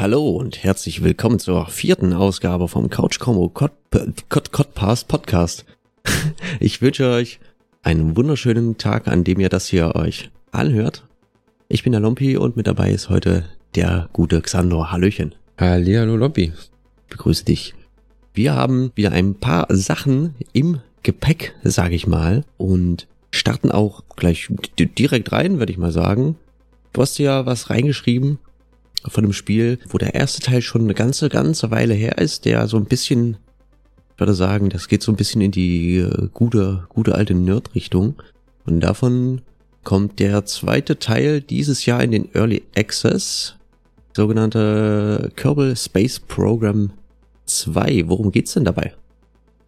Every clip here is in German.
Hallo und herzlich willkommen zur vierten Ausgabe vom Couch Combo Codpass Podcast. Ich wünsche euch einen wunderschönen Tag, an dem ihr das hier euch anhört. Ich bin der Lompi und mit dabei ist heute der gute Xandor. Hallöchen. Hallihallo Lompi. Begrüße dich. Wir haben wieder ein paar Sachen im Gepäck, sage ich mal, und starten auch gleich direkt rein, würde ich mal sagen. Du hast ja was reingeschrieben von einem Spiel, wo der erste Teil schon eine ganze, ganze Weile her ist, der so ein bisschen, ich würde sagen, das geht so ein bisschen in die äh, gute, gute alte Nerd-Richtung. Und davon kommt der zweite Teil dieses Jahr in den Early Access, sogenannte Kerbal Space Program 2. Worum geht's denn dabei?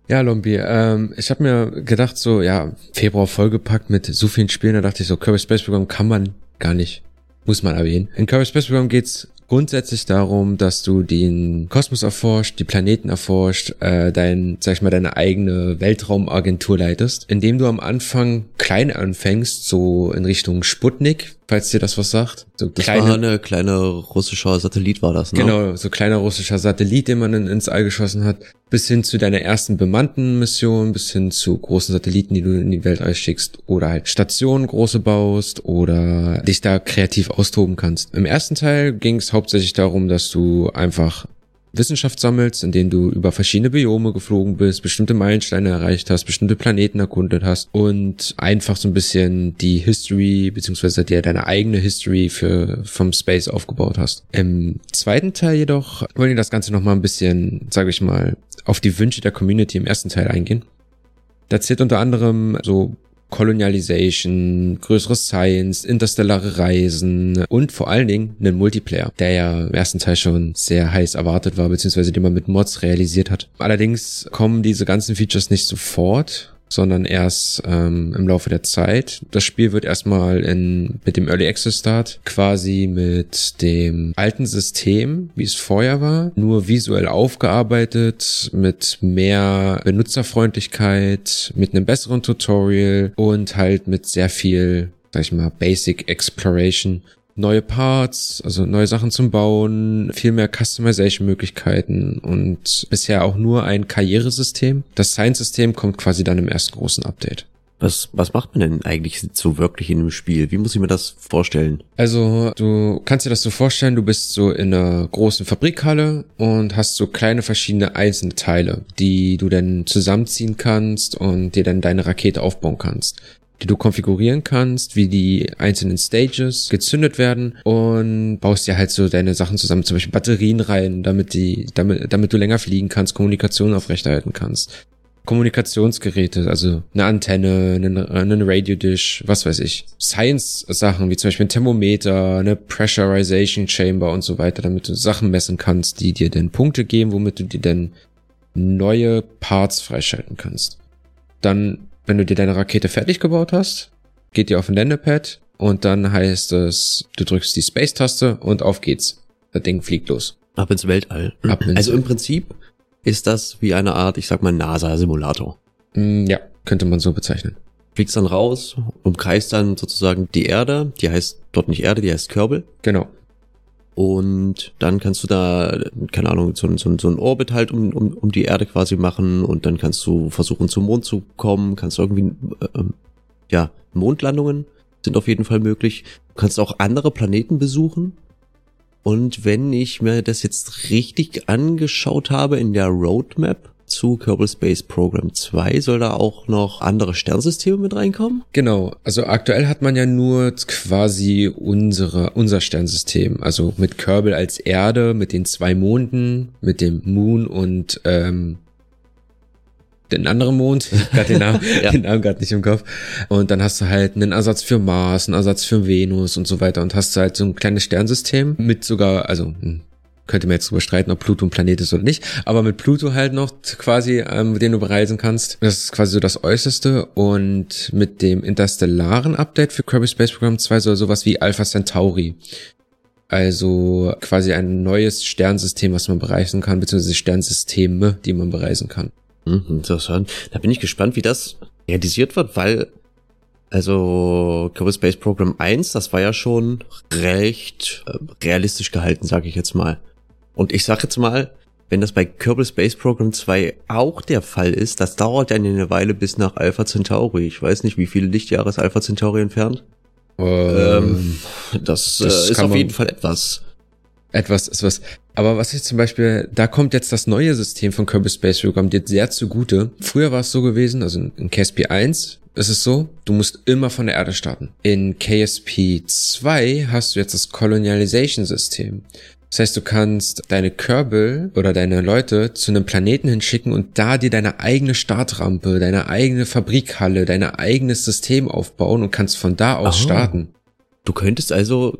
Ja, Lombi, ähm, ich habe mir gedacht, so, ja, Februar vollgepackt mit so vielen Spielen, da dachte ich so, Kerbal Space Program kann man gar nicht muss man erwähnen. In Kirby Space Program geht's grundsätzlich darum, dass du den Kosmos erforscht, die Planeten erforscht, äh, dein, sag ich mal, deine eigene Weltraumagentur leitest, indem du am Anfang klein anfängst, so in Richtung Sputnik, falls dir das was sagt. So das kleine, war eine kleine russischer Satellit war das, ne? Genau, so kleiner russischer Satellit, den man in, ins All geschossen hat, bis hin zu deiner ersten bemannten Mission, bis hin zu großen Satelliten, die du in die Welt schickst oder halt Stationen große baust oder dich da kreativ austoben kannst. Im ersten Teil ging es hauptsächlich darum, dass du einfach Wissenschaft sammelst, indem du über verschiedene Biome geflogen bist, bestimmte Meilensteine erreicht hast, bestimmte Planeten erkundet hast und einfach so ein bisschen die History beziehungsweise dir deine eigene History für vom Space aufgebaut hast. Im zweiten Teil jedoch wollen wir das Ganze noch mal ein bisschen, sage ich mal, auf die Wünsche der Community im ersten Teil eingehen. Da zählt unter anderem so Colonialization, größeres Science, interstellare Reisen und vor allen Dingen einen Multiplayer, der ja im ersten Teil schon sehr heiß erwartet war, beziehungsweise den man mit Mods realisiert hat. Allerdings kommen diese ganzen Features nicht sofort sondern erst ähm, im Laufe der Zeit. Das Spiel wird erstmal in, mit dem Early Access Start quasi mit dem alten System, wie es vorher war, nur visuell aufgearbeitet, mit mehr Benutzerfreundlichkeit, mit einem besseren Tutorial und halt mit sehr viel, sag ich mal, Basic Exploration neue Parts, also neue Sachen zum Bauen, viel mehr Customization-Möglichkeiten und bisher auch nur ein Karrieresystem. Das Science-System kommt quasi dann im ersten großen Update. Was, was macht man denn eigentlich so wirklich in dem Spiel? Wie muss ich mir das vorstellen? Also, du kannst dir das so vorstellen, du bist so in einer großen Fabrikhalle und hast so kleine verschiedene einzelne Teile, die du dann zusammenziehen kannst und dir dann deine Rakete aufbauen kannst die du konfigurieren kannst, wie die einzelnen Stages gezündet werden und baust dir halt so deine Sachen zusammen, zum Beispiel Batterien rein, damit die, damit, damit du länger fliegen kannst, Kommunikation aufrechterhalten kannst. Kommunikationsgeräte, also eine Antenne, einen, einen Radio-Dish, was weiß ich. Science-Sachen, wie zum Beispiel ein Thermometer, eine Pressurization Chamber und so weiter, damit du Sachen messen kannst, die dir dann Punkte geben, womit du dir dann neue Parts freischalten kannst. Dann wenn du dir deine Rakete fertig gebaut hast, geht die auf ein Landepad und dann heißt es, du drückst die Space-Taste und auf geht's. Das Ding fliegt los. Ab ins Weltall. Ab ins also im Prinzip ist das wie eine Art, ich sag mal, NASA-Simulator. Mm, ja, könnte man so bezeichnen. Fliegst dann raus, umkreist dann sozusagen die Erde, die heißt dort nicht Erde, die heißt Kerbal. Genau. Und dann kannst du da, keine Ahnung, so, so, so ein Orbit halt um, um, um die Erde quasi machen und dann kannst du versuchen zum Mond zu kommen, kannst irgendwie, äh, ja, Mondlandungen sind auf jeden Fall möglich. Du kannst auch andere Planeten besuchen. Und wenn ich mir das jetzt richtig angeschaut habe in der Roadmap, zu Kerbal Space Program 2 soll da auch noch andere Sternsysteme mit reinkommen? Genau, also aktuell hat man ja nur quasi unsere, unser Sternsystem, also mit Kerbal als Erde, mit den zwei Monden, mit dem Moon und ähm, den anderen Mond, hab den Namen, ja. den Namen gerade nicht im Kopf. Und dann hast du halt einen Ersatz für Mars, einen Ersatz für Venus und so weiter und hast halt so ein kleines Sternsystem mit sogar, also könnte man jetzt drüber streiten, ob Pluto ein Planet ist oder nicht, aber mit Pluto halt noch quasi, ähm, den du bereisen kannst. Das ist quasi so das Äußerste und mit dem interstellaren Update für Kirby Space Program 2 soll sowas wie Alpha Centauri. Also quasi ein neues Sternsystem, was man bereisen kann, beziehungsweise Sternsysteme, die man bereisen kann. Mhm, interessant. Da bin ich gespannt, wie das realisiert wird, weil also Kerbal Space Program 1, das war ja schon recht äh, realistisch gehalten, sage ich jetzt mal. Und ich sag jetzt mal, wenn das bei Kerbal Space Program 2 auch der Fall ist, das dauert dann eine Weile bis nach Alpha Centauri. Ich weiß nicht, wie viele Lichtjahre ist Alpha Centauri entfernt. Ähm, das, das äh, ist auf jeden Fall etwas. Etwas ist was. Aber was ich zum Beispiel, da kommt jetzt das neue System von Kerbal Space Program dir sehr zugute. Früher war es so gewesen, also in KSP 1 ist es so, du musst immer von der Erde starten. In KSP 2 hast du jetzt das Colonialization System. Das heißt, du kannst deine Kerbal oder deine Leute zu einem Planeten hinschicken und da dir deine eigene Startrampe, deine eigene Fabrikhalle, dein eigenes System aufbauen und kannst von da aus Aha. starten. Du könntest also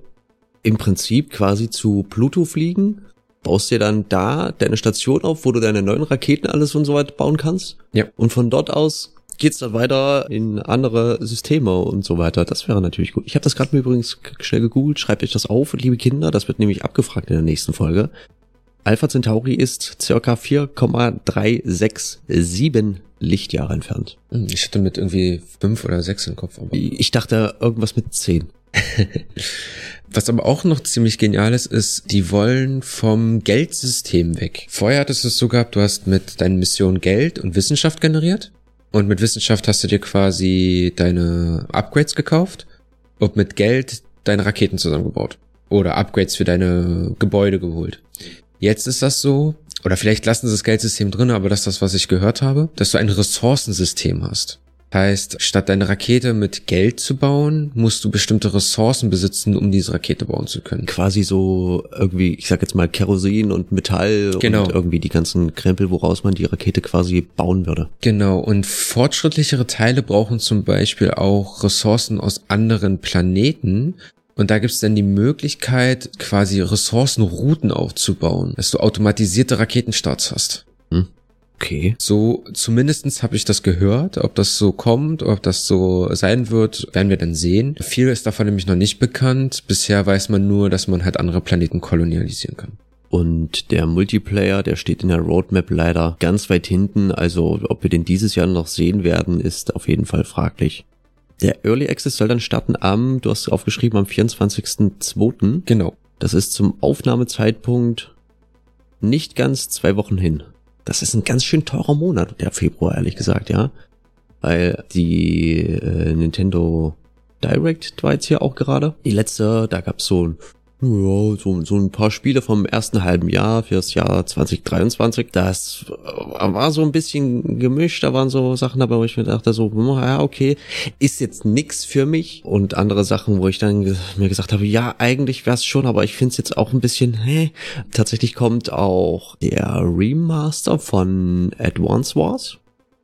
im Prinzip quasi zu Pluto fliegen, baust dir dann da deine Station auf, wo du deine neuen Raketen alles und so weiter bauen kannst. Ja. Und von dort aus geht's dann weiter in andere Systeme und so weiter. Das wäre natürlich gut. Ich habe das gerade übrigens schnell gegoogelt. Schreibt euch das auf, liebe Kinder. Das wird nämlich abgefragt in der nächsten Folge. Alpha Centauri ist circa 4,367 Lichtjahre entfernt. Hm, ich hatte mit irgendwie fünf oder sechs im Kopf. Aber ich dachte irgendwas mit zehn. Was aber auch noch ziemlich genial ist, ist, die wollen vom Geldsystem weg. Vorher hattest du es so gehabt, du hast mit deinen Missionen Geld und Wissenschaft generiert. Und mit Wissenschaft hast du dir quasi deine Upgrades gekauft und mit Geld deine Raketen zusammengebaut. Oder Upgrades für deine Gebäude geholt. Jetzt ist das so, oder vielleicht lassen sie das Geldsystem drin, aber das ist das, was ich gehört habe, dass du ein Ressourcensystem hast. Heißt, statt deine Rakete mit Geld zu bauen, musst du bestimmte Ressourcen besitzen, um diese Rakete bauen zu können. Quasi so irgendwie, ich sag jetzt mal Kerosin und Metall genau. und irgendwie die ganzen Krempel, woraus man die Rakete quasi bauen würde. Genau. Und fortschrittlichere Teile brauchen zum Beispiel auch Ressourcen aus anderen Planeten, und da gibt's dann die Möglichkeit, quasi Ressourcenrouten aufzubauen, dass du automatisierte Raketenstarts hast. Okay. So, zumindestens habe ich das gehört. Ob das so kommt, ob das so sein wird, werden wir dann sehen. Viel ist davon nämlich noch nicht bekannt. Bisher weiß man nur, dass man halt andere Planeten kolonialisieren kann. Und der Multiplayer, der steht in der Roadmap leider ganz weit hinten. Also ob wir den dieses Jahr noch sehen werden, ist auf jeden Fall fraglich. Der Early Access soll dann starten am, du hast aufgeschrieben, am 24.02. Genau. Das ist zum Aufnahmezeitpunkt nicht ganz zwei Wochen hin. Das ist ein ganz schön teurer Monat, der Februar, ehrlich gesagt, ja. Weil die äh, Nintendo Direct war jetzt hier auch gerade. Die letzte, da gab's so ein ja, so, so ein paar Spiele vom ersten halben Jahr fürs Jahr 2023. Das äh, war so ein bisschen gemischt, da waren so Sachen dabei, wo ich mir dachte, so, hm, ja, okay, ist jetzt nix für mich. Und andere Sachen, wo ich dann mir gesagt habe, ja, eigentlich wär's schon, aber ich find's jetzt auch ein bisschen, hä. Tatsächlich kommt auch der Remaster von Advance Wars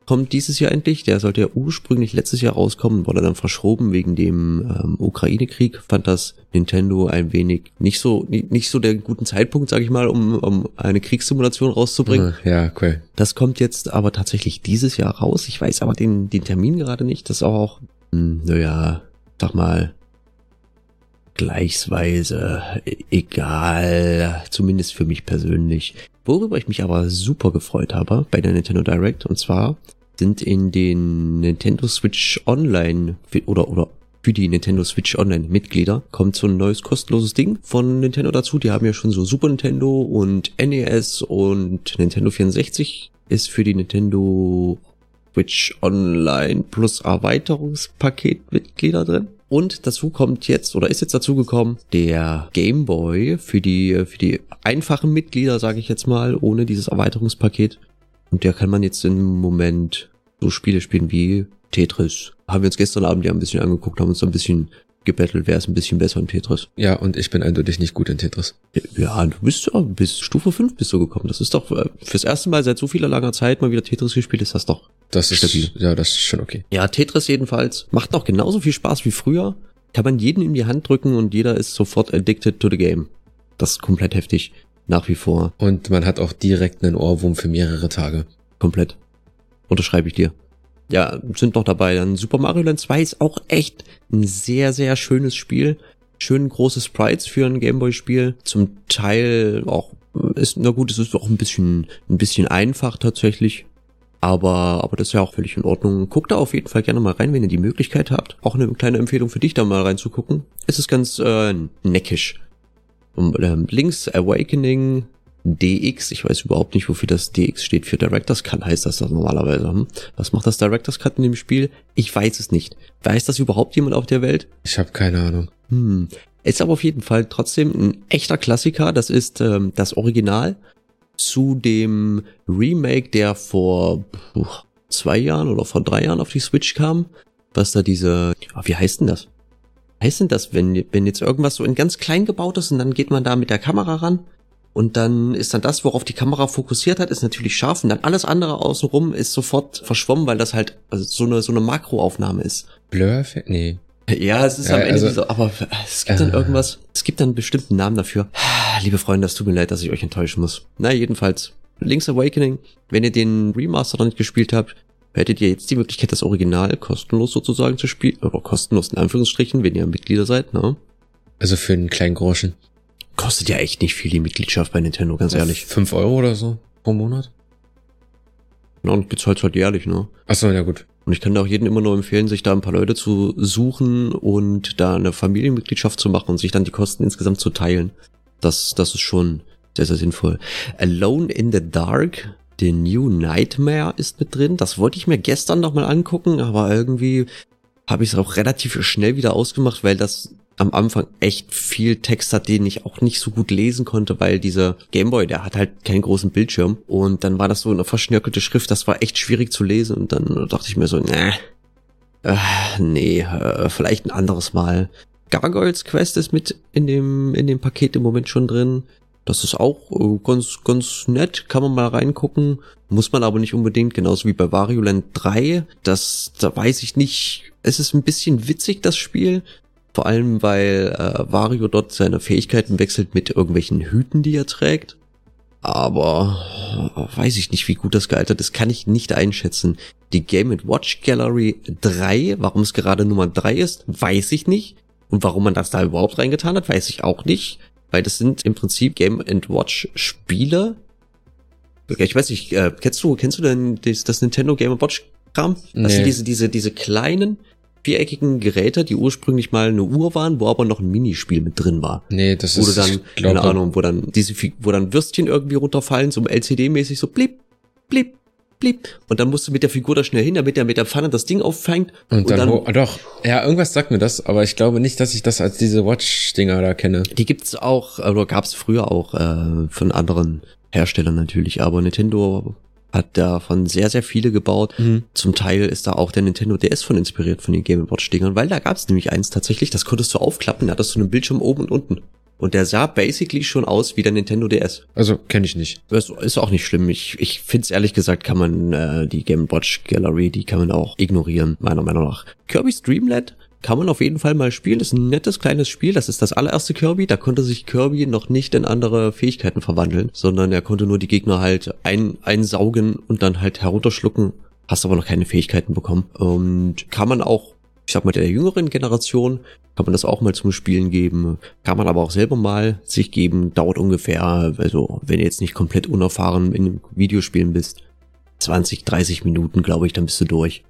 kommt dieses Jahr endlich. Der sollte ja ursprünglich letztes Jahr rauskommen, wurde dann verschoben wegen dem ähm, Ukraine-Krieg. Fand das Nintendo ein wenig nicht so nicht, nicht so der guten Zeitpunkt, sag ich mal, um, um eine Kriegssimulation rauszubringen. Ja, cool. Das kommt jetzt aber tatsächlich dieses Jahr raus. Ich weiß aber den, den Termin gerade nicht. Das ist auch, hm, naja, sag mal, gleichsweise egal, zumindest für mich persönlich. Worüber ich mich aber super gefreut habe bei der Nintendo Direct, und zwar sind in den Nintendo Switch Online oder, oder für die Nintendo Switch Online Mitglieder kommt so ein neues kostenloses Ding von Nintendo dazu. Die haben ja schon so Super Nintendo und NES und Nintendo 64 ist für die Nintendo Switch Online plus Erweiterungspaket Mitglieder drin. Und dazu kommt jetzt oder ist jetzt dazu gekommen der Game Boy für die für die einfachen Mitglieder, sage ich jetzt mal, ohne dieses Erweiterungspaket. Und der kann man jetzt im Moment so Spiele spielen wie Tetris. Haben wir uns gestern Abend ja ein bisschen angeguckt, haben uns ein bisschen gebettelt, wer ist ein bisschen besser in Tetris. Ja, und ich bin eindeutig nicht gut in Tetris. Ja, du bist ja bis Stufe 5 bist du gekommen. Das ist doch äh, fürs erste Mal seit so vieler langer Zeit mal wieder Tetris gespielt, ist das doch. Das ist stabil. Ja, das ist schon okay. Ja, Tetris jedenfalls macht noch genauso viel Spaß wie früher. Kann man jeden in die Hand drücken und jeder ist sofort addicted to the game. Das ist komplett heftig. Nach wie vor. Und man hat auch direkt einen Ohrwurm für mehrere Tage. Komplett. Unterschreibe ich dir. Ja, sind noch dabei. Dann Super Mario Land 2 ist auch echt ein sehr, sehr schönes Spiel. Schön große Sprites für ein Gameboy-Spiel. Zum Teil auch ist, na gut, es ist auch ein bisschen, ein bisschen einfach tatsächlich. Aber, aber das ist ja auch völlig in Ordnung. Guckt da auf jeden Fall gerne mal rein, wenn ihr die Möglichkeit habt. Auch eine kleine Empfehlung für dich, da mal reinzugucken. Es ist ganz äh, neckisch. Und, ähm, links Awakening DX. Ich weiß überhaupt nicht, wofür das DX steht. Für Director's Cut heißt das, das normalerweise. Hm? Was macht das Director's Cut in dem Spiel? Ich weiß es nicht. Weiß das überhaupt jemand auf der Welt? Ich habe keine Ahnung. Hm. Ist aber auf jeden Fall trotzdem ein echter Klassiker. Das ist ähm, das Original zu dem Remake, der vor puh, zwei Jahren oder vor drei Jahren auf die Switch kam. Was da diese, oh, wie heißt denn das? Heißt denn das, wenn, wenn jetzt irgendwas so in ganz klein gebaut ist und dann geht man da mit der Kamera ran und dann ist dann das, worauf die Kamera fokussiert hat, ist natürlich scharf und dann alles andere außenrum ist sofort verschwommen, weil das halt also so eine so eine Makroaufnahme ist. Blur? Nee. Ja, es ist ja, am Ende also, so, aber es gibt äh, dann irgendwas, es gibt dann einen bestimmten Namen dafür. Liebe Freunde, es tut mir leid, dass ich euch enttäuschen muss. Na, jedenfalls, Link's Awakening, wenn ihr den Remaster noch nicht gespielt habt, hättet ihr jetzt die Möglichkeit, das Original kostenlos sozusagen zu spielen, oder kostenlos in Anführungsstrichen, wenn ihr Mitglieder seid, ne? Also für einen kleinen Groschen. Kostet ja echt nicht viel die Mitgliedschaft bei Nintendo, ganz ehrlich. Fünf Euro oder so pro Monat? Ja, und bezahlt halt jährlich, ne? Achso, ja gut. Und ich kann da auch jedem immer nur empfehlen, sich da ein paar Leute zu suchen und da eine Familienmitgliedschaft zu machen und sich dann die Kosten insgesamt zu teilen. Das, das ist schon sehr, sehr sinnvoll. Alone in the Dark, The New Nightmare ist mit drin. Das wollte ich mir gestern noch mal angucken, aber irgendwie habe ich es auch relativ schnell wieder ausgemacht, weil das am Anfang echt viel Text hat, den ich auch nicht so gut lesen konnte, weil dieser Gameboy, der hat halt keinen großen Bildschirm und dann war das so eine verschnörkelte Schrift, das war echt schwierig zu lesen und dann dachte ich mir so, nee, äh, nee, äh, vielleicht ein anderes Mal. Gargoyles Quest ist mit in dem, in dem Paket im Moment schon drin. Das ist auch äh, ganz, ganz nett, kann man mal reingucken, muss man aber nicht unbedingt, genauso wie bei Wario Land 3. Das, da weiß ich nicht, es ist ein bisschen witzig, das Spiel. Vor allem, weil äh, Wario dort seine Fähigkeiten wechselt mit irgendwelchen Hüten, die er trägt. Aber äh, weiß ich nicht, wie gut das gealtert ist, kann ich nicht einschätzen. Die Game Watch Gallery 3, warum es gerade Nummer 3 ist, weiß ich nicht. Und warum man das da überhaupt reingetan hat, weiß ich auch nicht. Weil das sind im Prinzip Game Watch Spiele. Ich weiß nicht, äh, kennst du, kennst du denn das, das Nintendo Game Watch Kram? Das nee. sind diese, diese, diese kleinen, viereckigen Geräte, die ursprünglich mal eine Uhr waren, wo aber noch ein Minispiel mit drin war. Nee, das wo ist dann, glaub, keine Ahnung, wo dann diese, wo dann Würstchen irgendwie runterfallen, so LCD-mäßig so blip, blip, blip. Und dann musst du mit der Figur da schnell hin, damit er mit der Pfanne das Ding auffängt. Und, und dann, dann doch, ja, irgendwas sagt mir das, aber ich glaube nicht, dass ich das als diese Watch-Dinger da kenne. Die gibt's auch, oder gab's früher auch äh, von anderen Herstellern natürlich, aber Nintendo hat davon sehr, sehr viele gebaut. Mhm. Zum Teil ist da auch der Nintendo DS von inspiriert von den Game Watch Dingern, weil da gab es nämlich eins tatsächlich, das konntest du aufklappen, da hattest du einen Bildschirm oben und unten. Und der sah basically schon aus wie der Nintendo DS. Also kenne ich nicht. Das ist auch nicht schlimm. Ich, ich finde es ehrlich gesagt, kann man äh, die Game Watch Gallery, die kann man auch ignorieren, meiner Meinung nach. Kirby's Dreamland kann man auf jeden Fall mal spielen. Das ist ein nettes kleines Spiel. Das ist das allererste Kirby. Da konnte sich Kirby noch nicht in andere Fähigkeiten verwandeln, sondern er konnte nur die Gegner halt ein, einsaugen und dann halt herunterschlucken. Hast aber noch keine Fähigkeiten bekommen. Und kann man auch, ich sag mal, der jüngeren Generation, kann man das auch mal zum Spielen geben. Kann man aber auch selber mal sich geben. Dauert ungefähr, also wenn ihr jetzt nicht komplett unerfahren in Videospielen bist, 20, 30 Minuten, glaube ich, dann bist du durch.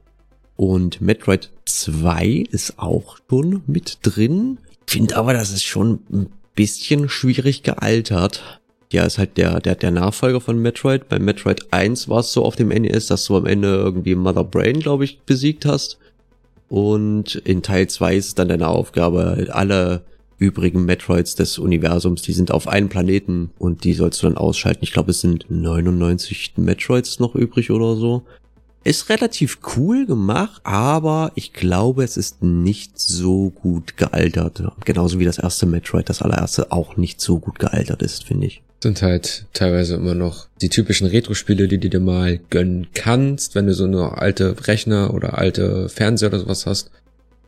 Und Metroid 2 ist auch schon mit drin. Finde aber, das ist schon ein bisschen schwierig gealtert. Ja, ist halt der, der, der Nachfolger von Metroid. Bei Metroid 1 war es so auf dem NES, dass du am Ende irgendwie Mother Brain, glaube ich, besiegt hast. Und in Teil 2 ist es dann deine Aufgabe, alle übrigen Metroids des Universums, die sind auf einem Planeten und die sollst du dann ausschalten. Ich glaube, es sind 99 Metroids noch übrig oder so. Ist relativ cool gemacht, aber ich glaube, es ist nicht so gut gealtert. Genauso wie das erste Metroid, das allererste, auch nicht so gut gealtert ist, finde ich. Sind halt teilweise immer noch die typischen Retro-Spiele, die du dir mal gönnen kannst, wenn du so eine alte Rechner oder alte Fernseher oder sowas hast.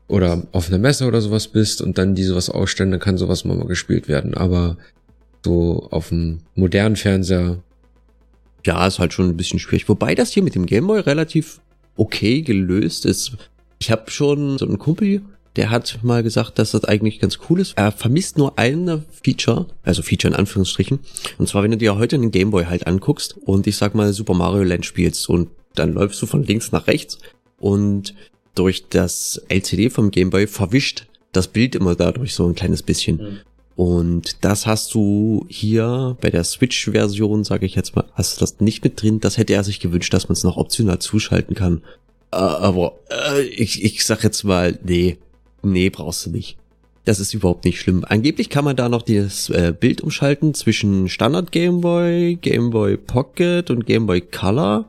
Oder auf einer Messe oder sowas bist und dann die sowas ausstellen, dann kann sowas mal, mal gespielt werden. Aber so auf dem modernen Fernseher ja, ist halt schon ein bisschen schwierig. Wobei das hier mit dem Gameboy relativ okay gelöst ist. Ich habe schon so einen Kumpel, der hat mal gesagt, dass das eigentlich ganz cool ist. Er vermisst nur eine Feature, also Feature in Anführungsstrichen. Und zwar, wenn du dir heute einen Gameboy halt anguckst und ich sag mal Super Mario Land spielst und dann läufst du von links nach rechts und durch das LCD vom Gameboy verwischt das Bild immer dadurch so ein kleines bisschen. Mhm. Und das hast du hier bei der Switch-Version, sage ich jetzt mal, hast du das nicht mit drin. Das hätte er sich gewünscht, dass man es noch optional zuschalten kann. Äh, aber äh, ich, ich sag jetzt mal, nee, nee, brauchst du nicht. Das ist überhaupt nicht schlimm. Angeblich kann man da noch das äh, Bild umschalten zwischen Standard Game Boy, Game Boy Pocket und Game Boy Color.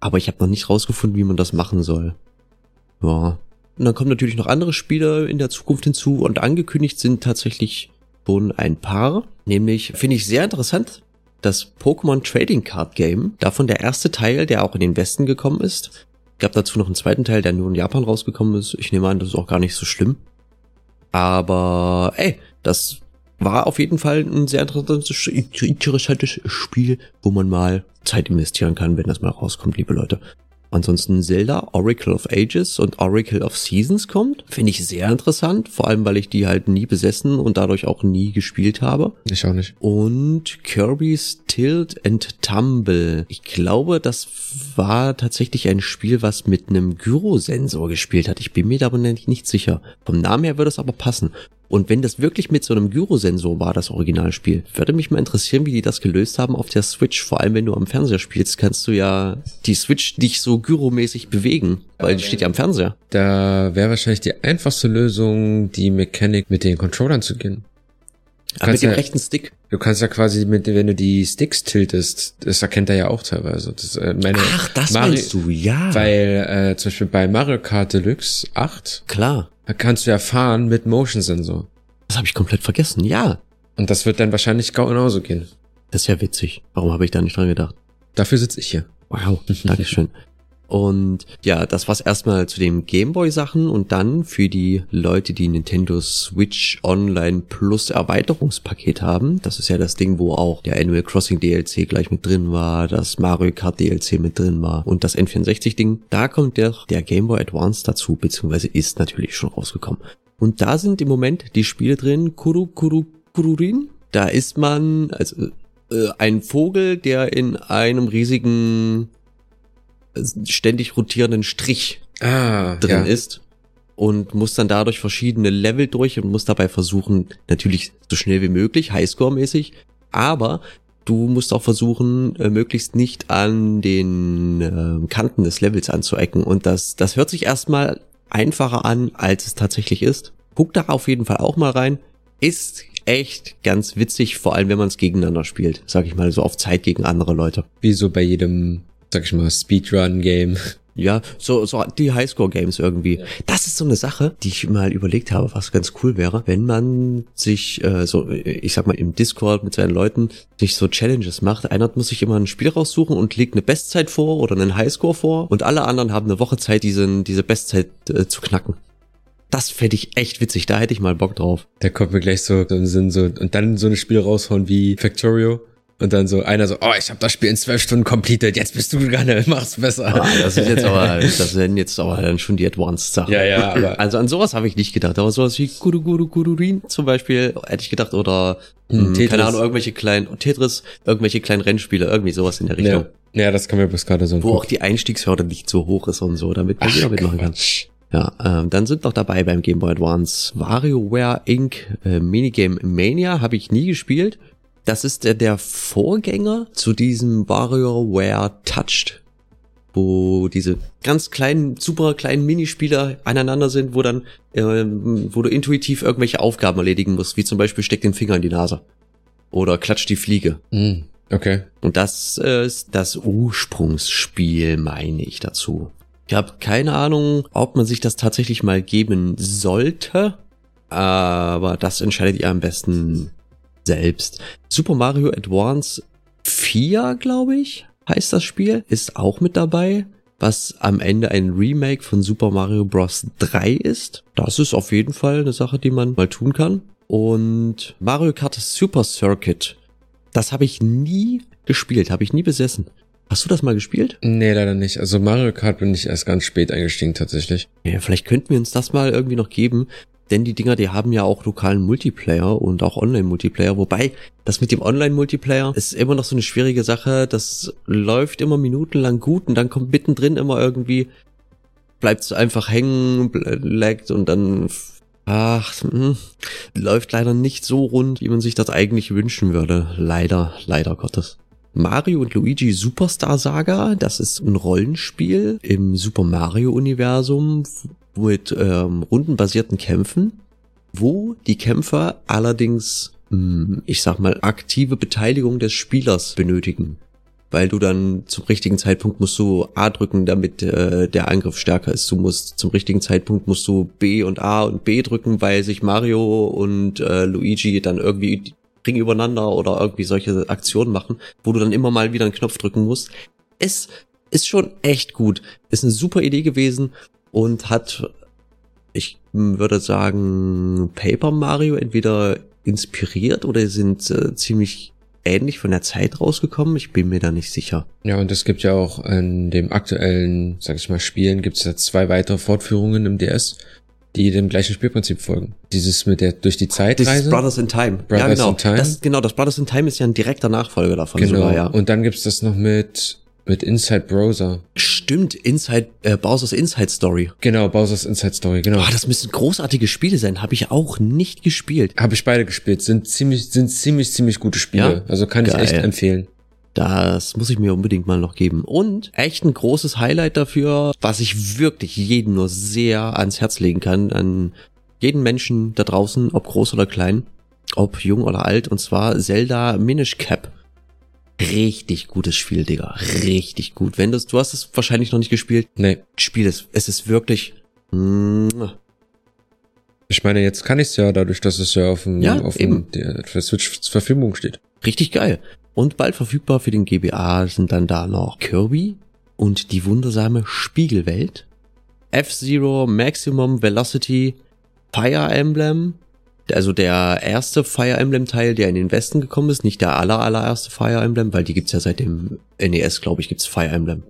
Aber ich habe noch nicht rausgefunden, wie man das machen soll. Ja. Und dann kommen natürlich noch andere Spiele in der Zukunft hinzu und angekündigt sind tatsächlich schon ein paar. Nämlich finde ich sehr interessant, das Pokémon Trading Card Game. Davon der erste Teil, der auch in den Westen gekommen ist. Gab dazu noch einen zweiten Teil, der nur in Japan rausgekommen ist. Ich nehme an, das ist auch gar nicht so schlimm. Aber ey, das war auf jeden Fall ein sehr interessantes, interessantes Spiel, wo man mal Zeit investieren kann, wenn das mal rauskommt, liebe Leute. Ansonsten Zelda, Oracle of Ages und Oracle of Seasons kommt. Finde ich sehr interessant, vor allem weil ich die halt nie besessen und dadurch auch nie gespielt habe. Ich auch nicht. Und Kirby's Tilt and Tumble. Ich glaube, das war tatsächlich ein Spiel, was mit einem Gyrosensor gespielt hat. Ich bin mir aber nicht sicher. Vom Namen her würde es aber passen. Und wenn das wirklich mit so einem Gyrosensor war, das Originalspiel, würde mich mal interessieren, wie die das gelöst haben auf der Switch. Vor allem, wenn du am Fernseher spielst, kannst du ja die Switch nicht so gyromäßig bewegen, weil die steht ja am Fernseher. Da wäre wahrscheinlich die einfachste Lösung, die Mechanik mit den Controllern zu gehen. Aber mit dem ja, rechten Stick. Du kannst ja quasi mit, wenn du die Sticks tiltest, das erkennt er ja auch teilweise. Das, äh, meine, Ach, das Mario, meinst du, ja. Weil äh, zum Beispiel bei Mario Kart Deluxe 8 Klar. Da kannst du ja fahren mit Motion Sensor. Das habe ich komplett vergessen, ja. Und das wird dann wahrscheinlich genauso gehen. Das ist ja witzig. Warum habe ich da nicht dran gedacht? Dafür sitze ich hier. Wow, Dankeschön. Und ja, das war's erstmal zu den Gameboy-Sachen und dann für die Leute, die Nintendo Switch Online Plus Erweiterungspaket haben. Das ist ja das Ding, wo auch der Animal Crossing DLC gleich mit drin war, das Mario Kart DLC mit drin war und das N64-Ding. Da kommt der, der Game Boy Advance dazu, beziehungsweise ist natürlich schon rausgekommen. Und da sind im Moment die Spiele drin, Kuru Kuru Kururin. Da ist man, also äh, ein Vogel, der in einem riesigen ständig rotierenden Strich ah, drin ja. ist und muss dann dadurch verschiedene Level durch und muss dabei versuchen, natürlich so schnell wie möglich, Highscore-mäßig, aber du musst auch versuchen, äh, möglichst nicht an den äh, Kanten des Levels anzuecken und das, das hört sich erstmal einfacher an, als es tatsächlich ist. Guck da auf jeden Fall auch mal rein. Ist echt ganz witzig, vor allem wenn man es gegeneinander spielt, sag ich mal, so auf Zeit gegen andere Leute. Wie so bei jedem sag ich mal, Speedrun-Game. Ja, so, so die Highscore-Games irgendwie. Ja. Das ist so eine Sache, die ich mal überlegt habe, was ganz cool wäre, wenn man sich äh, so, ich sag mal, im Discord mit seinen Leuten sich so Challenges macht. Einer muss sich immer ein Spiel raussuchen und legt eine Bestzeit vor oder einen Highscore vor und alle anderen haben eine Woche Zeit, diesen, diese Bestzeit äh, zu knacken. Das fände ich echt witzig, da hätte ich mal Bock drauf. Da kommt mir gleich so im Sinn so, und dann so ein Spiel raushauen wie Factorio und dann so einer so, oh, ich habe das Spiel in zwölf Stunden completed, jetzt bist du gerade, mach's besser. Ah, das ist jetzt aber, das sind jetzt aber dann schon die Advanced Sachen. Ja, ja, aber. Also an sowas habe ich nicht gedacht, aber sowas wie Guru Guru Gururin zum Beispiel hätte ich gedacht oder, hm, Tetris. keine Ahnung, irgendwelche kleinen, Tetris, irgendwelche kleinen Rennspiele, irgendwie sowas in der Richtung. Ja, ja das kann mir bis gerade so. Wo gucken. auch die Einstiegshürde nicht so hoch ist und so, damit man jeder mitmachen kann. Ja, ähm, dann sind noch dabei beim Game Boy Advance WarioWare Inc. Äh, Minigame Mania, habe ich nie gespielt. Das ist der, der Vorgänger zu diesem WarioWare Touched, wo diese ganz kleinen, super kleinen Minispieler aneinander sind, wo dann, äh, wo du intuitiv irgendwelche Aufgaben erledigen musst, wie zum Beispiel steck den Finger in die Nase oder klatsch die Fliege. Mm, okay. Und das äh, ist das Ursprungsspiel, meine ich dazu. Ich habe keine Ahnung, ob man sich das tatsächlich mal geben sollte, aber das entscheidet ihr am besten selbst. Super Mario Advance 4, glaube ich, heißt das Spiel, ist auch mit dabei, was am Ende ein Remake von Super Mario Bros. 3 ist. Das ist auf jeden Fall eine Sache, die man mal tun kann. Und Mario Kart Super Circuit, das habe ich nie gespielt, habe ich nie besessen. Hast du das mal gespielt? Nee, leider nicht. Also Mario Kart bin ich erst ganz spät eingestiegen tatsächlich. Ja, vielleicht könnten wir uns das mal irgendwie noch geben. Denn die Dinger, die haben ja auch lokalen Multiplayer und auch Online-Multiplayer. Wobei, das mit dem Online-Multiplayer ist immer noch so eine schwierige Sache. Das läuft immer minutenlang gut und dann kommt mittendrin immer irgendwie, bleibt es einfach hängen, laggt und dann Ach, mh, hm, läuft leider nicht so rund, wie man sich das eigentlich wünschen würde. Leider, leider Gottes. Mario und Luigi Superstar Saga, das ist ein Rollenspiel im Super Mario Universum mit ähm, rundenbasierten Kämpfen, wo die Kämpfer allerdings, mh, hm, ich sag mal, aktive Beteiligung des Spielers benötigen weil du dann zum richtigen Zeitpunkt musst du A drücken, damit äh, der Angriff stärker ist. Du musst zum richtigen Zeitpunkt musst du B und A und B drücken, weil sich Mario und äh, Luigi dann irgendwie Ring übereinander oder irgendwie solche Aktionen machen, wo du dann immer mal wieder einen Knopf drücken musst. Es ist schon echt gut. Ist eine super Idee gewesen und hat, ich würde sagen, Paper Mario entweder inspiriert oder sind äh, ziemlich ähnlich von der Zeit rausgekommen. Ich bin mir da nicht sicher. Ja, und es gibt ja auch in dem aktuellen, sag ich mal, Spielen gibt es ja zwei weitere Fortführungen im DS, die dem gleichen Spielprinzip folgen. Dieses mit der durch die Zeitreise. Dieses Brothers in Time. Brothers ja, genau. in Time. Das, genau, das Brothers in Time ist ja ein direkter Nachfolger davon genau. sogar, ja. Und dann gibt's das noch mit mit Inside Browser. Stimmt, Inside, äh, Bowser's Inside Story. Genau, Bowser's Inside Story, genau. Boah, das müssen großartige Spiele sein. Habe ich auch nicht gespielt. Habe ich beide gespielt. Sind ziemlich, sind ziemlich, ziemlich gute Spiele. Ja? Also kann Geil. ich echt empfehlen. Das muss ich mir unbedingt mal noch geben. Und echt ein großes Highlight dafür, was ich wirklich jedem nur sehr ans Herz legen kann, an jeden Menschen da draußen, ob groß oder klein, ob jung oder alt, und zwar Zelda Minish Cap. Richtig gutes Spiel, Digga. Richtig gut. Wenn das, du hast es wahrscheinlich noch nicht gespielt. Nee. Spiel es. Es ist wirklich. Ich meine, jetzt kann ich es ja, dadurch, dass es ja auf dem, ja, auf dem der, der Switch zur Verfügung steht. Richtig geil. Und bald verfügbar für den GBA sind dann da noch Kirby und die wundersame Spiegelwelt, F-Zero Maximum Velocity, Fire Emblem, also der erste Fire Emblem Teil, der in den Westen gekommen ist, nicht der aller allererste Fire Emblem, weil die gibt's ja seit dem NES, glaube ich, gibt's Fire Emblem.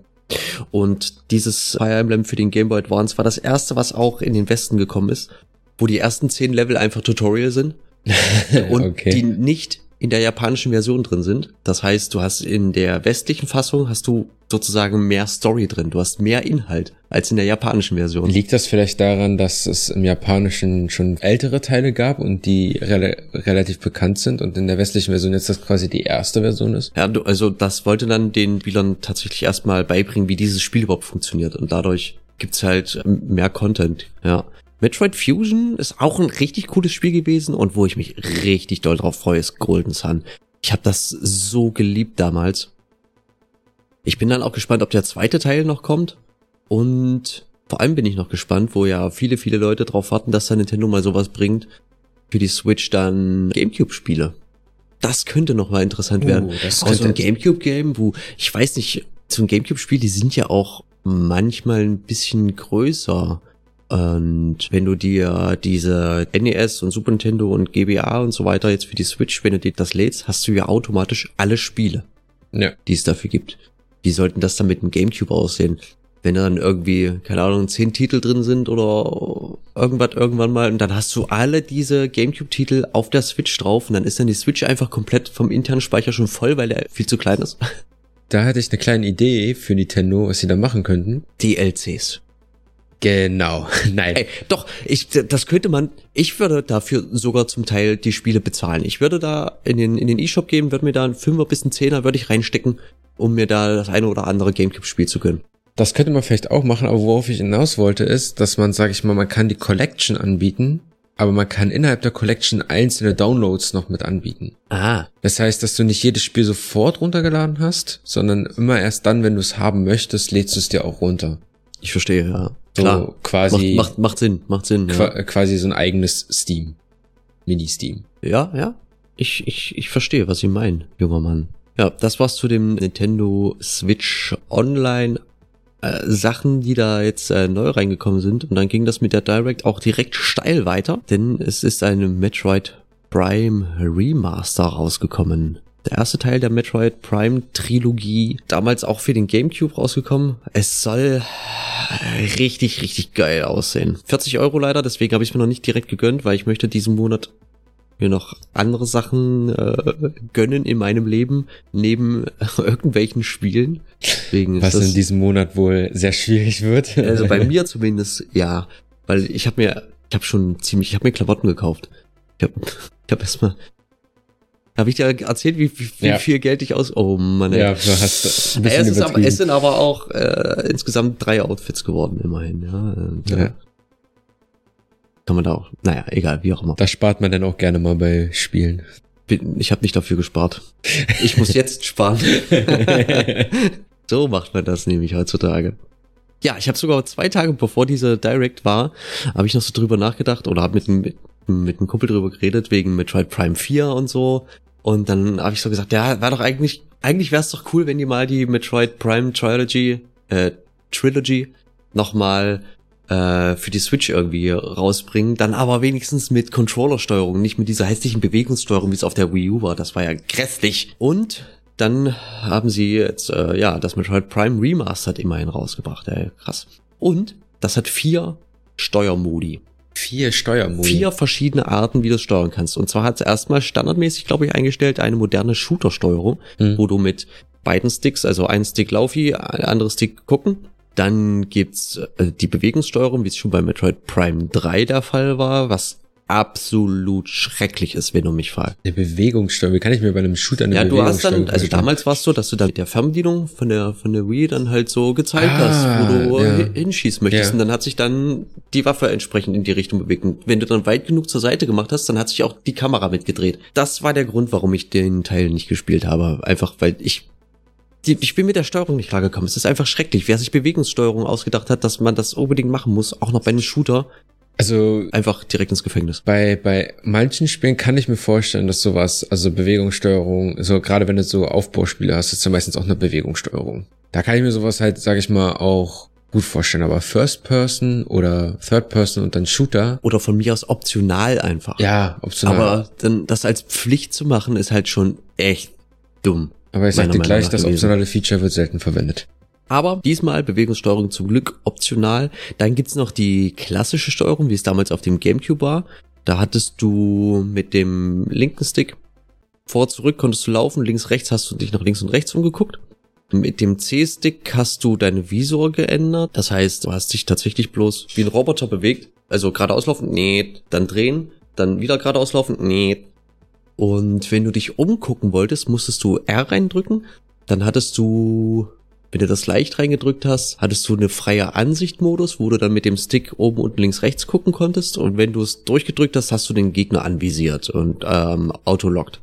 Und dieses Fire Emblem für den Game Boy Advance war das erste, was auch in den Westen gekommen ist, wo die ersten zehn Level einfach Tutorial sind und okay. die nicht in der japanischen Version drin sind. Das heißt, du hast in der westlichen Fassung hast du sozusagen mehr Story drin. Du hast mehr Inhalt als in der japanischen Version. Liegt das vielleicht daran, dass es im japanischen schon ältere Teile gab und die rel relativ bekannt sind und in der westlichen Version jetzt das quasi die erste Version ist? Ja, du, also das wollte dann den Spielern tatsächlich erstmal beibringen, wie dieses Spiel überhaupt funktioniert und dadurch gibt's halt mehr Content, ja. Metroid Fusion ist auch ein richtig cooles Spiel gewesen und wo ich mich richtig doll drauf freue, ist Golden Sun. Ich habe das so geliebt damals. Ich bin dann auch gespannt, ob der zweite Teil noch kommt. Und vor allem bin ich noch gespannt, wo ja viele, viele Leute drauf warten, dass da Nintendo mal sowas bringt. Für die Switch dann Gamecube-Spiele. Das könnte noch mal interessant werden. Uh, das auch so ein Gamecube-Game, wo, ich weiß nicht, so ein Gamecube-Spiel, die sind ja auch manchmal ein bisschen größer. Und wenn du dir diese NES und Super Nintendo und GBA und so weiter jetzt für die Switch, wenn du dir das lädst, hast du ja automatisch alle Spiele, ja. die es dafür gibt. Wie sollten das dann mit dem Gamecube aussehen? Wenn dann irgendwie, keine Ahnung, zehn Titel drin sind oder irgendwas irgendwann mal und dann hast du alle diese Gamecube-Titel auf der Switch drauf und dann ist dann die Switch einfach komplett vom internen Speicher schon voll, weil der viel zu klein ist. Da hatte ich eine kleine Idee für Nintendo, was sie da machen könnten. DLCs. Genau, nein. Ey, doch, ich, das könnte man, ich würde dafür sogar zum Teil die Spiele bezahlen. Ich würde da in den, in den E-Shop gehen, würde mir da einen Fünfer bis einen Zehner würde ich reinstecken, um mir da das eine oder andere Gamecube-Spiel zu gönnen. Das könnte man vielleicht auch machen, aber worauf ich hinaus wollte, ist, dass man, sag ich mal, man kann die Collection anbieten, aber man kann innerhalb der Collection einzelne Downloads noch mit anbieten. Ah. Das heißt, dass du nicht jedes Spiel sofort runtergeladen hast, sondern immer erst dann, wenn du es haben möchtest, lädst du es dir auch runter. Ich verstehe, ja. So Klar. quasi. Macht, macht, macht Sinn, macht Sinn. Ja. Quasi so ein eigenes Steam. Mini-Steam. Ja, ja. Ich, ich, ich verstehe, was Sie meinen, junger Mann. Ja, das war's zu dem Nintendo Switch Online äh, Sachen, die da jetzt äh, neu reingekommen sind. Und dann ging das mit der Direct auch direkt steil weiter, denn es ist eine Metroid Prime Remaster rausgekommen. Der erste Teil der Metroid Prime Trilogie, damals auch für den GameCube rausgekommen. Es soll richtig, richtig geil aussehen. 40 Euro leider, deswegen habe ich mir noch nicht direkt gegönnt, weil ich möchte diesen Monat mir noch andere Sachen äh, gönnen in meinem Leben, neben irgendwelchen Spielen. Deswegen Was in diesem Monat wohl sehr schwierig wird. Also bei mir zumindest, ja. Weil ich habe mir Ich habe schon ziemlich, ich habe mir Klamotten gekauft. Ich habe ich hab erstmal habe ich dir erzählt, wie, wie, wie Ja. viel Geld ich aus... Oh Mann, ey. Ja, du hast ein es, bisschen ist aber, es sind aber auch äh, insgesamt drei Outfits geworden, immerhin. Ja, Und, äh, Ja. Kann man da auch... Naja, egal, wie auch immer. Da spart man dann auch gerne mal bei Spielen. Ich habe nicht dafür gespart. Ich muss jetzt sparen. so macht man das nämlich heutzutage. Ja, ich habe sogar zwei Tage bevor diese Direct war, habe ich noch so drüber nachgedacht oder habe mit, einem- mit, mit einem Kumpel drüber geredet wegen Metroid Prime 4 und so. Und dann habe ich so gesagt, ja, war doch eigentlich, eigentlich wäre es doch cool, wenn die mal die Metroid Prime Trilogy, äh, Trilogy nochmal äh, für die Switch irgendwie rausbringen, dann aber wenigstens mit Controllersteuerung, nicht mit dieser hässlichen Bewegungssteuerung, wie es auf der Wii U war. Das war ja grässlich. Und dann haben sie jetzt, äh, ja, das Metroid Prime Remastered immerhin rausgebracht. Ey, krass. Und das hat vier Steuermodi. Vier Steuermodi. Vier verschiedene Arten, wie du es steuern kannst. Und zwar hat es erstmal standardmäßig, glaube ich, eingestellt eine moderne Shooter-Steuerung, Hm. wo du mit beiden Sticks, also ein Stick Laufi, ein anderer Stick gucken. Dann gibt's äh, die Bewegungssteuerung, wie es schon bei Metroid Prime 3 der Fall war, was absolut schrecklich ist, wenn du mich fragst. Eine Bewegungssteuerung. Wie kann ich mir bei einem Shooter eine Ja, du hast Bewegungssteuerung dann, also damals war es so, dass du dann mit der Fernbedienung von der, von der Wii dann halt so gezeigt Ah, hast, wo du ja. hi- hinschießen möchtest. Ja. Und dann hat sich dann die Waffe entsprechend in die Richtung bewegt. Und wenn du dann weit genug zur Seite gemacht hast, dann hat sich auch die Kamera mitgedreht. Das war der Grund, warum ich den Teil nicht gespielt habe. Einfach, weil ich die, ich bin mit der Steuerung nicht klargekommen. Es ist einfach schrecklich. Wer sich Bewegungssteuerung ausgedacht hat, dass man das unbedingt machen muss, auch noch bei einem Shooter, Also einfach direkt ins Gefängnis. bei, bei manchen Spielen kann ich mir vorstellen, dass sowas, also Bewegungssteuerung, so gerade wenn du so Aufbauspiele hast, ist ja meistens auch eine Bewegungssteuerung. Da kann ich mir sowas halt, sag ich mal, auch gut vorstellen. Aber First Person oder Third Person und dann Shooter, Oder von mir aus optional einfach. ja, optional. Aber dann das als Pflicht zu machen, ist halt schon echt dumm. Aber ich sag dir gleich, das optionale Feature wird selten verwendet. Aber diesmal Bewegungssteuerung zum Glück optional. Dann gibt's noch die klassische Steuerung, wie es damals auf dem Gamecube war. Da hattest du mit dem linken Stick vor, zurück konntest du laufen, links, rechts hast du dich nach links und rechts umgeguckt. Mit dem C-Stick hast du deine Visor geändert. Das heißt, du hast dich tatsächlich bloß wie ein Roboter bewegt. Also geradeaus laufen, nee, dann drehen, dann wieder geradeaus laufen, nee. Und wenn du dich umgucken wolltest, musstest du R reindrücken. Dann hattest du, wenn du das leicht reingedrückt hast, hattest du eine freie Ansicht-Modus, wo du dann mit dem Stick oben, unten, links, rechts gucken konntest. Und wenn du es durchgedrückt hast, hast du den Gegner anvisiert und ähm, autolockt.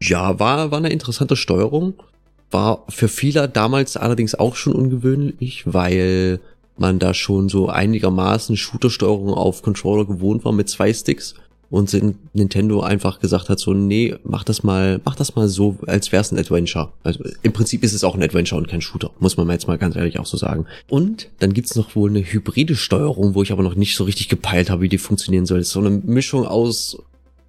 Ja, war, war eine interessante Steuerung. War für viele damals allerdings auch schon ungewöhnlich, weil man da schon so einigermaßen Shooter-Steuerung auf Controller gewohnt war mit zwei Sticks und Nintendo einfach gesagt hat so, nee, mach das mal, mach das mal so, als wär's ein Adventure. Also im Prinzip ist es auch ein Adventure und kein Shooter, muss man jetzt mal ganz ehrlich auch so sagen. Und dann gibt's noch wohl eine hybride Steuerung, wo ich aber noch nicht so richtig gepeilt habe, wie die funktionieren soll. Das ist so eine Mischung aus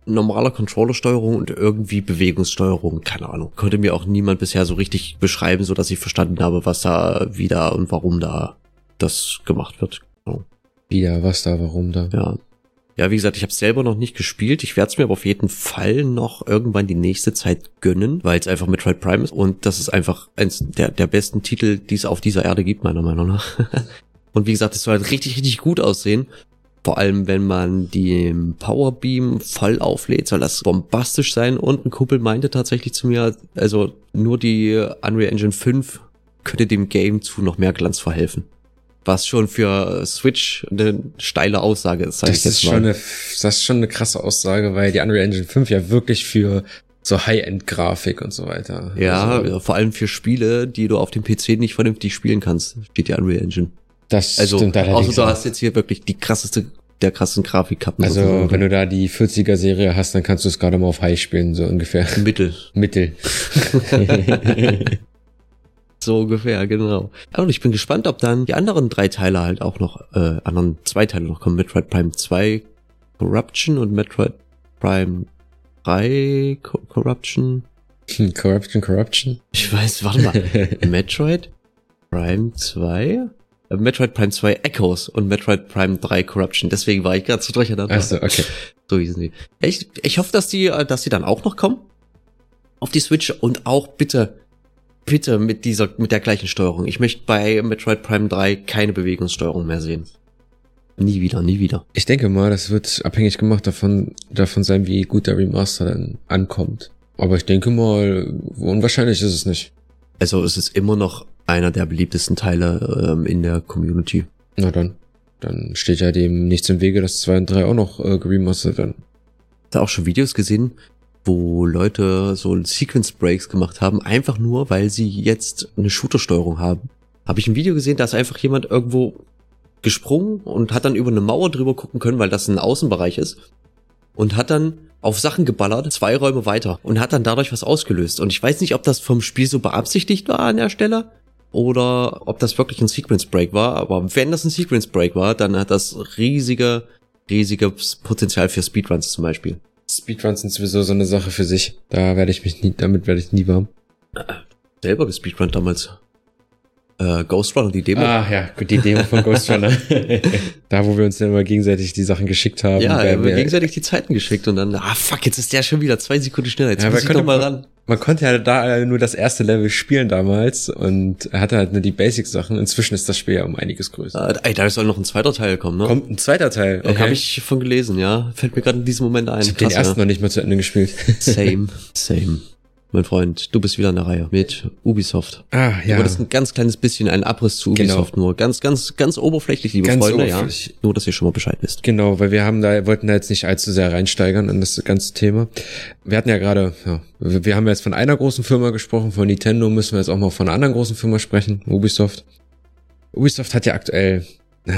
normaler Controllersteuerung und irgendwie Bewegungssteuerung, keine Ahnung. Konnte mir auch niemand bisher so richtig beschreiben, so dass ich verstanden habe, was da wieder und warum da das gemacht wird. Wieder, was da, warum da. Ja. Ja, wie gesagt, ich habe selber noch nicht gespielt. Ich werde es mir aber auf jeden Fall noch irgendwann die nächste Zeit gönnen, weil es einfach Metroid Prime ist und das ist einfach eins der, der besten Titel, die es auf dieser Erde gibt, meiner Meinung nach. und wie gesagt, es soll halt richtig, richtig gut aussehen. Vor allem, wenn man den Powerbeam voll auflädt, soll das bombastisch sein. Und ein Kumpel meinte tatsächlich zu mir, also nur die Unreal Engine 5 könnte dem Game zu noch mehr Glanz verhelfen. Was schon für Switch eine steile Aussage ist, sag ich Das jetzt ist, mal. schon eine, das ist schon eine krasse Aussage, weil die Unreal Engine 5 ja wirklich für so High-End-Grafik und so weiter. Ja, also, vor allem für Spiele, die du auf dem PC nicht vernünftig spielen kannst, steht die Unreal Engine. das Also, stimmt außer allerdings. du auch. hast jetzt hier wirklich die krasseste, der krassen Grafikkarten. Also, sozusagen. wenn du da die 40er-Serie hast, dann kannst du es gerade mal auf High spielen, so ungefähr. Mittel. Mittel. So ungefähr, genau. Und ich bin gespannt, ob dann die anderen drei Teile halt auch noch, äh, anderen zwei Teile noch kommen. Metroid Prime 2 Corruption und Metroid Prime 3 Co Corruption. Corruption, Corruption. Ich weiß, warte mal. Metroid Prime 2? Äh, Metroid Prime 2 Echoes und Metroid Prime 3 Corruption. Deswegen war ich gerade so durcheinander. Achso, okay. So hießen die. Ich, ich hoffe, dass die, äh, dass die dann auch noch kommen. Auf die Switch und auch bitte, bitte mit dieser, mit der gleichen Steuerung. Ich möchte bei Metroid Prime 3 keine Bewegungssteuerung mehr sehen. Nie wieder, nie wieder. Ich denke mal, das wird abhängig gemacht davon, davon sein, wie gut der Remaster dann ankommt. Aber ich denke mal, unwahrscheinlich ist es nicht. Also es ist immer noch einer der beliebtesten Teile ähm, in der Community. Na dann. Dann steht ja dem nichts im Wege, dass 2 und 3 auch noch äh, geremastert werden. Da auch schon Videos gesehen, wo Leute so Sequence Breaks gemacht haben, einfach nur, weil sie jetzt eine Shooter-Steuerung haben. Habe ich ein Video gesehen, da ist einfach jemand irgendwo gesprungen und hat dann über eine Mauer drüber gucken können, weil das ein Außenbereich ist. Und hat dann auf Sachen geballert, zwei Räume weiter und hat dann dadurch was ausgelöst. Und ich weiß nicht, ob das vom Spiel so beabsichtigt war an der Stelle oder ob das wirklich ein Sequence Break war. Aber wenn das ein Sequence Break war, dann hat das riesige, riesiges Potenzial für Speedruns zum Beispiel. Speedruns sind sowieso so eine Sache für sich. Da werde ich mich nie, damit werde ich nie warm. Selber gespeedrunnt damals äh, Ghost Runner, die Demo. Ah ja, gut, die Demo von Ghost Runner. da, wo wir uns dann immer gegenseitig die Sachen geschickt haben. Ja, wir haben gegenseitig die Zeiten geschickt und dann, ah fuck, jetzt ist der schon wieder zwei Sekunden schneller, jetzt ja, muss ich doch mal ran. Man konnte ja da nur das erste Level spielen damals und er hatte halt nur die Basic-Sachen. Inzwischen ist das Spiel ja um einiges größer. Äh, ey, da soll noch ein zweiter Teil kommen, ne? Kommt ein zweiter Teil, okay. Habe ich von gelesen, ja. Fällt mir gerade in diesem Moment ein. Ich hab den ersten noch nicht mal zu Ende gespielt. Same, same mein Freund, du bist wieder in der Reihe mit Ubisoft. Ah, ja. Aber das ist ein ganz kleines bisschen ein Abriss zu Ubisoft Genau. nur. Ganz, ganz, ganz oberflächlich, liebe Ganz Freunde, oberflächlich. ja. Nur, dass ihr schon mal Bescheid wisst. Genau, weil wir haben da, wollten da jetzt nicht allzu sehr reinsteigern in das ganze Thema. Wir hatten ja gerade, ja, wir haben jetzt von einer großen Firma gesprochen, von Nintendo müssen wir jetzt auch mal von einer anderen großen Firma sprechen, Ubisoft. Ubisoft hat ja aktuell äh,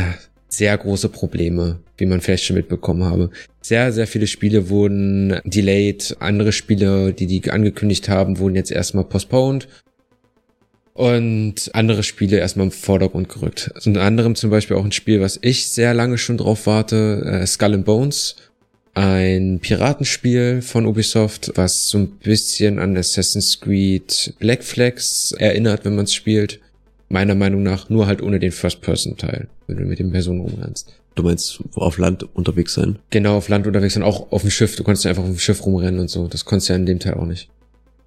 sehr große Probleme, wie man vielleicht schon mitbekommen habe. Sehr, sehr viele Spiele wurden delayed. Andere Spiele, die die angekündigt haben, wurden jetzt erstmal postponed. Und andere Spiele erstmal im Vordergrund gerückt. Also unter anderem zum Beispiel auch ein Spiel, was ich sehr lange schon drauf warte, äh, Skull and Bones. Ein Piratenspiel von Ubisoft, was so ein bisschen an Assassin's Creed Black Flags erinnert, wenn man es spielt. Meiner Meinung nach nur halt ohne den First-Person-Teil, wenn du mit den Personen rumrennst. Du meinst, auf Land unterwegs sein? Genau, auf Land unterwegs und auch auf dem Schiff. Du konntest ja einfach auf dem Schiff rumrennen und so. Das konntest du ja in dem Teil auch nicht.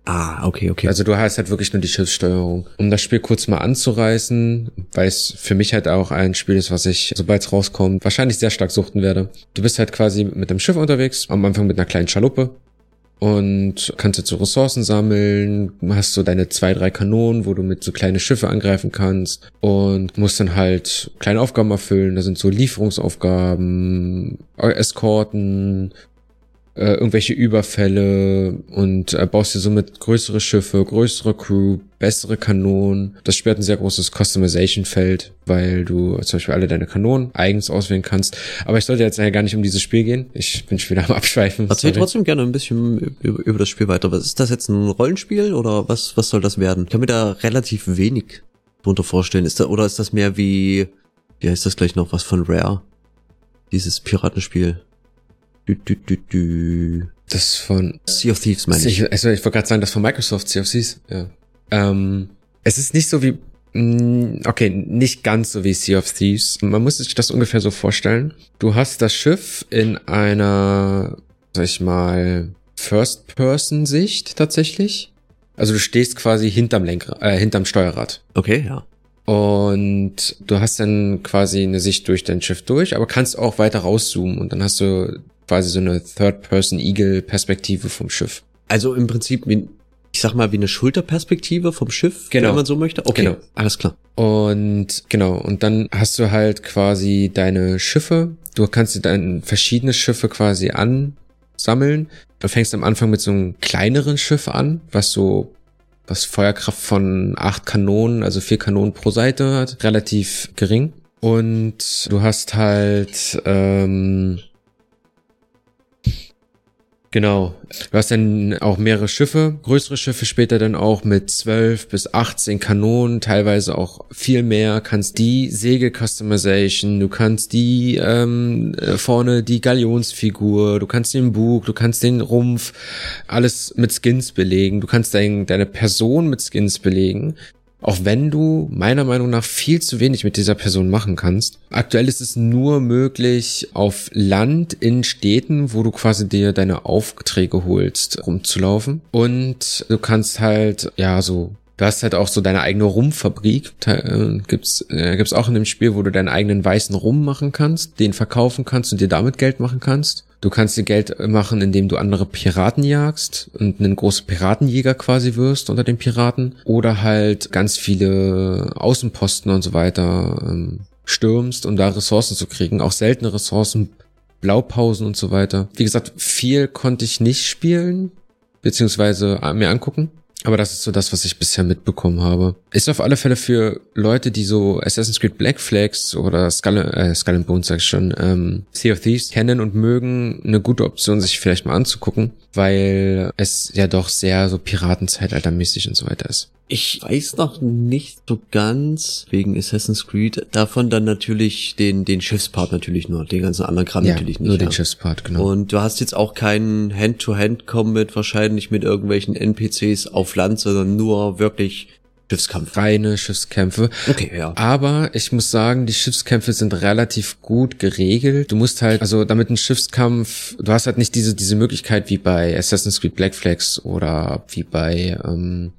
Ah, okay, okay. Also du hast halt wirklich nur die Schiffssteuerung. Um das Spiel kurz mal anzureißen, weil es für mich halt auch ein Spiel ist, was ich, sobald es rauskommt, wahrscheinlich sehr stark suchten werde. Du bist halt quasi mit dem Schiff unterwegs, am Anfang mit einer kleinen Schaluppe und kannst jetzt so Ressourcen sammeln, hast so deine zwei, drei Kanonen, wo du mit so kleine Schiffe angreifen kannst und musst dann halt kleine Aufgaben erfüllen. Da sind so Lieferungsaufgaben, Eskorten, äh, irgendwelche Überfälle und äh, baust dir somit größere Schiffe, größere Crew, bessere Kanonen. Das Spiel hat ein sehr großes Customization-Feld, weil du zum Beispiel alle deine Kanonen eigens auswählen kannst. Aber ich sollte jetzt ja gar nicht um dieses Spiel gehen. Ich bin schon wieder am Abschweifen. Erzähl Sorry. trotzdem gerne ein bisschen über, über das Spiel weiter. Was ist das jetzt ein Rollenspiel oder was, was soll das werden? Ich kann mir da relativ wenig drunter vorstellen. Ist da, oder ist das mehr wie, wie heißt das gleich noch, was von Rare? Dieses Piratenspiel. Dü, dü, dü, dü. Das von Sea of Thieves meine ich. Ich, also ich wollte gerade sagen, das von Microsoft CFCs. Ja. Ähm, es ist nicht so wie, mh, okay, nicht ganz so wie Sea of Thieves. Man muss sich das ungefähr so vorstellen. Du hast das Schiff in einer, sag ich mal, First-Person-Sicht tatsächlich. Also du stehst quasi hinterm Lenkrad, äh, hinterm Steuerrad. Okay, ja. Und du hast dann quasi eine Sicht durch dein Schiff durch, aber kannst auch weiter rauszoomen und dann hast du quasi so eine Third-Person-Eagle-Perspektive vom Schiff. Also im Prinzip, wie, ich sag mal, wie eine Schulterperspektive vom Schiff, Genau. wenn man so möchte. Okay, Genau. alles klar. Und genau, und dann hast du halt quasi deine Schiffe. Du kannst dir dann verschiedene Schiffe quasi ansammeln. Du fängst am Anfang mit so einem kleineren Schiff an, was so was Feuerkraft von acht Kanonen, also vier Kanonen pro Seite hat, relativ gering. Und du hast halt ähm, Genau. Du hast dann auch mehrere Schiffe, größere Schiffe später dann auch mit 12 bis 18 Kanonen, teilweise auch viel mehr. Kannst die Segel Customization, du kannst die ähm, äh, vorne die Galionsfigur, du kannst den Bug, du kannst den Rumpf, alles mit Skins belegen. Du kannst dein, deine Person mit Skins belegen. Auch wenn du meiner Meinung nach viel zu wenig mit dieser Person machen kannst. Aktuell ist es nur möglich, auf Land in Städten, wo du quasi dir deine Aufträge holst, rumzulaufen. Und du kannst halt, ja, so Du hast halt auch so deine eigene Rumfabrik. Äh, gibt's äh, gibt's auch in dem Spiel, wo du deinen eigenen weißen Rum machen kannst, den verkaufen kannst und dir damit Geld machen kannst. Du kannst dir Geld machen, indem du andere Piraten jagst und einen großen Piratenjäger quasi wirst unter den Piraten. Oder halt ganz viele Außenposten und so weiter ähm, stürmst, um da Ressourcen zu kriegen. Auch seltene Ressourcen, Blaupausen und so weiter. Wie gesagt, viel konnte ich nicht spielen, beziehungsweise mir angucken. Aber das ist so das, was ich bisher mitbekommen habe. Ist auf alle Fälle für Leute, die so Assassin's Creed Black Flags oder Skull, äh, Skull and Bones, sag ich schon, ähm, Sea of Thieves kennen und mögen, eine gute Option, sich vielleicht mal anzugucken, weil es ja doch sehr so Piratenzeitaltermäßig und so weiter ist. Ich weiß noch nicht so ganz wegen Assassin's Creed. Davon dann natürlich den, den Schiffspart natürlich nur. Den ganzen anderen Kram ja, natürlich nicht. Nur ja. den Schiffspart, genau. Und du hast jetzt auch keinen Hand-to-Hand-Combat wahrscheinlich mit irgendwelchen NPCs auf Land, sondern nur wirklich Schiffskampf. Reine Schiffskämpfe. Okay, ja. Aber ich muss sagen, die Schiffskämpfe sind relativ gut geregelt. Du musst halt, also damit ein Schiffskampf, du hast halt nicht diese, diese Möglichkeit wie bei Assassin's Creed Black Flags oder wie bei, ähm,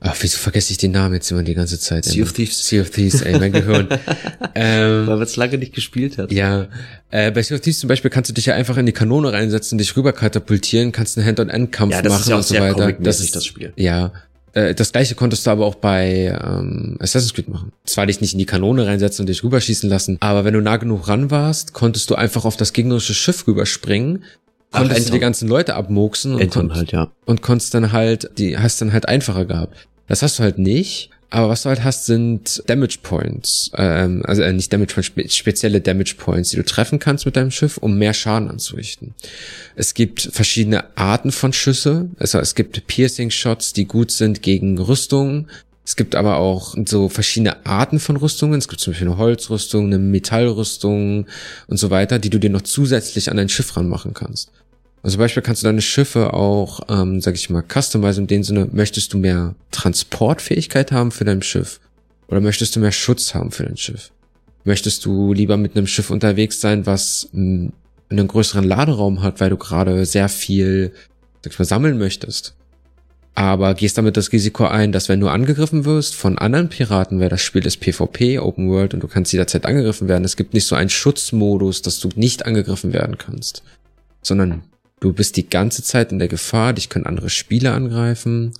Ach, wieso vergesse ich den Namen jetzt immer die ganze Zeit? Sea of Thieves. Sea of Thieves, ey, mein Gehirn. ähm, Weil man es lange nicht gespielt hat. Ja. Äh, bei Sea of Thieves zum Beispiel kannst du dich ja einfach in die Kanone reinsetzen, dich rüber katapultieren, kannst einen Hand-on-End-Kampf ja, machen ja und so weiter. Das ist das Spiel. Ja. Äh, das gleiche konntest du aber auch bei ähm, Assassin's Creed machen. Zwar dich nicht in die Kanone reinsetzen und dich rüberschießen lassen, aber wenn du nah genug ran warst, konntest du einfach auf das gegnerische Schiff rüberspringen konntest Ach, du die ganzen Leute abmoksen und, konnt, halt, ja. und konntest dann halt, die hast dann halt einfacher gehabt. Das hast du halt nicht. Aber was du halt hast, sind Damage Points. Ähm, also äh, nicht Damage Points, spe spezielle Damage Points, die du treffen kannst mit deinem Schiff, um mehr Schaden anzurichten. Es gibt verschiedene Arten von Schüsse. Also es gibt Piercing Shots, die gut sind gegen Rüstungen. Es gibt aber auch so verschiedene Arten von Rüstungen. Es gibt zum Beispiel eine Holzrüstung, eine Metallrüstung und so weiter, die du dir noch zusätzlich an dein Schiff ranmachen kannst. Also zum Beispiel kannst du deine Schiffe auch, ähm, sag ich mal, customizen in dem Sinne, möchtest du mehr Transportfähigkeit haben für dein Schiff? Oder möchtest du mehr Schutz haben für dein Schiff? Möchtest du lieber mit einem Schiff unterwegs sein, was einen größeren Laderaum hat, weil du gerade sehr viel, sag ich mal, sammeln möchtest? Aber gehst damit das Risiko ein, dass wenn du angegriffen wirst von anderen Piraten, weil das Spiel ist PvP, Open World und du kannst jederzeit angegriffen werden, es gibt nicht so einen Schutzmodus, dass du nicht angegriffen werden kannst, sondern Du bist die ganze Zeit in der Gefahr, dich können andere Spieler angreifen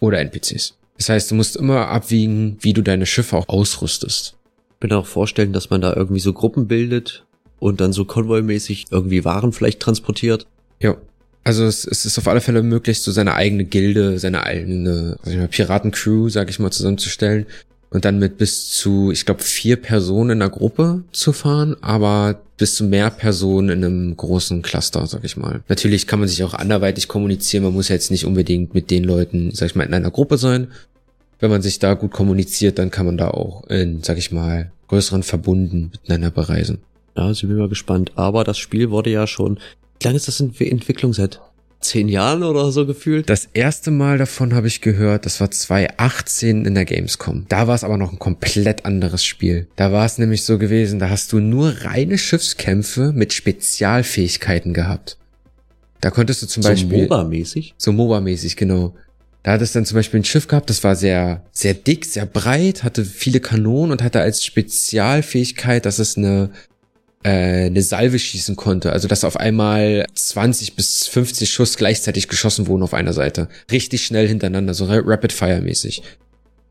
oder NPCs. Das heißt, du musst immer abwiegen, wie du deine Schiffe auch ausrüstest. Ich kann auch vorstellen, dass man da irgendwie so Gruppen bildet und dann so konvoimäßig irgendwie Waren vielleicht transportiert. Ja. Also es, es ist auf alle Fälle möglich, so seine eigene Gilde, seine eigene Piratencrew, sag ich mal, zusammenzustellen und dann mit bis zu, ich glaube, vier Personen in einer Gruppe zu fahren, aber bis zu mehr Personen in einem großen Cluster, sag ich mal. Natürlich kann man sich auch anderweitig kommunizieren, man muss ja jetzt nicht unbedingt mit den Leuten, sag ich mal, in einer Gruppe sein. Wenn man sich da gut kommuniziert, dann kann man da auch in, sag ich mal, größeren Verbunden miteinander bereisen. Ja, sind wir mal gespannt. Aber das Spiel wurde ja schon, wie lange ist das in Entwicklung seit? Zehn Jahren oder so gefühlt. Das erste Mal davon habe ich gehört, das war 2018 in der Gamescom. Da war es aber noch ein komplett anderes Spiel. Da war es nämlich so gewesen, da hast du nur reine Schiffskämpfe mit Spezialfähigkeiten gehabt. Da konntest du zum so Beispiel. So MOBA-mäßig? So MOBA-mäßig, genau. Da hat es dann zum Beispiel ein Schiff gehabt, das war sehr, sehr dick, sehr breit, hatte viele Kanonen und hatte als Spezialfähigkeit, dass es eine äh, eine Salve schießen konnte. Also dass auf einmal 20 bis 50 Schuss gleichzeitig geschossen wurden auf einer Seite. Richtig schnell hintereinander, so Rapid-Fire-mäßig.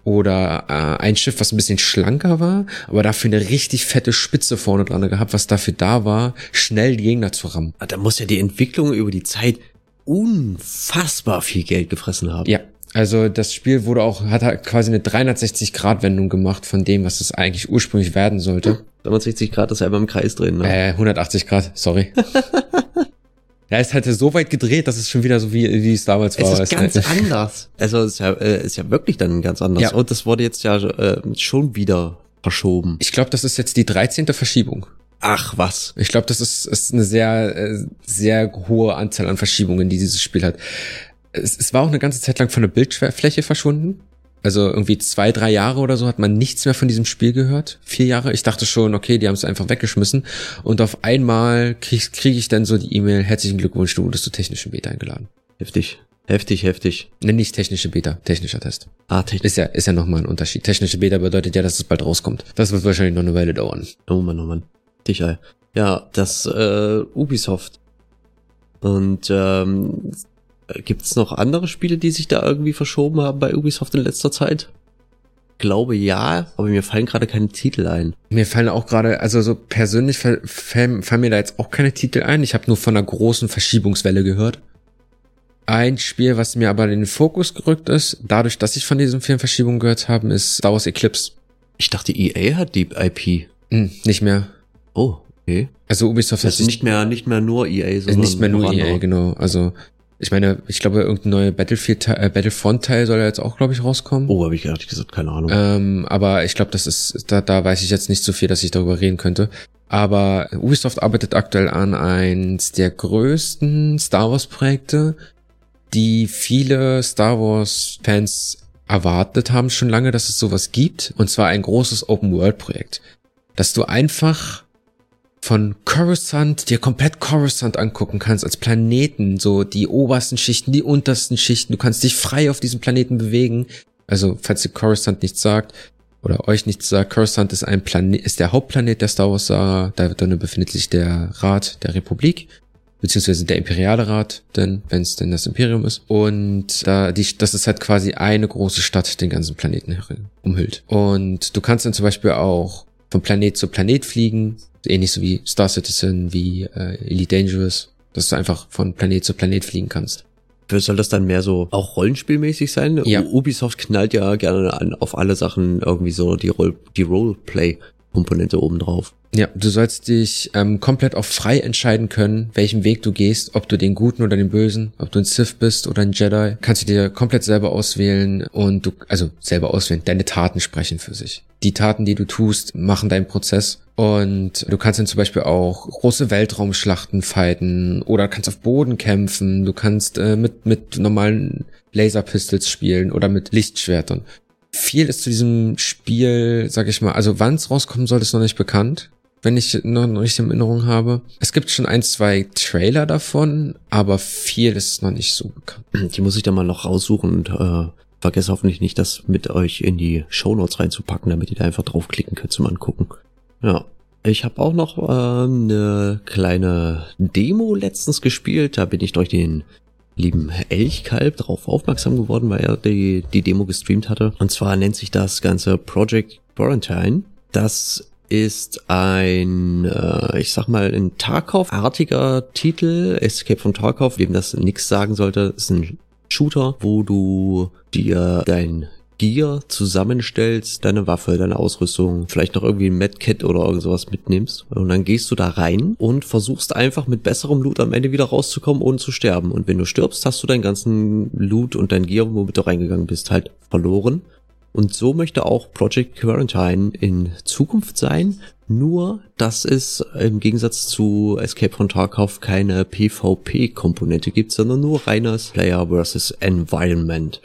Oder äh, ein Schiff, was ein bisschen schlanker war, aber dafür eine richtig fette Spitze vorne dran gehabt, was dafür da war, schnell die Gegner zu rammen. Ah, da muss ja die Entwicklung über die Zeit unfassbar viel Geld gefressen haben. Ja, also das Spiel wurde auch, hat quasi eine 360-Grad-Wendung gemacht von dem, was es eigentlich ursprünglich werden sollte. 360 Grad ist einfach im Kreis drehen, ne? Äh, 180 Grad, sorry. Ja, es hat so weit gedreht, dass es schon wieder so wie, wie es damals war. Es ist ganz halt. anders. Also es ist ja, äh, ist ja wirklich dann ganz anders. Ja. Und das wurde jetzt ja äh, schon wieder verschoben. Ich glaube, das ist jetzt die 13. Verschiebung. Ach was. Ich glaube, das ist, ist eine sehr, äh, sehr hohe Anzahl an Verschiebungen, die dieses Spiel hat es, es war auch eine ganze Zeit lang von der Bildfläche verschwunden. Also irgendwie zwei, drei Jahre oder so hat man nichts mehr von diesem Spiel gehört. Vier Jahre. Ich dachte schon, okay, die haben es einfach weggeschmissen. Und auf einmal kriege krieg ich dann so die E-Mail, herzlichen Glückwunsch, du wurdest zur technischen Beta eingeladen. Heftig. Heftig, heftig. Ne, nicht technische Beta, technischer Test. Ah, technisch. Ist ja, ist ja nochmal ein Unterschied. Technische Beta bedeutet ja, dass es bald rauskommt. Das wird wahrscheinlich noch eine Weile dauern. Oh Mann, oh Mann. Dich, ey. Ja, das äh, Ubisoft. Und ähm, gibt's noch andere Spiele, die sich da irgendwie verschoben haben bei Ubisoft in letzter Zeit? Glaube ja, aber mir fallen gerade keine Titel ein. Mir fallen auch gerade, also so persönlich fall- fallen, fallen mir da jetzt auch keine Titel ein. Ich habe nur von einer großen Verschiebungswelle gehört. Ein Spiel, was mir aber in den Fokus gerückt ist, dadurch, dass ich von diesen vielen Verschiebungen gehört habe, ist Star Wars Eclipse. Ich dachte, EA hat die IP. Hm, nicht mehr. Oh, okay. Also Ubisoft hat ist nicht mehr, nicht mehr nur EA, Äh, sondern nicht mehr nur EA, andere. genau. Also ich meine, ich glaube, irgendein neuer Battlefield äh, Battlefront-Teil soll ja jetzt auch, glaube ich, rauskommen. Oh, habe ich ehrlich gesagt keine Ahnung. Ähm, aber ich glaube, das ist, da, da weiß ich jetzt nicht so viel, dass ich darüber reden könnte. Aber Ubisoft arbeitet aktuell an eins der größten Star Wars-Projekte, die viele Star Wars-Fans erwartet haben schon lange, dass es sowas gibt. Und zwar ein großes Open-World-Projekt. Dass du einfach von Coruscant dir komplett Coruscant angucken kannst als Planeten, so die obersten Schichten, die untersten Schichten. Du kannst dich frei auf diesem Planeten bewegen. Also, falls ihr Coruscant nichts sagt oder euch nichts sagt, Coruscant ist ein Planet, ist der Hauptplanet der Star Wars Saga. Da dann befindet sich der Rat der Republik beziehungsweise der imperiale Rat, denn wenn es denn das Imperium ist. Und da die, das ist halt quasi eine große Stadt, den ganzen Planeten umhüllt. Und du kannst dann zum Beispiel auch von Planet zu Planet fliegen, ähnlich so wie Star Citizen, wie äh, Elite Dangerous, dass du einfach von Planet zu Planet fliegen kannst. Soll das dann mehr so auch rollenspielmäßig sein? Ja. U- Ubisoft knallt ja gerne an, auf alle Sachen irgendwie so die, Roll die Roleplay-Komponente obendrauf. Ja, du sollst dich ähm, komplett auch frei entscheiden können, welchen Weg du gehst, ob du den Guten oder den Bösen, ob du ein Sith bist oder ein Jedi, kannst du dir komplett selber auswählen und du, also selber auswählen, deine Taten sprechen für sich. Die Taten, die du tust, machen deinen Prozess und du kannst dann zum Beispiel auch große Weltraumschlachten fighten oder kannst auf Boden kämpfen, du kannst äh, mit, mit normalen Laserpistols spielen oder mit Lichtschwertern. Viel ist zu diesem Spiel, sag ich mal, also wann es rauskommen soll, ist noch nicht bekannt wenn ich noch richtig in Erinnerung habe. Es gibt schon ein, zwei Trailer davon, aber viel ist noch nicht so bekannt. Die muss ich dann mal noch raussuchen und äh, vergesse hoffentlich nicht, das mit euch in die Shownotes reinzupacken, damit ihr da einfach draufklicken könnt zum Angucken. Ja. Ich habe auch noch äh, eine kleine Demo letztens gespielt. Da bin ich durch den lieben Elchkalb darauf aufmerksam geworden, weil er die, die Demo gestreamt hatte. Und zwar nennt sich das Ganze Project Quarantine. Das ist ein, äh, ich sag mal, ein Tarkov-artiger Titel, Escape from Tarkov, wem das nix sagen sollte, ist ein Shooter, wo du dir dein Gear zusammenstellst, deine Waffe, deine Ausrüstung, vielleicht noch irgendwie ein Medkit oder irgend sowas mitnimmst. Und dann gehst du da rein und versuchst einfach mit besserem Loot am Ende wieder rauszukommen, ohne zu sterben. Und wenn du stirbst, hast du deinen ganzen Loot und dein Gear, womit du reingegangen bist, halt verloren. Und so möchte auch Project Quarantine in Zukunft sein. Nur, dass es im Gegensatz zu Escape from Tarkov keine PvP-Komponente gibt, sondern nur reines Player versus Environment.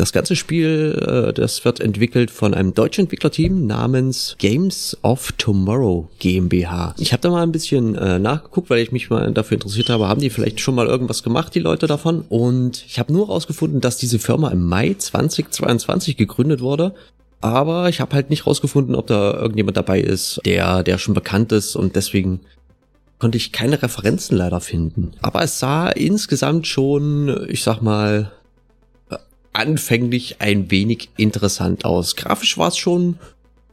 Das ganze Spiel, äh, das wird entwickelt von einem deutschen Entwicklerteam namens Games of Tomorrow GmbH. Ich habe da mal ein bisschen äh, nachgeguckt, weil ich mich mal dafür interessiert habe, haben die vielleicht schon mal irgendwas gemacht, die Leute davon? Und ich habe nur rausgefunden, dass diese Firma im Mai 2022 gegründet wurde. Aber ich habe halt nicht rausgefunden, ob da irgendjemand dabei ist, der, der schon bekannt ist und deswegen konnte ich keine Referenzen leider finden. Aber es sah insgesamt schon, ich sag mal, anfänglich ein wenig interessant aus. Grafisch war es schon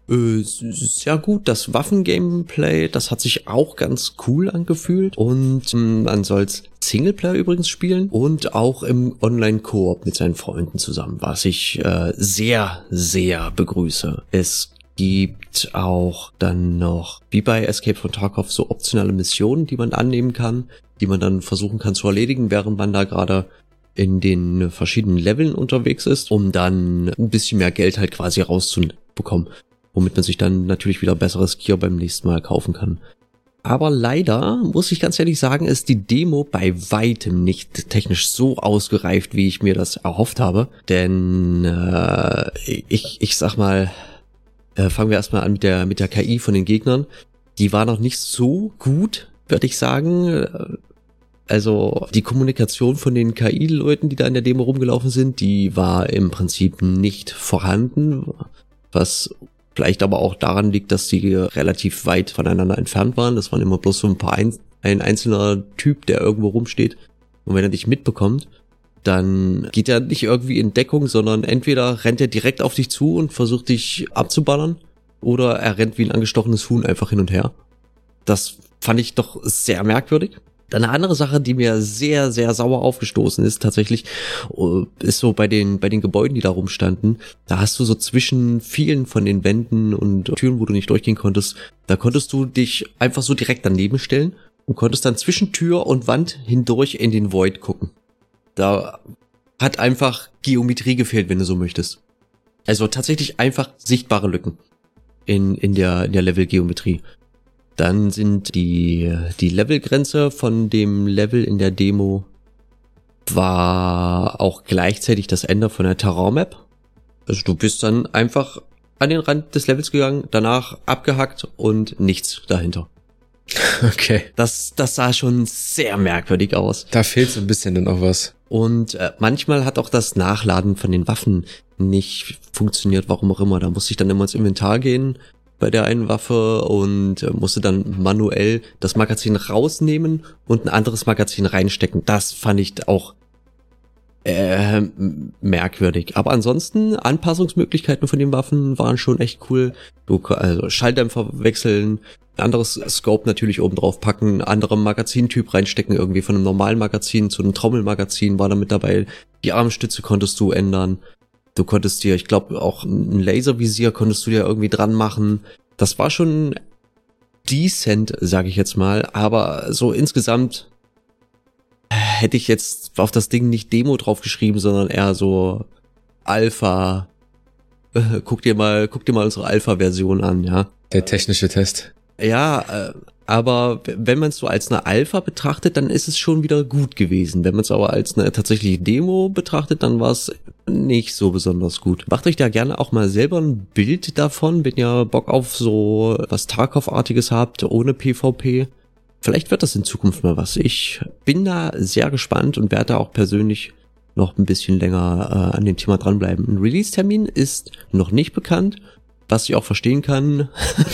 äh, sehr gut. Das Waffen-Gameplay, das hat sich auch ganz cool angefühlt. Und ähm, man soll's Singleplayer übrigens spielen und auch im Online-Koop mit seinen Freunden zusammen, was ich äh, sehr, sehr begrüße. Es gibt auch dann noch, wie bei Escape from Tarkov, so optionale Missionen, die man annehmen kann, die man dann versuchen kann zu erledigen, während man da gerade in den verschiedenen Leveln unterwegs ist, um dann ein bisschen mehr Geld halt quasi rauszubekommen, womit man sich dann natürlich wieder besseres Gear beim nächsten Mal kaufen kann. Aber leider, muss ich ganz ehrlich sagen, ist die Demo bei weitem nicht technisch so ausgereift, wie ich mir das erhofft habe. Denn äh, ich, ich sag mal, äh, fangen wir erstmal an mit der, mit der KI von den Gegnern. Die war noch nicht so gut, würde ich sagen. Also die Kommunikation von den KI-Leuten, die da in der Demo rumgelaufen sind, die war im Prinzip nicht vorhanden, was vielleicht aber auch daran liegt, dass die relativ weit voneinander entfernt waren. Das waren immer bloß so ein paar ein, ein einzelner Typ, der irgendwo rumsteht. Und wenn er dich mitbekommt, dann geht er nicht irgendwie in Deckung, sondern entweder rennt er direkt auf dich zu und versucht dich abzuballern, oder er rennt wie ein angestochenes Huhn einfach hin und her. Das fand ich doch sehr merkwürdig. Eine andere Sache, die mir sehr, sehr sauer aufgestoßen ist, tatsächlich, äh, ist so bei den, bei den Gebäuden, die da rumstanden. Da hast du so zwischen vielen von den Wänden und Türen, wo du nicht durchgehen konntest, da konntest du dich einfach so direkt daneben stellen und konntest dann zwischen Tür und Wand hindurch in den Void gucken. Da hat einfach Geometrie gefehlt, wenn du so möchtest. Also tatsächlich einfach sichtbare Lücken in, in der, in der Levelgeometrie. Dann sind die, die Levelgrenze von dem Level in der Demo war auch gleichzeitig das Ende von der Terrain-Map. Also du bist dann einfach an den Rand des Levels gegangen, danach abgehackt und nichts dahinter. Okay. Das, das sah schon sehr merkwürdig aus. Da fehlt so ein bisschen dann auch was. Und äh, manchmal hat auch das Nachladen von den Waffen nicht funktioniert, warum auch immer. Da musste ich dann immer ins Inventar gehen, bei der einen Waffe und äh, musste dann manuell das Magazin rausnehmen und ein anderes Magazin reinstecken. Das fand ich auch äh, merkwürdig. Aber ansonsten, Anpassungsmöglichkeiten von den Waffen waren schon echt cool. Du, also Schalldämpfer wechseln, anderes Scope natürlich oben drauf packen, andere Magazintyp reinstecken, irgendwie von einem normalen Magazin zu einem Trommelmagazin war da mit dabei. Die Armstütze konntest du ändern. Du konntest dir, ich glaube, auch ein Laservisier konntest du dir irgendwie dran machen. Das war schon decent, sage ich jetzt mal, aber so insgesamt hätte ich jetzt auf das Ding nicht Demo draufgeschrieben, sondern eher so Alpha. guck dir mal, guck dir mal unsere Alpha-Version an, ja. Der technische Test. Ja, äh, aber wenn man es so als eine Alpha betrachtet, dann ist es schon wieder gut gewesen. Wenn man es aber als eine tatsächliche Demo betrachtet, dann war es nicht so besonders gut. Macht euch da gerne auch mal selber ein Bild davon, wenn ihr Bock auf so was Tarkov-artiges habt, ohne PvP. Vielleicht wird das in Zukunft mal was. Ich bin da sehr gespannt und werde auch persönlich noch ein bisschen länger äh, an dem Thema dranbleiben. Ein Release-Termin ist noch nicht bekannt was ich auch verstehen kann.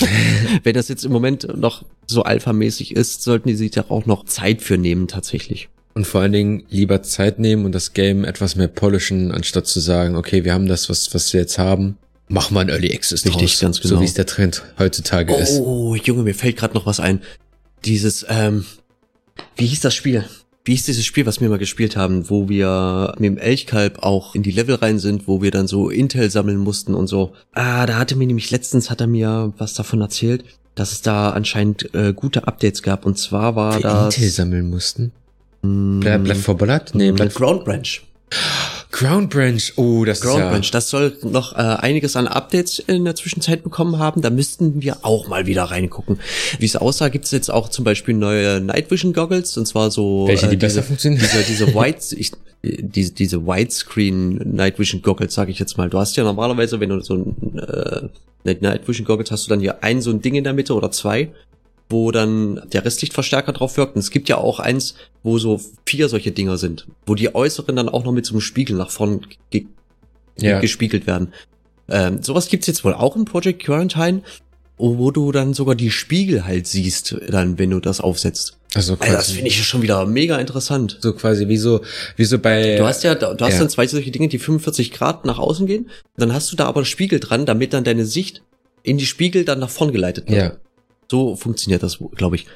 Wenn das jetzt im Moment noch so alphamäßig ist, sollten die sich da auch noch Zeit für nehmen tatsächlich. Und vor allen Dingen lieber Zeit nehmen und das Game etwas mehr polischen, anstatt zu sagen, okay, wir haben das, was, was wir jetzt haben. Mach mal ein Early Access Richtig, draus. ganz genau. So wie es der Trend heutzutage oh, ist. Oh, Junge, mir fällt gerade noch was ein. Dieses, ähm, wie hieß das Spiel? Wie ist dieses Spiel, was wir mal gespielt haben, wo wir mit dem Elchkalb auch in die Level rein sind, wo wir dann so Intel sammeln mussten und so. Ah, da hatte mir nämlich letztens, hat er mir was davon erzählt, dass es da anscheinend äh, gute Updates gab. Und zwar war das... Intel sammeln mussten? Blatt, Blatt for Blood? Nee, Blatt Ground Branch. Ground Branch, oh, das Ground ist ja... Branch, das soll noch äh, einiges an Updates in der Zwischenzeit bekommen haben. Da müssten wir auch mal wieder reingucken. Wie es aussah, gibt es jetzt auch zum Beispiel neue Night Vision Goggles und zwar so welche die äh, besser diese, funktionieren. Diese, diese White, ich, diese, diese Widescreen Night Vision Goggles, sage ich jetzt mal. Du hast ja normalerweise, wenn du so ein äh, Night Vision Goggles hast, du dann hier ein so ein Ding in der Mitte oder zwei wo dann der Restlichtverstärker drauf wirkt. Und es gibt ja auch eins, wo so vier solche Dinger sind, wo die äußeren dann auch noch mit so einem Spiegel nach vorn ge ja. gespiegelt werden. Ähm, sowas gibt's jetzt wohl auch in Project Quarantine, wo du dann sogar die Spiegel halt siehst, dann, wenn du das aufsetzt. Also, also das finde ich schon wieder mega interessant. So quasi wie so, wie so bei. Du hast ja, du hast ja. dann zwei solche Dinge, die 45 Grad nach außen gehen. Dann hast du da aber Spiegel dran, damit dann deine Sicht in die Spiegel dann nach vorn geleitet wird. Ja. So funktioniert das, glaube ich.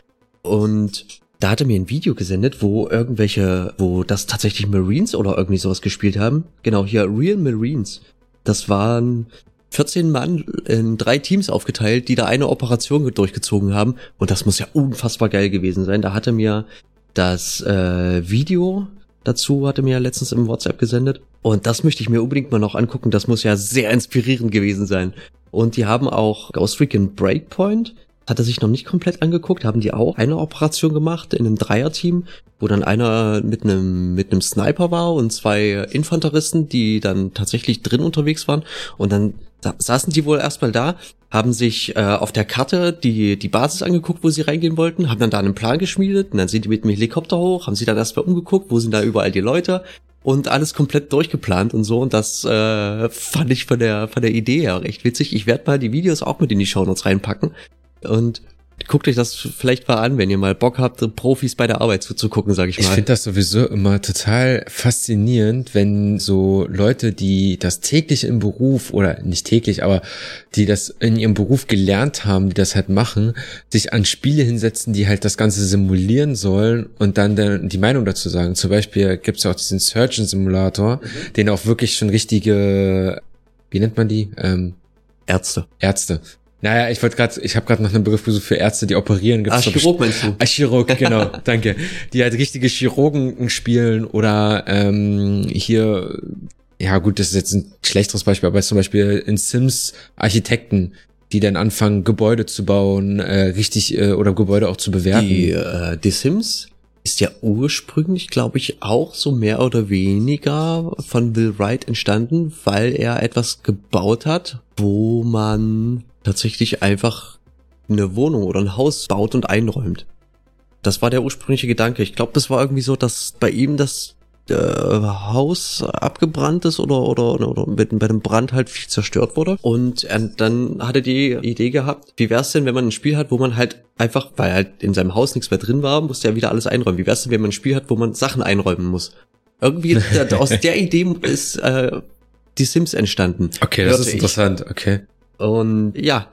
Und da hat er mir ein Video gesendet, wo irgendwelche, wo das tatsächlich Marines oder irgendwie sowas gespielt haben. Genau, hier Real Marines. Das waren 14 Mann in drei Teams aufgeteilt, die da eine Operation durchgezogen haben. Und das muss ja unfassbar geil gewesen sein. Da hatte mir das äh, Video dazu, hatte mir letztens im WhatsApp gesendet. Und das möchte ich mir unbedingt mal noch angucken. Das muss ja sehr inspirierend gewesen sein. Und die haben auch Ghost Recon Breakpoint hat er sich noch nicht komplett angeguckt, haben die auch eine Operation gemacht in einem Dreierteam, wo dann einer mit einem mit einem Sniper war und zwei Infanteristen, die dann tatsächlich drin unterwegs waren? Und dann saßen die wohl erstmal da, haben sich äh, auf der Karte die die Basis angeguckt, wo sie reingehen wollten, haben dann da einen Plan geschmiedet und dann sind die mit dem Helikopter hoch, haben sie dann erstmal umgeguckt, wo sind da überall die Leute? Und alles komplett durchgeplant und so. Und das äh, fand ich von der von der Idee her recht witzig. Ich werde mal die Videos auch mit in die Shownotes reinpacken und guckt euch das vielleicht mal an, wenn ihr mal Bock habt, Profis bei der Arbeit zuzugucken, sag ich mal. Ich finde das sowieso immer total faszinierend, wenn so Leute, die das täglich im Beruf oder nicht täglich, aber die das in ihrem Beruf gelernt haben, die das halt machen, sich an Spiele hinsetzen, die halt das Ganze simulieren sollen und dann die Meinung dazu sagen. Zum Beispiel gibt es ja auch diesen Surgeon Simulator, mhm. den auch wirklich schon richtige, wie nennt man die? Ähm, Ärzte. Ärzte naja, ich wollte gerade, ich habe gerade nach einem Begriff gesucht für Ärzte, die operieren. Gibt's ah, Chirurg meinst du? Ah, Chirurg, genau, danke. Die halt richtige Chirurgen spielen oder ähm, hier, ja gut, das ist jetzt ein schlechteres Beispiel, aber zum Beispiel in Sims Architekten, die dann anfangen, Gebäude zu bauen, äh, richtig äh, oder Gebäude auch zu bewerten. Die, äh, die Sims ist ja ursprünglich, glaube ich, auch so mehr oder weniger von Will Wright entstanden, weil er etwas gebaut hat, wo man tatsächlich einfach eine Wohnung oder ein Haus baut und einräumt. Das war der ursprüngliche Gedanke. Ich glaube, das war irgendwie so, dass bei ihm das äh, Haus abgebrannt ist oder, oder, oder mit, bei einem Brand halt viel zerstört wurde. Und er, dann hat er die Idee gehabt, wie wär's denn, wenn man ein Spiel hat, wo man halt einfach, weil halt in seinem Haus nichts mehr drin war, musste er wieder alles einräumen. Wie wär's denn, wenn man ein Spiel hat, wo man Sachen einräumen muss? Irgendwie aus der Idee ist äh, die Sims entstanden. Okay, das ist interessant, okay. Und ja,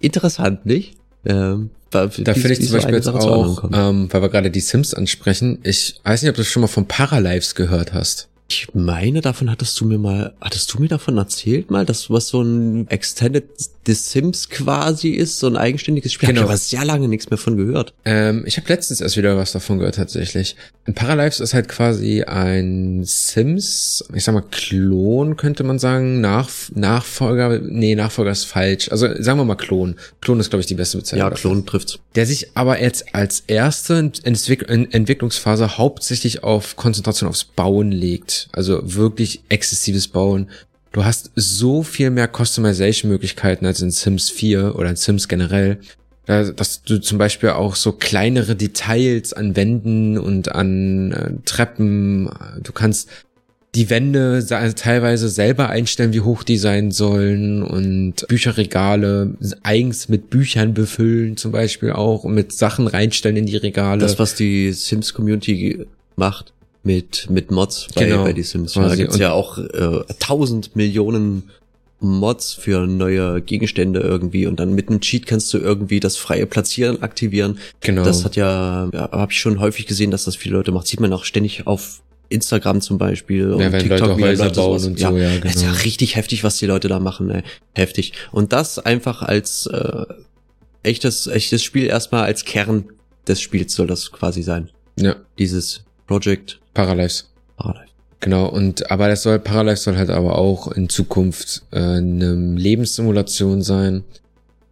interessant, nicht? Ähm, da finde ich zum Beispiel jetzt auch, ähm, weil wir gerade die Sims ansprechen, ich weiß nicht, ob du schon mal von Paralives gehört hast. Ich meine, davon hattest du mir mal, hattest du mir davon erzählt mal, dass was so ein Extended The Sims quasi ist, so ein eigenständiges Spiel. Genau. Hab ich aber sehr lange nichts mehr von gehört. Ähm, ich habe letztens erst wieder was davon gehört tatsächlich. Paralives ist halt quasi ein Sims, ich sag mal Klon könnte man sagen, Nach Nachfolger, nee, Nachfolger ist falsch. Also sagen wir mal Klon. Klon ist glaube ich die beste Bezeichnung. Ja, Klon trifft's. Der sich aber jetzt als erste Entwick Entwicklungsphase hauptsächlich auf Konzentration aufs Bauen legt. Also wirklich exzessives Bauen. Du hast so viel mehr Customization-Möglichkeiten als in Sims 4 oder in Sims generell. Dass du zum Beispiel auch so kleinere Details an Wänden und an äh, Treppen, du kannst die Wände teilweise selber einstellen, wie hoch die sein sollen und Bücherregale eigens mit Büchern befüllen zum Beispiel auch und mit Sachen reinstellen in die Regale. Das, was die Sims Community macht mit, mit Mods bei, genau, bei die Sims. Da gibt's ja auch äh, tausend Millionen Mods für neue Gegenstände irgendwie und dann mit einem Cheat kannst du irgendwie das freie Platzieren aktivieren. Genau. Das hat ja, ja habe ich schon häufig gesehen, dass das viele Leute macht. Sieht man auch ständig auf Instagram zum Beispiel ja, und TikTok, Leute Häuser Leute bauen und ja, so, ja, genau. ist ja richtig heftig, was die Leute da machen, ey. heftig. Und das einfach als äh, echtes echtes Spiel erstmal als Kern des Spiels soll das quasi sein. Ja. Dieses Project Paralives. Paralives. Genau, und aber das soll, Paralives soll halt aber auch in Zukunft äh, eine Lebenssimulation sein,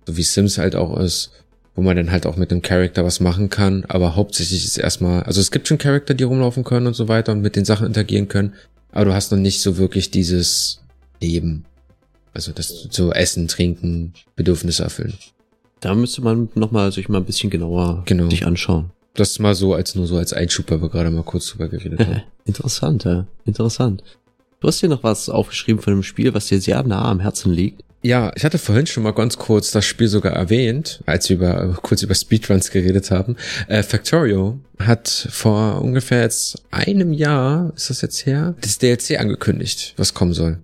so wie Sims halt auch ist, wo man dann halt auch mit dem Charakter was machen kann, aber hauptsächlich ist erstmal, also es gibt schon Charakter, die rumlaufen können und so weiter und mit den Sachen interagieren können, aber du hast noch nicht so wirklich dieses Leben. Also das so Essen, Trinken, Bedürfnisse erfüllen. Da müsste man nochmal sich mal ein bisschen genauer genau. sich anschauen. Das mal so als nur so als Einschub, weil wir gerade mal kurz drüber geredet haben. interessant, ja. Interessant. Du hast hier noch was aufgeschrieben von einem Spiel, was dir sehr nah am Herzen liegt. Ja, ich hatte vorhin schon mal ganz kurz das Spiel sogar erwähnt, als wir über, kurz über Speedruns geredet haben. Äh, Factorio hat vor ungefähr jetzt einem Jahr, ist das jetzt her, das DLC angekündigt, was kommen soll.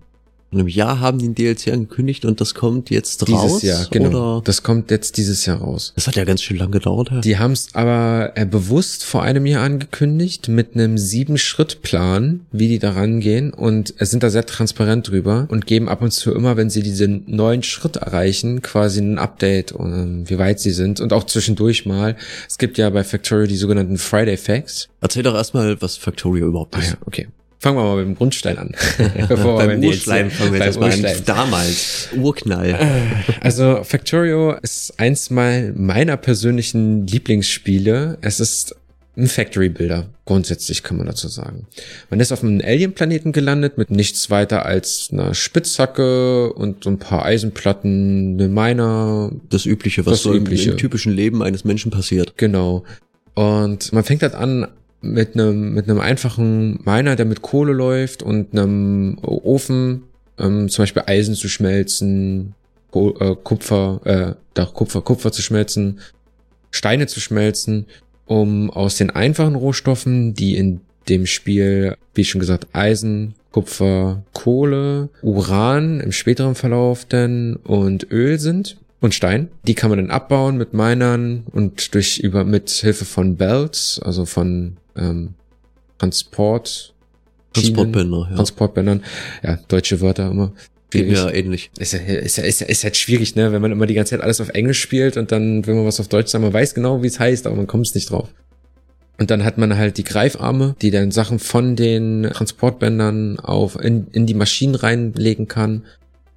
In einem Jahr haben die ein DLC angekündigt und das kommt jetzt dieses raus? Jahr, genau. Oder? Das kommt jetzt dieses Jahr raus. Das hat ja ganz schön lang gedauert. Ja. Die haben es aber äh, bewusst vor einem Jahr angekündigt mit einem Sieben-Schritt-Plan, wie die da rangehen und es sind da sehr transparent drüber und geben ab und zu immer, wenn sie diesen neuen Schritt erreichen, quasi ein Update, und, ähm, wie weit sie sind und auch zwischendurch mal. Es gibt ja bei Factorio die sogenannten Friday Facts. Erzähl doch erstmal, was Factorio überhaupt ist. Ah ja, okay. Fangen wir mal mit dem Grundstein an. Bevor beim Urschleim fangen wir jetzt mal an. Damals, Urknall. Also Factorio ist eins mal meiner persönlichen Lieblingsspiele. Es ist ein Factory Builder. Grundsätzlich kann man dazu sagen. Man ist auf einem Alien-Planeten gelandet mit nichts weiter als einer Spitzhacke und so ein paar Eisenplatten, eine Miner. Das Übliche, was das so Übliche. im typischen Leben eines Menschen passiert. Genau. Und man fängt halt an, mit einem mit einem einfachen Miner, der mit Kohle läuft und einem Ofen, ähm, zum Beispiel Eisen zu schmelzen, Ko äh, Kupfer, äh, doch Kupfer, Kupfer zu schmelzen, Steine zu schmelzen, um aus den einfachen Rohstoffen, die in dem Spiel, wie schon gesagt, Eisen, Kupfer, Kohle, Uran im späteren Verlauf denn und Öl sind, und Stein. Die kann man dann abbauen mit Minern und durch über mit Hilfe von Belts, also von ähm, Transport. Transportbänder, ja. Transportbändern. Ja, deutsche Wörter immer. Geht mir ähnlich. Ist ja, ist, ja, ist, ja, ist halt schwierig, ne? Wenn man immer die ganze Zeit alles auf Englisch spielt und dann will man was auf Deutsch sagen, man weiß genau, wie es heißt, aber man kommt nicht drauf. Und dann hat man halt die Greifarme, die dann Sachen von den Transportbändern auf in, in die Maschinen reinlegen kann.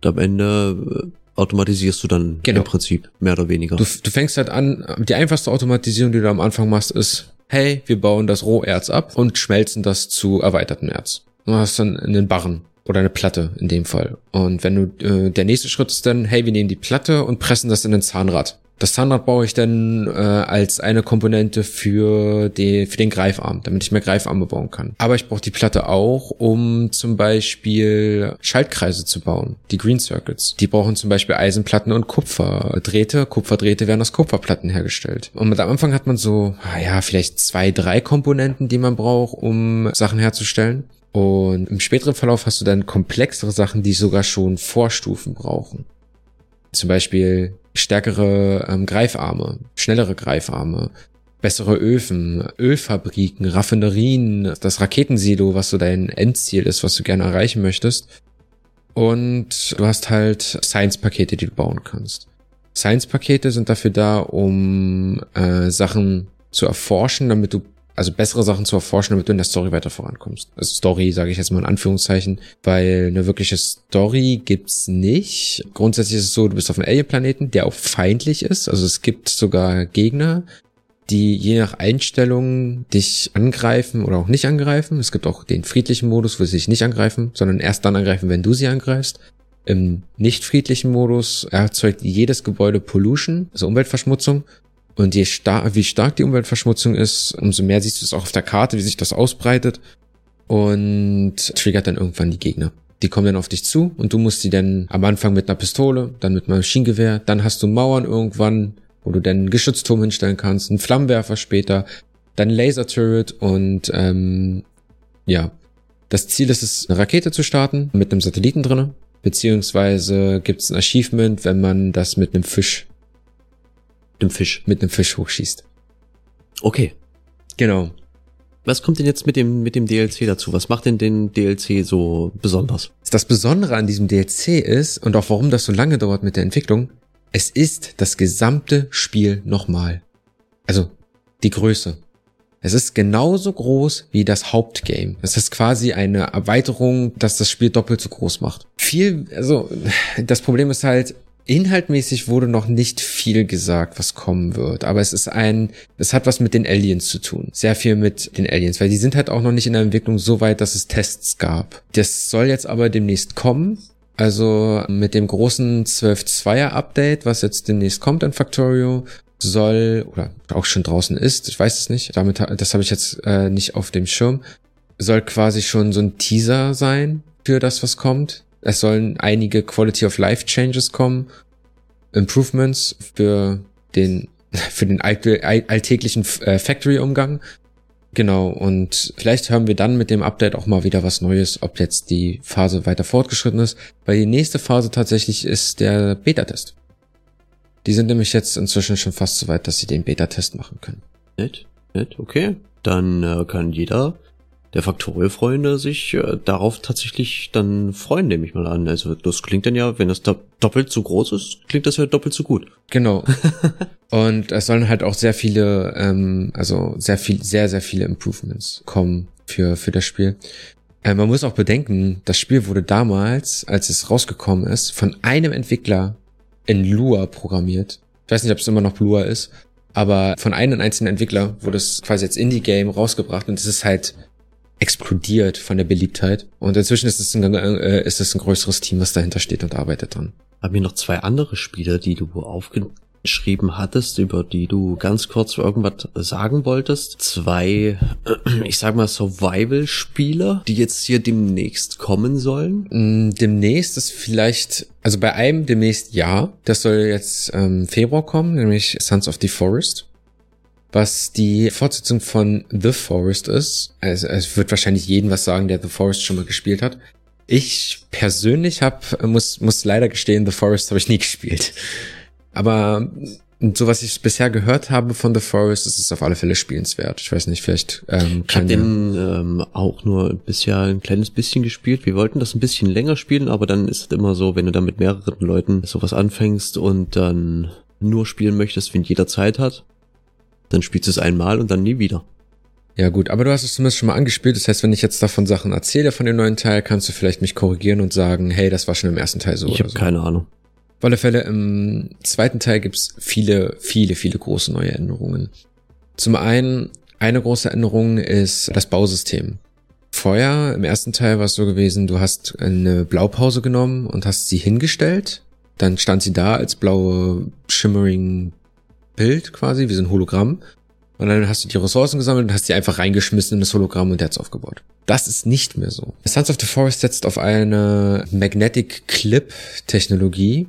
Und am Ende äh, automatisierst du dann genau. im Prinzip, mehr oder weniger. Du, du fängst halt an, die einfachste Automatisierung, die du am Anfang machst, ist, hey, wir bauen das Roherz ab und schmelzen das zu erweitertem Erz. Du hast dann einen Barren oder eine Platte in dem Fall. Und wenn du, äh, der nächste Schritt ist dann, hey, wir nehmen die Platte und pressen das in ein Zahnrad. Das Zahnrad baue ich dann äh, als eine Komponente für, die, für den Greifarm, damit ich mehr Greifarme bauen kann. Aber ich brauche die Platte auch, um zum Beispiel Schaltkreise zu bauen, die Green Circuits. Die brauchen zum Beispiel Eisenplatten und Kupferdrähte. Kupferdrähte werden aus Kupferplatten hergestellt. Und am Anfang hat man so, ah ja, vielleicht zwei, drei Komponenten, die man braucht, um Sachen herzustellen. Und im späteren Verlauf hast du dann komplexere Sachen, die sogar schon Vorstufen brauchen. Zum Beispiel stärkere ähm, Greifarme, schnellere Greifarme, bessere Öfen, Ölfabriken, Raffinerien, das Raketensilo, was so dein Endziel ist, was du gerne erreichen möchtest. Und du hast halt Science-Pakete, die du bauen kannst. Science-Pakete sind dafür da, um äh, Sachen zu erforschen, damit du also bessere Sachen zu erforschen, damit du in der Story weiter vorankommst. Also Story sage ich jetzt mal in Anführungszeichen, weil eine wirkliche Story gibt's nicht. Grundsätzlich ist es so, du bist auf einem Alien-Planeten, der auch feindlich ist. Also es gibt sogar Gegner, die je nach Einstellung dich angreifen oder auch nicht angreifen. Es gibt auch den friedlichen Modus, wo sie dich nicht angreifen, sondern erst dann angreifen, wenn du sie angreifst. Im nicht friedlichen Modus erzeugt jedes Gebäude Pollution, also Umweltverschmutzung. Und je star wie stark die Umweltverschmutzung ist, umso mehr siehst du es auch auf der Karte, wie sich das ausbreitet und triggert dann irgendwann die Gegner. Die kommen dann auf dich zu und du musst die dann am Anfang mit einer Pistole, dann mit einem Maschinengewehr, dann hast du Mauern irgendwann, wo du dann einen Geschützturm hinstellen kannst, einen Flammenwerfer später, dann Laser-Turret und ähm, ja. Das Ziel ist es, eine Rakete zu starten mit einem Satelliten drinne, beziehungsweise gibt es ein Achievement, wenn man das mit einem Fisch dem Fisch. Mit einem Fisch hochschießt. Okay. Genau. Was kommt denn jetzt mit dem, mit dem DLC dazu? Was macht denn den DLC so besonders? Das Besondere an diesem DLC ist, und auch warum das so lange dauert mit der Entwicklung, es ist das gesamte Spiel nochmal. Also, die Größe. Es ist genauso groß wie das Hauptgame. Es ist quasi eine Erweiterung, dass das Spiel doppelt so groß macht. Viel, also, das Problem ist halt, Inhaltmäßig wurde noch nicht viel gesagt, was kommen wird, aber es ist ein, es hat was mit den Aliens zu tun. Sehr viel mit den Aliens, weil die sind halt auch noch nicht in der Entwicklung so weit, dass es Tests gab. Das soll jetzt aber demnächst kommen. Also mit dem großen 12.2er Update, was jetzt demnächst kommt in Factorio, soll, oder auch schon draußen ist, ich weiß es nicht, damit, das habe ich jetzt äh, nicht auf dem Schirm, soll quasi schon so ein Teaser sein für das, was kommt. Es sollen einige Quality of Life Changes kommen, Improvements für den für den alltäglichen äh, Factory-Umgang. Genau, und vielleicht hören wir dann mit dem Update auch mal wieder was Neues, ob jetzt die Phase weiter fortgeschritten ist, weil die nächste Phase tatsächlich ist der Beta-Test. Die sind nämlich jetzt inzwischen schon fast so weit, dass sie den Beta-Test machen können. Nett, nett, okay. Dann äh, kann jeder der Faktorial-Freunde sich äh, darauf tatsächlich dann freuen, nehme ich mal an. Also das klingt dann ja, wenn das do doppelt so groß ist, klingt das ja doppelt so gut. Genau. Und es sollen halt auch sehr viele, ähm, also sehr viel, sehr, sehr viele Improvements kommen für, für das Spiel. Äh, man muss auch bedenken, das Spiel wurde damals, als es rausgekommen ist, von einem Entwickler in Lua programmiert. Ich weiß nicht, ob es immer noch Lua ist, aber von einem einzelnen Entwickler wurde es quasi als Indie-Game rausgebracht und es ist halt explodiert von der Beliebtheit. Und inzwischen ist es ein, äh, ist es ein größeres Team, was dahinter steht und arbeitet dran. Haben wir noch zwei andere Spiele, die du aufgeschrieben hattest, über die du ganz kurz irgendwas sagen wolltest? Zwei, ich sag mal, Survival-Spiele, die jetzt hier demnächst kommen sollen? Mm, demnächst ist vielleicht, also bei einem demnächst ja. Das soll jetzt ähm, Februar kommen, nämlich Sons of the Forest was die Fortsetzung von The Forest ist. Also, es wird wahrscheinlich jeden was sagen, der The Forest schon mal gespielt hat. Ich persönlich hab, muss, muss leider gestehen, The Forest habe ich nie gespielt. Aber so was ich bisher gehört habe von The Forest, ist es auf alle Fälle spielenswert. Ich weiß nicht, vielleicht ähm, Ich habe den ähm, auch nur bisher ein kleines bisschen gespielt. Wir wollten das ein bisschen länger spielen, aber dann ist es immer so, wenn du dann mit mehreren Leuten sowas anfängst und dann nur spielen möchtest, wenn jeder Zeit hat, dann spielst du es einmal und dann nie wieder. Ja gut, aber du hast es zumindest schon mal angespielt. Das heißt, wenn ich jetzt davon Sachen erzähle von dem neuen Teil, kannst du vielleicht mich korrigieren und sagen, hey, das war schon im ersten Teil so. Ich habe so. keine Ahnung. Auf alle Fälle, im zweiten Teil gibt's viele, viele, viele große neue Änderungen. Zum einen, eine große Änderung ist das Bausystem. Vorher, im ersten Teil war es so gewesen, du hast eine Blaupause genommen und hast sie hingestellt. Dann stand sie da als blaue Shimmering Bild quasi, wie so ein Hologramm. Und dann hast du die Ressourcen gesammelt und hast die einfach reingeschmissen in das Hologramm und der hat's aufgebaut. Das ist nicht mehr so. Sons of the Forest setzt auf eine Magnetic Clip Technologie,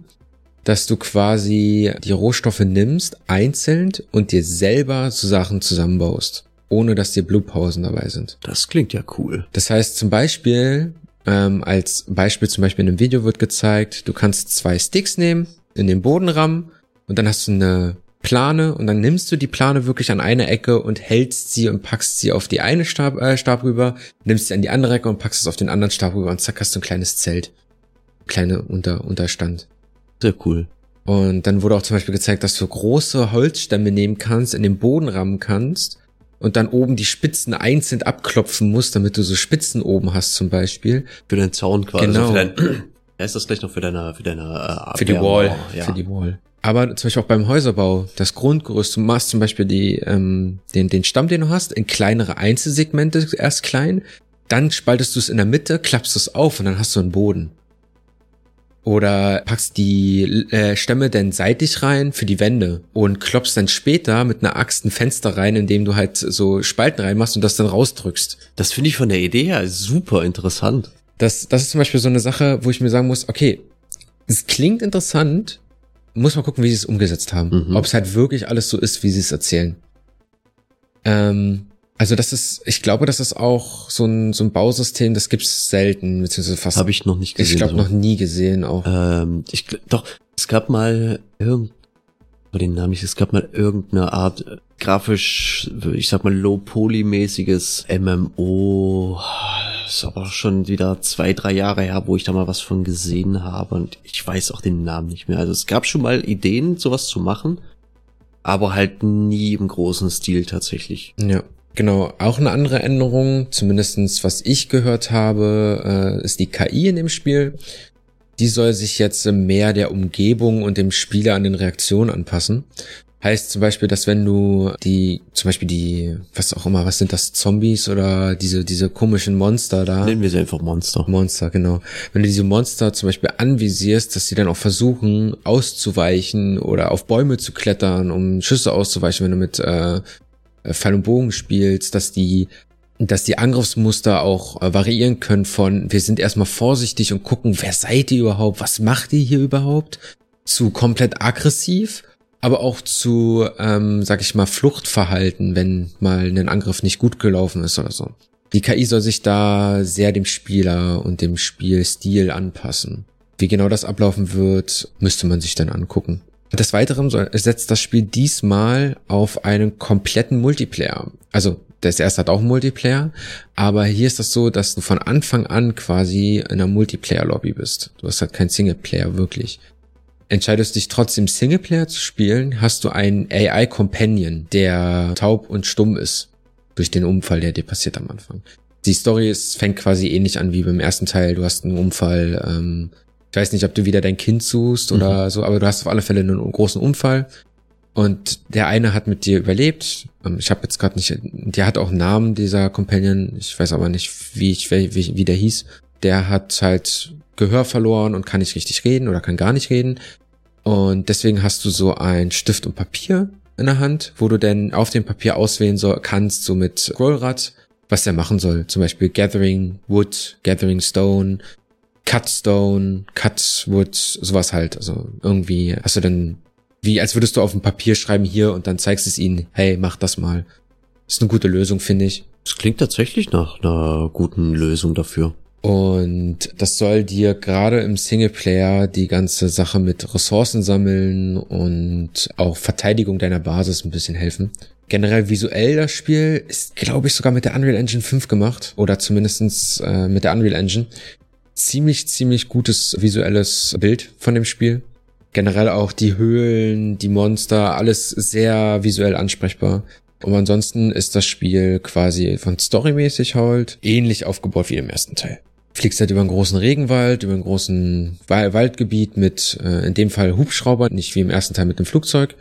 dass du quasi die Rohstoffe nimmst, einzeln und dir selber zu Sachen zusammenbaust, ohne dass dir Blutpausen dabei sind. Das klingt ja cool. Das heißt zum Beispiel, ähm, als Beispiel zum Beispiel in einem Video wird gezeigt, du kannst zwei Sticks nehmen, in den Boden rammen und dann hast du eine Plane und dann nimmst du die Plane wirklich an eine Ecke und hältst sie und packst sie auf die eine Stab, äh, Stab rüber, nimmst sie an die andere Ecke und packst es auf den anderen Stab rüber und zack hast du ein kleines Zelt. Kleine Unter Unterstand. Sehr cool. Und dann wurde auch zum Beispiel gezeigt, dass du große Holzstämme nehmen kannst, in den Boden rammen kannst und dann oben die Spitzen einzeln abklopfen musst, damit du so Spitzen oben hast zum Beispiel. Für deinen Zaun quasi. Genau. Also für dein, ja, ist das gleich noch für deine, für deine äh, Für die Wall. Ja. Für die Wall. Aber zum Beispiel auch beim Häuserbau, das Grundgerüst, du machst zum Beispiel die, ähm, den, den Stamm, den du hast, in kleinere Einzelsegmente erst klein, dann spaltest du es in der Mitte, klappst es auf und dann hast du einen Boden. Oder packst die äh, Stämme dann seitlich rein für die Wände und klopfst dann später mit einer Axt ein Fenster rein, indem du halt so Spalten reinmachst und das dann rausdrückst. Das finde ich von der Idee her super interessant. Das, das ist zum Beispiel so eine Sache, wo ich mir sagen muss, okay, es klingt interessant, muss man gucken, wie sie es umgesetzt haben. Mhm. Ob es halt wirklich alles so ist, wie sie es erzählen. Ähm, also das ist, ich glaube, das ist auch so ein, so ein Bausystem, das gibt's selten, beziehungsweise fast. Habe ich noch nicht gesehen. Ich glaube, so. noch nie gesehen auch. Ähm, ich, doch, es gab mal irgend, den Namen nicht, es gab mal irgendeine Art äh, grafisch, ich sag mal low-poly-mäßiges MMO ist aber schon wieder zwei, drei Jahre her, wo ich da mal was von gesehen habe und ich weiß auch den Namen nicht mehr. Also es gab schon mal Ideen, sowas zu machen, aber halt nie im großen Stil tatsächlich. Ja. Genau, auch eine andere Änderung, zumindestens was ich gehört habe, äh, ist die KI in dem Spiel. Die soll sich jetzt mehr der Umgebung und dem Spieler an den Reaktionen anpassen. Heißt zum Beispiel, dass wenn du die, zum Beispiel die, was auch immer, was sind das, Zombies oder diese, diese komischen Monster da? Nennen wir sie einfach Monster. Monster, genau. Wenn du diese Monster zum Beispiel anvisierst, dass sie dann auch versuchen auszuweichen oder auf Bäume zu klettern, um Schüsse auszuweichen, wenn du mit äh, Fall und Bogen spielst, dass die dass die Angriffsmuster auch äh, variieren können von wir sind erstmal vorsichtig und gucken, wer seid ihr überhaupt, was macht ihr hier überhaupt, zu komplett aggressiv aber auch zu, ähm, sag ich mal, Fluchtverhalten, wenn mal ein Angriff nicht gut gelaufen ist oder so. Die KI soll sich da sehr dem Spieler und dem Spielstil anpassen. Wie genau das ablaufen wird, müsste man sich dann angucken. Des Weiteren setzt das Spiel diesmal auf einen kompletten Multiplayer. Also das erste hat auch Multiplayer, aber hier ist das so, dass du von Anfang an quasi in einer Multiplayer-Lobby bist. Du hast halt kein Singleplayer wirklich entscheidest dich trotzdem Singleplayer zu spielen, hast du einen AI-Companion, der taub und stumm ist. Durch den Unfall, der dir passiert am Anfang. Die Story ist, fängt quasi ähnlich an wie beim ersten Teil. Du hast einen Unfall. Ähm, ich weiß nicht, ob du wieder dein Kind suchst oder so, aber du hast auf alle Fälle einen großen Unfall. Und der eine hat mit dir überlebt. Ähm, Ich habe jetzt gerade nicht, der hat auch einen Namen, dieser Companion. Ich weiß aber nicht, wie, ich, wie, wie der hieß. Der hat halt Gehör verloren und kann nicht richtig reden oder kann gar nicht reden. Und deswegen hast du so ein Stift und Papier in der Hand, wo du denn auf dem Papier auswählen soll, kannst, so mit Scrollrad, was der machen soll. Zum Beispiel Gathering Wood, Gathering Stone, Cut Stone, Cut Wood, sowas halt. Also irgendwie hast du dann, wie als würdest du auf dem Papier schreiben hier und dann zeigst es ihnen, hey, mach das mal. Ist eine gute Lösung, finde ich. Das klingt tatsächlich nach einer guten Lösung dafür. Und das soll dir gerade im Singleplayer die ganze Sache mit Ressourcen sammeln und auch Verteidigung deiner Basis ein bisschen helfen. Generell visuell das Spiel ist, glaube ich, sogar mit der Unreal Engine 5 gemacht oder zumindestens äh, mit der Unreal Engine. Ziemlich, ziemlich gutes visuelles Bild von dem Spiel. Generell auch die Höhlen, die Monster, alles sehr visuell ansprechbar. Und ansonsten ist das Spiel quasi von storymäßig halt ähnlich aufgebaut wie im ersten Teil. Fliegst halt über einen großen Regenwald, über einen großen Wa- Waldgebiet mit, äh, in dem Fall Hubschrauber, nicht wie im ersten Teil mit dem Flugzeug.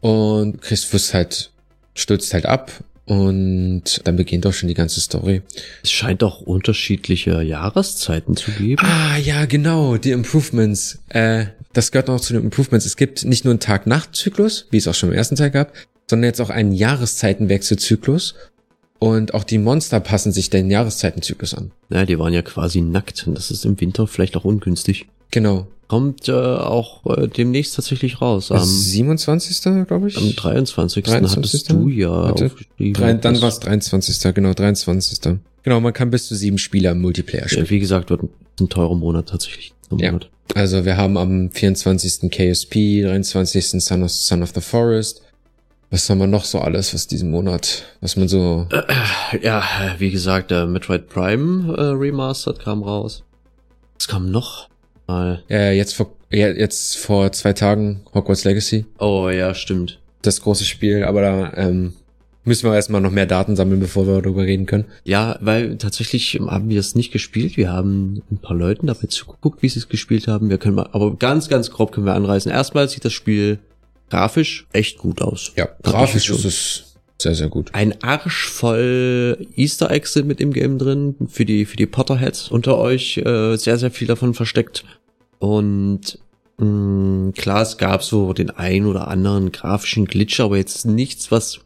Und kriegst, wirst halt, stürzt halt ab und dann beginnt auch schon die ganze Story. Es scheint auch unterschiedliche Jahreszeiten zu geben. Ah, ja, genau, die Improvements. Äh, das gehört noch zu den Improvements. Es gibt nicht nur einen Tag-Nacht-Zyklus, wie es auch schon im ersten Teil gab, sondern jetzt auch einen Jahreszeitenwechselzyklus. Und auch die Monster passen sich den Jahreszeitenzyklus an. Ja, die waren ja quasi nackt und das ist im Winter vielleicht auch ungünstig. Genau. Kommt äh, auch äh, demnächst tatsächlich raus. Am, 27. glaube ich. am 23. 23.. hattest du ja. Drei, dann war es 23. Genau, 23. Genau, man kann bis zu sieben Spieler im Multiplayer spielen. ja, Wie gesagt, wird ein teurer Monat tatsächlich. Ja. Monat. Also wir haben am 24. KSP, 23. Son of, Son of the Forest. Was haben wir noch so alles, was diesen Monat, was man so... Ja, wie gesagt, der Metroid Prime äh, Remastered kam raus. Was kam noch? Mal. Ja, jetzt vor, ja, jetzt vor zwei Tagen Hogwarts Legacy. Oh ja, stimmt. Das große Spiel, aber da ähm, müssen wir erstmal noch mehr Daten sammeln, bevor wir darüber reden können. Ja, weil tatsächlich haben wir es nicht gespielt. Wir haben ein paar Leuten dabei zugeguckt, wie sie es gespielt haben. Wir können mal, aber ganz, ganz grob können wir anreißen. Erstmal sieht das Spiel grafisch echt gut aus. Ja, grafisch ist es sehr, sehr gut. Ein Arsch voll Easter Eggs sind mit im Game drin für die für die Potterheads unter euch äh, sehr sehr viel davon versteckt und mh, klar es gab so den ein oder anderen grafischen Glitch, aber jetzt nichts was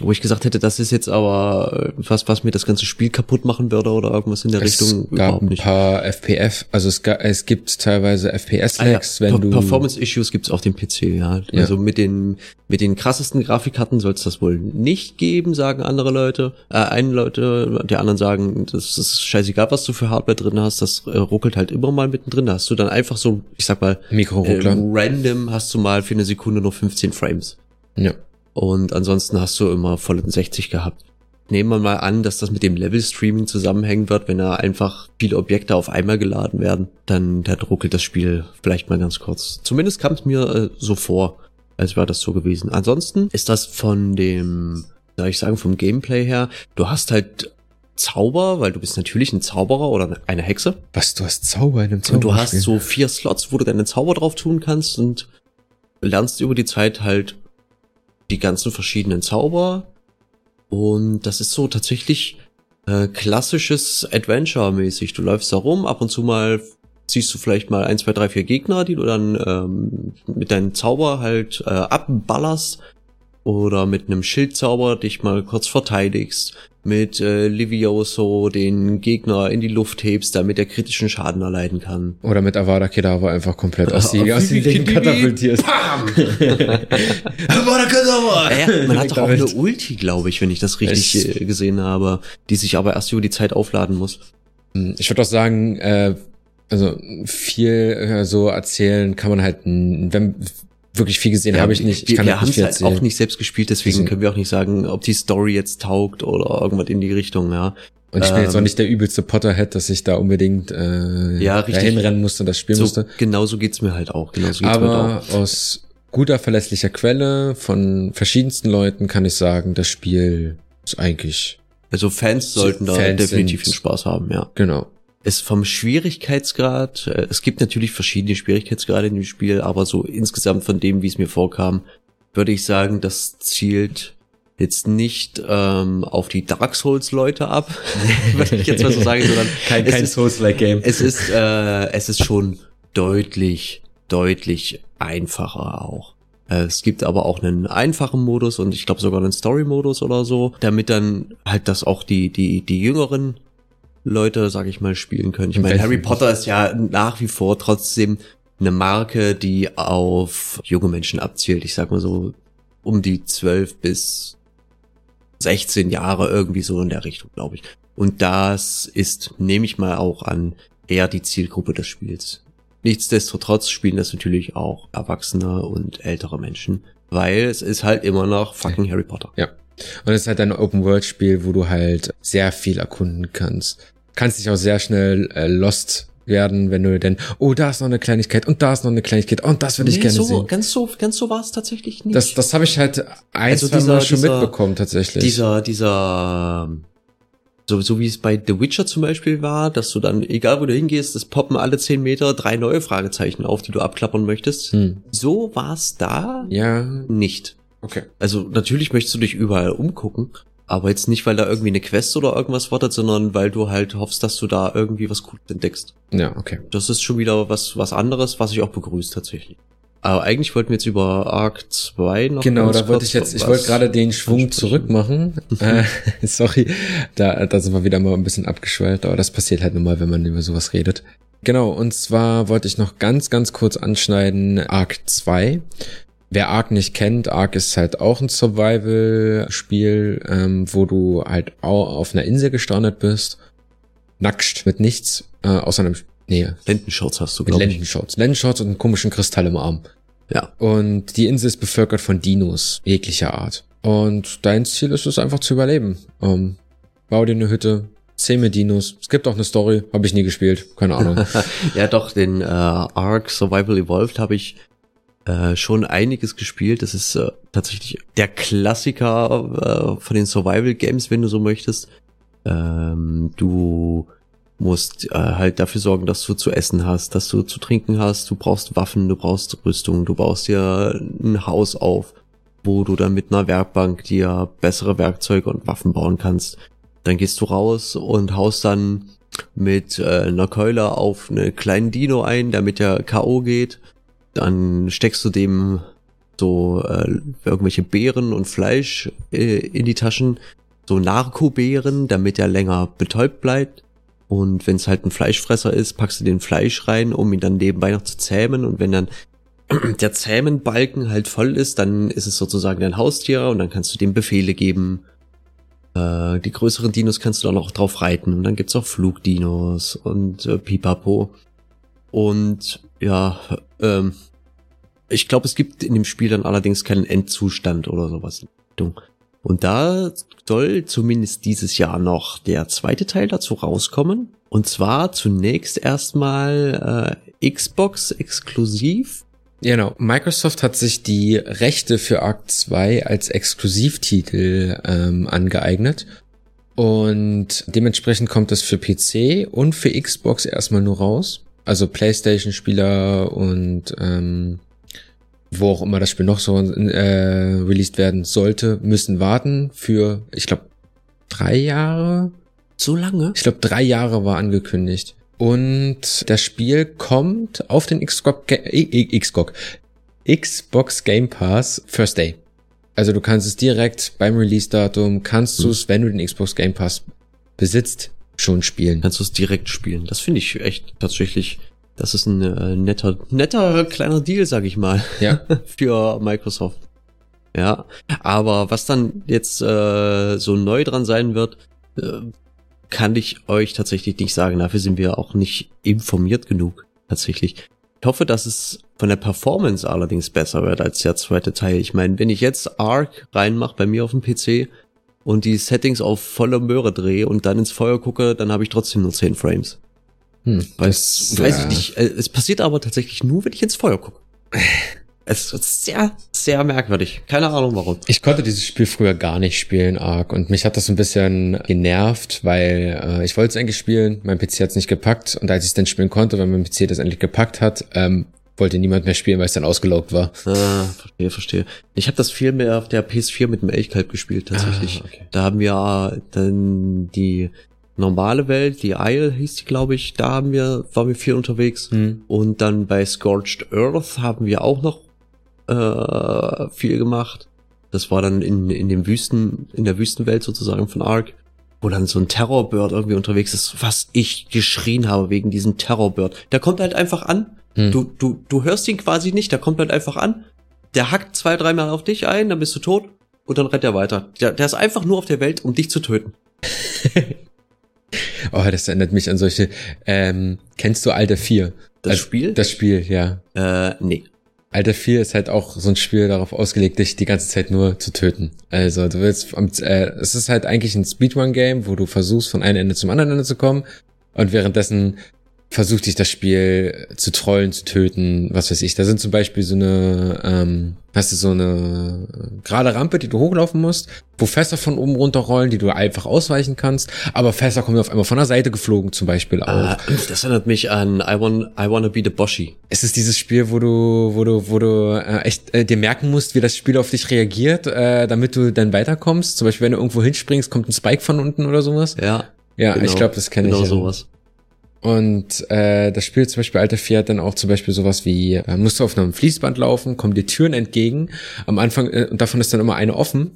wo ich gesagt hätte, das ist jetzt aber äh, was was mir das ganze Spiel kaputt machen würde oder irgendwas in der Es Richtung gab überhaupt ein paar FPF, also es, es gibt teilweise Ah ja, FPS-Lags, wenn du... Performance Issues gibt's auf dem PC, ja. Ja. Also mit den mit den krassesten Grafikkarten soll es das wohl nicht geben, sagen andere Leute. Äh, einen Leute, die anderen sagen, das ist scheißegal, was du für Hardware drin hast, das äh, ruckelt halt immer mal mittendrin. Da hast du dann einfach so, ich sag mal, äh, Mikroruckler. random hast du mal für eine Sekunde nur 15 Frames. ja. Und ansonsten hast du immer volle 60 gehabt. Nehmen wir mal an, dass das mit dem Level-Streaming zusammenhängen wird, wenn da einfach viele Objekte auf einmal geladen werden, dann, dann ruckelt das Spiel vielleicht mal ganz kurz. Zumindest kam es mir äh, so vor, als wäre das so gewesen. Ansonsten ist das von dem, soll ich sagen, vom Gameplay her, du hast halt Zauber, weil du bist natürlich ein Zauberer oder eine Hexe. Was, du hast Zauber in einem Zauber. Und du hast so vier Slots, wo du deine Zauber drauf tun kannst und lernst über die Zeit halt die ganzen verschiedenen Zauber. Und das ist so tatsächlich äh, klassisches Adventure-mäßig. Du läufst da rum, ab und zu mal ziehst du vielleicht mal ein, zwei, drei, vier Gegner, die du dann ähm, mit deinem Zauber halt äh, abballerst oder mit einem Schildzauber dich mal kurz verteidigst, mit äh, Livioso den Gegner in die Luft hebst, damit er kritischen Schaden erleiden kann. Oder mit Avada Kedavra einfach komplett aus, die, aus den die- Dingen katapultierst. Avada Kedavra! Ja, man hat doch auch eine Ulti, glaube ich, wenn ich das richtig Es- äh, gesehen habe, die sich aber erst über die Zeit aufladen muss. Ich würde auch sagen, äh, also viel äh, so erzählen kann man halt, wenn wirklich viel gesehen habe ich nicht. Ich wir wir halt haben es halt auch nicht selbst gespielt, deswegen können wir auch nicht sagen, ob die Story jetzt taugt oder irgendwas in die Richtung, ja. Und ich bin jetzt auch ähm, nicht der übelste Potterhead, dass ich da unbedingt äh, Ja, richtig. dahin rennen musste und das spielen So, musste. genauso geht's mir halt auch. Genauso geht's mir Aber halt auch. aus guter, verlässlicher Quelle von verschiedensten Leuten kann ich sagen, das Spiel ist eigentlich Also Fans sollten da Fans definitiv sind- Spaß haben, ja. Genau. Es vom Schwierigkeitsgrad, äh, es gibt natürlich verschiedene Schwierigkeitsgrade in dem Spiel, aber so insgesamt von dem, wie es mir vorkam, würde ich sagen, das zielt jetzt nicht ähm, auf die Dark Souls Leute ab, würde ich jetzt mal so sagen, sondern Kein, kein ist, Souls-like-Game. es ist äh, es ist schon deutlich deutlich einfacher auch. Äh, Es gibt aber auch einen einfachen Modus und ich glaube sogar einen Story-Modus oder so, damit dann halt das auch die die die jüngeren Leute, sag ich mal, spielen können. Ich meine, Harry Potter ist ja nach wie vor trotzdem eine Marke, die auf junge Menschen abzielt. Ich sag mal so um die 12 bis 16 Jahre irgendwie so in der Richtung, glaube ich. Und das ist, nehme ich mal auch an, eher die Zielgruppe des Spiels. Nichtsdestotrotz spielen das natürlich auch Erwachsene und ältere Menschen, weil es ist halt immer noch fucking Harry Potter. Ja. Und es ist halt ein Open-World-Spiel, wo du halt sehr viel erkunden kannst. Kannst dich auch sehr schnell äh, lost werden, wenn du denn, oh, da ist noch eine Kleinigkeit und da ist noch eine Kleinigkeit und das würde ich Nee, gerne so, sehen. Ganz so, ganz so war es tatsächlich nicht. Das, das habe ich halt ein, Also zwei dieser- Mal schon dieser- mitbekommen, tatsächlich. dieser, dieser, so, so wie es bei The Witcher zum Beispiel war, dass du dann, egal wo du hingehst, es poppen alle zehn Meter drei neue Fragezeichen auf, die du abklappern möchtest. hm. So war es da Ja, nicht. okay. Also natürlich möchtest du dich überall umgucken, aber jetzt nicht, weil da irgendwie eine Quest oder irgendwas wartet, sondern weil du halt hoffst, dass du da irgendwie was Cooles entdeckst. Ja, okay. Das ist schon wieder was, was anderes, was ich auch begrüße tatsächlich. Aber eigentlich wollten wir jetzt über Arc 2 noch Genau, da wollte ich jetzt, ich wollte gerade den Schwung ansprechen. zurück machen. äh, sorry, da, da sind wir wieder mal ein bisschen abgeschweift, aber das passiert halt nun mal, wenn man über sowas redet. Genau, und zwar wollte ich noch ganz, ganz kurz anschneiden Arc 2. Wer Ark nicht kennt, Ark ist halt auch ein Survival-Spiel, ähm, wo du halt auf einer Insel gestrandet bist, nackt mit nichts, äh, außer einem, nee, Lendenschurz hast du, glaube ich. Lendenshorts. Lendenshorts und einem komischen Kristall im Arm. Ja. Und die Insel ist bevölkert von Dinos jeglicher Art. Und dein Ziel ist es einfach zu überleben. Ähm, bau dir eine Hütte, zähme Dinos. Es gibt auch eine Story, habe ich nie gespielt, keine Ahnung. ja, doch, den äh, Ark Survival Evolved habe ich äh, schon einiges gespielt. Das ist äh, tatsächlich der Klassiker äh, von den Survival Games, wenn du so möchtest. Ähm, du musst äh, halt dafür sorgen, dass du zu essen hast, dass du zu trinken hast, du brauchst Waffen, du brauchst Rüstung, du baust dir ein Haus auf, wo du dann mit einer Werkbank dir bessere Werkzeuge und Waffen bauen kannst. Dann gehst du raus und haust dann mit äh, einer Keule auf einen kleinen Dino ein, damit der K.O. geht. Dann steckst du dem so äh, irgendwelche Beeren und Fleisch äh, in die Taschen, so Narkobeeren, damit er länger betäubt bleibt. Und wenn es halt ein Fleischfresser ist, packst du den Fleisch rein, um ihn dann nebenbei noch zu zähmen. Und wenn dann der Zähmenbalken halt voll ist, dann ist es sozusagen dein Haustier und dann kannst du dem Befehle geben. Äh, die größeren Dinos kannst du dann auch drauf reiten. Und dann gibt's auch Flugdinos und äh, Pipapo. Und ja, ähm, ich glaube, es gibt in dem Spiel dann allerdings keinen Endzustand oder sowas. Und da soll zumindest dieses Jahr noch der zweite Teil dazu rauskommen. Und zwar zunächst erstmal äh, Xbox exklusiv. Genau. Microsoft hat sich die Rechte für Arc 2 als Exklusivtitel ähm, angeeignet. Und dementsprechend kommt es für PC und für Xbox erstmal nur raus. Also PlayStation-Spieler und ähm, wo auch immer das Spiel noch so äh, released werden sollte, müssen warten für, ich glaube, drei Jahre. So lange? Ich glaube, drei Jahre war angekündigt. Und das Spiel kommt auf den Xbox, Xbox, Xbox Game Pass First Day. Also du kannst es direkt beim Release-Datum, kannst du es, wenn du den Xbox Game Pass besitzt, schon spielen. Kannst du es direkt spielen. Das finde ich echt tatsächlich, das ist ein äh, netter, netter kleiner Deal, sag ich mal. Ja, für Microsoft. Ja, aber was dann jetzt äh, so neu dran sein wird, äh, kann ich euch tatsächlich nicht sagen. Dafür sind wir auch nicht informiert genug, tatsächlich. Ich hoffe, dass es von der Performance allerdings besser wird als der zweite Teil. Ich meine, wenn ich jetzt Arc reinmache bei mir auf dem PC und die Settings auf voller Möhre drehe und dann ins Feuer gucke, dann habe ich trotzdem nur 10 Frames. hm, Weiß, weiß ich nicht. Äh, Es passiert aber tatsächlich nur, wenn ich ins Feuer gucke. Es ist sehr, sehr merkwürdig. Keine Ahnung warum. Ich konnte dieses Spiel früher gar nicht spielen, Ark. Und mich hat das ein bisschen genervt, weil äh, ich wollte es eigentlich spielen, mein PC hat es nicht gepackt. Und als ich es dann spielen konnte, weil mein PC das endlich gepackt hat, ähm, wollte niemand mehr spielen, weil es dann ausgelaugt war. Ah, verstehe, verstehe. Ich habe das viel mehr auf der PS4 mit dem Elchkalb gespielt, tatsächlich. Ah, okay. Da haben wir dann die normale Welt, die Isle hieß die, glaube ich, da haben wir, waren wir viel unterwegs. Hm. Und dann bei Scorched Earth haben wir auch noch äh, viel gemacht. Das war dann in, in dem Wüsten, in der Wüstenwelt sozusagen von Ark, wo dann so ein Terrorbird irgendwie unterwegs ist, was ich geschrien habe wegen diesem Terrorbird. Der kommt halt einfach an. Hm. Du, du, du hörst ihn quasi nicht, der kommt halt einfach an. Der hackt zwei, dreimal auf dich ein, dann bist du tot und dann rennt er weiter. Der, der ist einfach nur auf der Welt, um dich zu töten. Oh, das erinnert mich an solche. Ähm, kennst du Alter 4? Das Also, Spiel? Das Spiel, ja. äh, nee. Alter 4 ist halt auch so ein Spiel darauf ausgelegt, dich die ganze Zeit nur zu töten. Also du willst, äh, es ist halt eigentlich ein Speedrun-Game, wo du versuchst, von einem Ende zum anderen Ende zu kommen und währenddessen versucht dich das Spiel zu trollen, zu töten, was weiß ich. Da sind zum Beispiel so eine, ähm, hast du so eine gerade Rampe, die du hochlaufen musst, wo Fässer von oben runterrollen, die du einfach ausweichen kannst, aber Fässer kommen auf einmal von der Seite geflogen zum Beispiel auch. Ah, das erinnert mich an I, want, I Wanna Be the Boshi. Es ist dieses Spiel, wo du, wo du, wo du äh, echt äh, dir merken musst, wie das Spiel auf dich reagiert, äh, damit du dann weiterkommst. Zum Beispiel, wenn du irgendwo hinspringst, kommt ein Spike von unten oder sowas. Ja, Ja, genau. ich glaube, das kenne genau ich. ja. sowas. Und äh, das Spiel zum Beispiel Alter 4 hat dann auch zum Beispiel sowas wie, äh, musst du auf einem Fließband laufen, kommen dir Türen entgegen. Am Anfang, äh, und davon ist dann immer eine offen.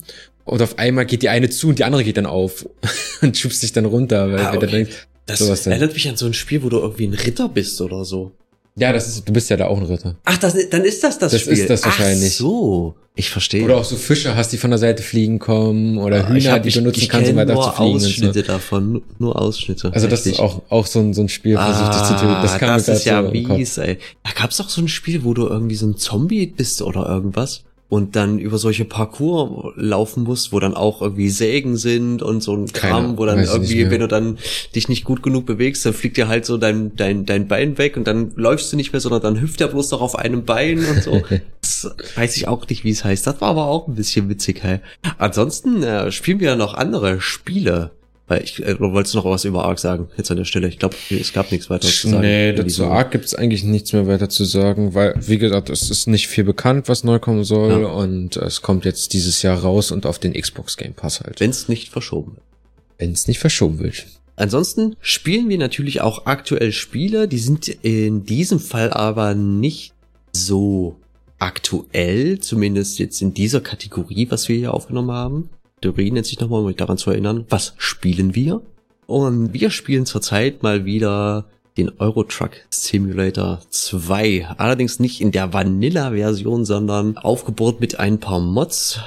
Und auf einmal geht die eine zu und die andere geht dann auf und schubst dich dann runter, weil Ah, okay. denkst, Das Sowas denn. erinnert mich an so ein Spiel, wo du irgendwie ein Ritter bist oder so. Ja, das ist, du bist ja da auch ein Ritter. Ach, das, dann ist das das, Das Spiel. ist das wahrscheinlich. Ach so, ich verstehe. Oder auch so Fische hast, die von der Seite fliegen kommen oder Ah, ich Hühner, hab- die ich- du nutzen ich kannst, um weiter nur zu fliegen. Und Ausschnitte so. davon, nur- nur Ausschnitte. Also das ist Richtig. auch, auch so ein, so ein Spiel, versucht dich zu töten. Das Ah, kann das mir ist ja so mies, ey. Da gab's doch so ein Spiel, wo du irgendwie so ein Zombie bist oder irgendwas und dann über solche Parcours laufen musst, wo dann auch irgendwie Sägen sind und so ein Kram, wo dann irgendwie, wenn du dann dich nicht gut genug bewegst, dann fliegt dir halt so dein, dein, dein Bein weg und dann läufst du nicht mehr, sondern dann hüpft er bloß noch auf einem Bein und so. das weiß ich auch nicht, wie es heißt. Das war aber auch ein bisschen witzig, hey. Ansonsten äh, spielen wir noch andere Spiele. Weil ich, äh, wolltest du noch was über Ark sagen, jetzt an der Stelle? Ich glaube, es gab nichts weiter zu sagen. Nee, dazu Arc gibt's eigentlich nichts mehr weiter zu sagen, weil, wie gesagt, es ist nicht viel bekannt, was neu kommen soll Ja. und es kommt jetzt dieses Jahr raus und auf den Xbox Game Pass halt. Wenn es nicht verschoben wird. Wenn es nicht verschoben wird. Ansonsten spielen wir natürlich auch aktuell Spiele, die sind in diesem Fall aber nicht so aktuell, zumindest jetzt in dieser Kategorie, was wir hier aufgenommen haben. Theorie nennt sich nochmal, um mich daran zu erinnern, was spielen wir? Und wir spielen zurzeit mal wieder den Euro Truck Simulator 2. Allerdings nicht in der Vanilla-Version, sondern aufgebohrt mit ein paar Mods.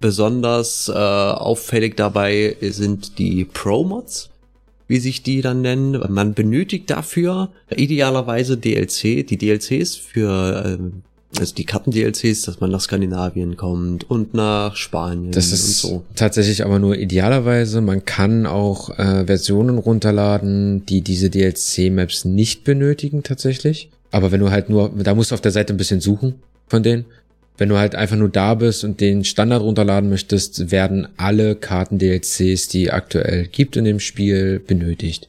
Besonders äh, auffällig dabei sind die Pro-Mods, wie sich die dann nennen. Man benötigt dafür idealerweise DLC, die DLCs für ähm, also die Karten-DLCs, dass man nach Skandinavien kommt und nach Spanien Das und ist so. tatsächlich aber nur idealerweise. Man kann auch äh, Versionen runterladen, die diese DLC-Maps nicht benötigen tatsächlich. Aber wenn du halt nur, da musst du auf der Seite ein bisschen suchen von denen. Wenn du halt einfach nur da bist und den Standard runterladen möchtest, werden alle Karten-DLCs, die aktuell gibt in dem Spiel, benötigt.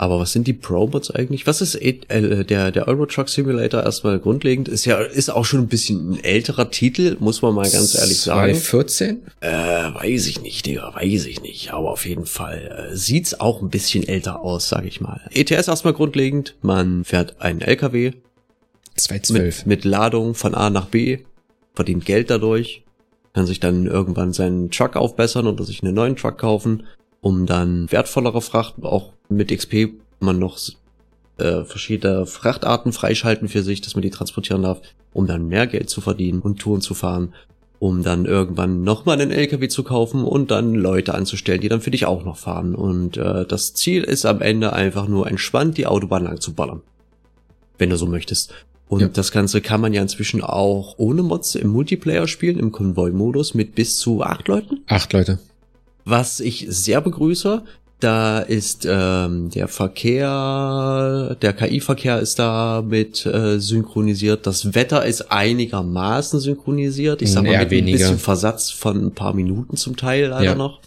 Aber was sind die Pro-Mods eigentlich? Was ist äh, äh, der, der Euro Truck Simulator erstmal grundlegend? Ist ja, ist auch schon ein bisschen ein älterer Titel, muss man mal ganz ehrlich sagen. 2014? Äh, weiß ich nicht, Digga, weiß ich nicht. Aber auf jeden Fall äh, sieht's auch ein bisschen älter aus, sag ich mal. ETS erstmal grundlegend. Man fährt einen LKW 2012. mit, mit Ladung von A nach B, verdient Geld dadurch, kann sich dann irgendwann seinen Truck aufbessern oder sich einen neuen Truck kaufen, um dann wertvollere Fracht, auch mit XP man noch äh, verschiedene Frachtarten freischalten für sich, dass man die transportieren darf, um dann mehr Geld zu verdienen und Touren zu fahren, um dann irgendwann nochmal einen LKW zu kaufen und dann Leute anzustellen, die dann für dich auch noch fahren. Und äh, das Ziel ist am Ende einfach nur entspannt die Autobahn lang zu ballern. Wenn du so möchtest. Und Ja. das Ganze kann man ja inzwischen auch ohne Mods im Multiplayer spielen, im Konvoi-Modus mit bis zu acht Leuten. Acht Leute. Was ich sehr begrüße, Da ist ähm, der Verkehr, der KI-Verkehr ist da mit äh, synchronisiert. Das Wetter ist einigermaßen synchronisiert. Ich sag mal Eher mit weniger. ein bisschen Versatz von ein paar Minuten zum Teil leider Ja. noch.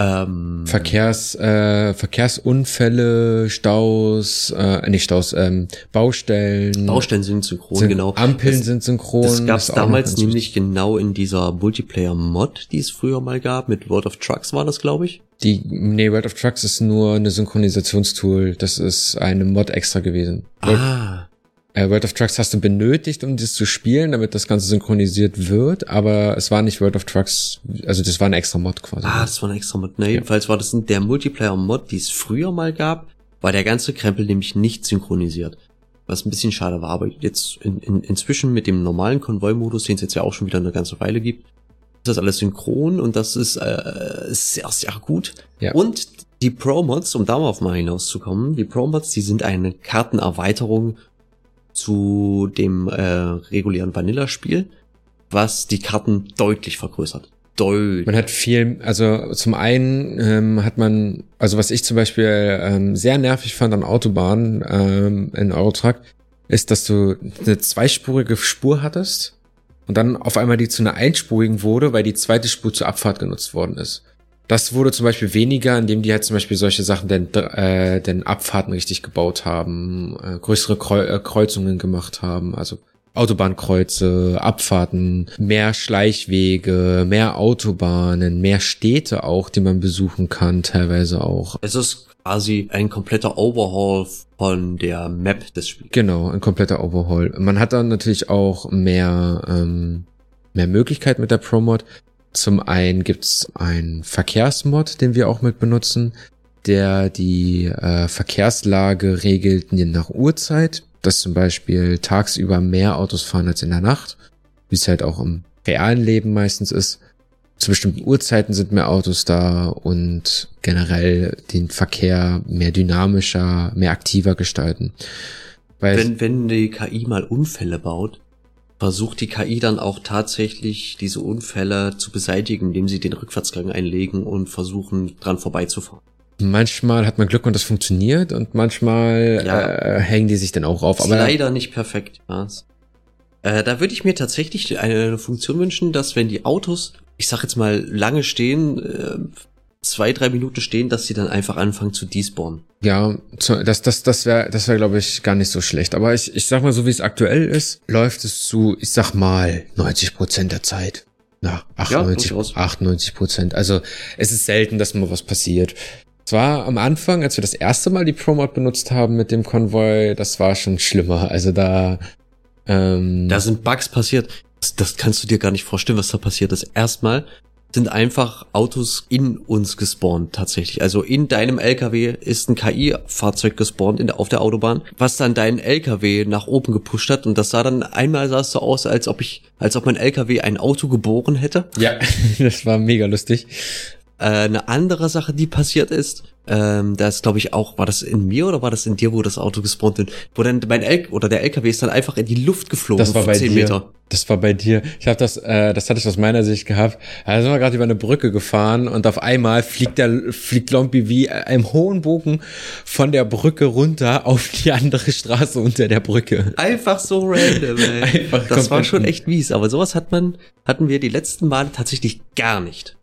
Ähm, Verkehrs, äh, Verkehrsunfälle, Staus, äh, nicht Staus, ähm, Baustellen. Baustellen sind synchron, sind, genau. Ampeln das, sind synchron. Das gab es damals nämlich genau in dieser Multiplayer-Mod, die es früher mal gab. Mit World of Trucks war das, glaube ich. Die, nee, World of Trucks ist nur eine Synchronisationstool. Das ist eine Mod extra gewesen. Ah, äh, World of Trucks hast du benötigt, um das zu spielen, damit das Ganze synchronisiert wird, aber es war nicht World of Trucks, also das war eine extra Mod quasi. ah, das war ein extra Mod. Ne, jedenfalls war das der Multiplayer-Mod, die es früher mal gab, war der ganze Krempel nämlich nicht synchronisiert. Was ein bisschen schade war, aber jetzt in, in, inzwischen mit dem normalen Konvoi-Modus, den es jetzt ja auch schon wieder eine ganze Weile gibt, ist das alles synchron und das ist äh, sehr, sehr gut. Ja. Und die Pro-Mods, um darauf mal hinauszukommen, die Pro-Mods, die sind eine Kartenerweiterung zu dem äh, regulären Vanilla-Spiel, was die Karten deutlich vergrößert. Deutlich. Man hat viel, also zum einen ähm, hat man, also was ich zum Beispiel ähm, sehr nervig fand an Autobahnen ähm, in Eurotruck, ist, dass du eine zweispurige Spur hattest und dann auf einmal die zu einer einspurigen wurde, weil die zweite Spur zur Abfahrt genutzt worden ist. Das wurde zum Beispiel weniger, indem die halt zum Beispiel solche Sachen denn, äh, denn Abfahrten richtig gebaut haben, äh, größere Kreu äh, Kreuzungen gemacht haben, also Autobahnkreuze, Abfahrten, mehr Schleichwege, mehr Autobahnen, mehr Städte auch, die man besuchen kann, teilweise auch. Es ist quasi ein kompletter Overhaul von der Map des Spiels. Genau, ein kompletter Overhaul. Man hat dann natürlich auch mehr, ähm, mehr Möglichkeit mit der Pro-Mod. Zum einen gibt's einen Verkehrsmod, den wir auch mit benutzen, der die äh, Verkehrslage regelt je nach Uhrzeit. Dass zum Beispiel tagsüber mehr Autos fahren als in der Nacht, wie es halt auch im realen Leben meistens ist. Zu bestimmten Uhrzeiten sind mehr Autos da und generell den Verkehr mehr dynamischer, mehr aktiver gestalten. Weil Wenn, wenn die KI mal Unfälle baut, versucht die KI dann auch tatsächlich diese Unfälle zu beseitigen, indem sie den Rückwärtsgang einlegen und versuchen dran vorbeizufahren. manchmal hat man Glück und das funktioniert und manchmal Ja. äh, hängen die sich dann auch auf. Ist Aber leider nicht perfekt. Ja. Äh, da würde ich mir tatsächlich eine Funktion wünschen, dass wenn die Autos, ich sag jetzt mal, lange stehen, äh, zwei, drei Minuten stehen, dass sie dann einfach anfangen zu despawnen. ja, das, das, das wäre, das wäre, glaube ich, gar nicht so schlecht. Aber ich, ich sag mal, so wie es aktuell ist, läuft es zu, ich sag mal, 90 Prozent der Zeit. Na, 98, durchaus. 98 Prozent. Also es ist selten, dass mal was passiert. Zwar am Anfang, als wir das erste Mal die Pro-Mod benutzt haben mit dem Konvoi, das war schon schlimmer. Also da, ähm, Da sind Bugs passiert. Das, das kannst du dir gar nicht vorstellen, was da passiert ist. Erstmal sind einfach Autos in uns gespawnt tatsächlich. Also in deinem LKW ist ein KI-Fahrzeug gespawnt in der, auf der Autobahn, was dann deinen LKW nach oben gepusht hat und das sah dann einmal sah es so aus, als ob ich, als ob mein LKW ein Auto geboren hätte. ja, das war mega lustig. Äh, eine andere Sache, die passiert ist, ähm, da ist glaube ich auch, war das in mir oder war das in dir, wo das Auto gespawnt ist, wo dann mein L oder der LKW ist dann einfach in die Luft geflogen. Das war bei 10 dir. Meter. Das war bei dir. Ich habe das, äh, das hatte ich aus meiner Sicht gehabt. Da sind wir gerade über eine Brücke gefahren und auf einmal fliegt der, fliegt Lompi wie im hohen Bogen von der Brücke runter auf die andere Straße unter der Brücke. Einfach so random, ey. Einfach das war schon echt mies, aber sowas hat man, hatten wir die letzten Male tatsächlich gar nicht.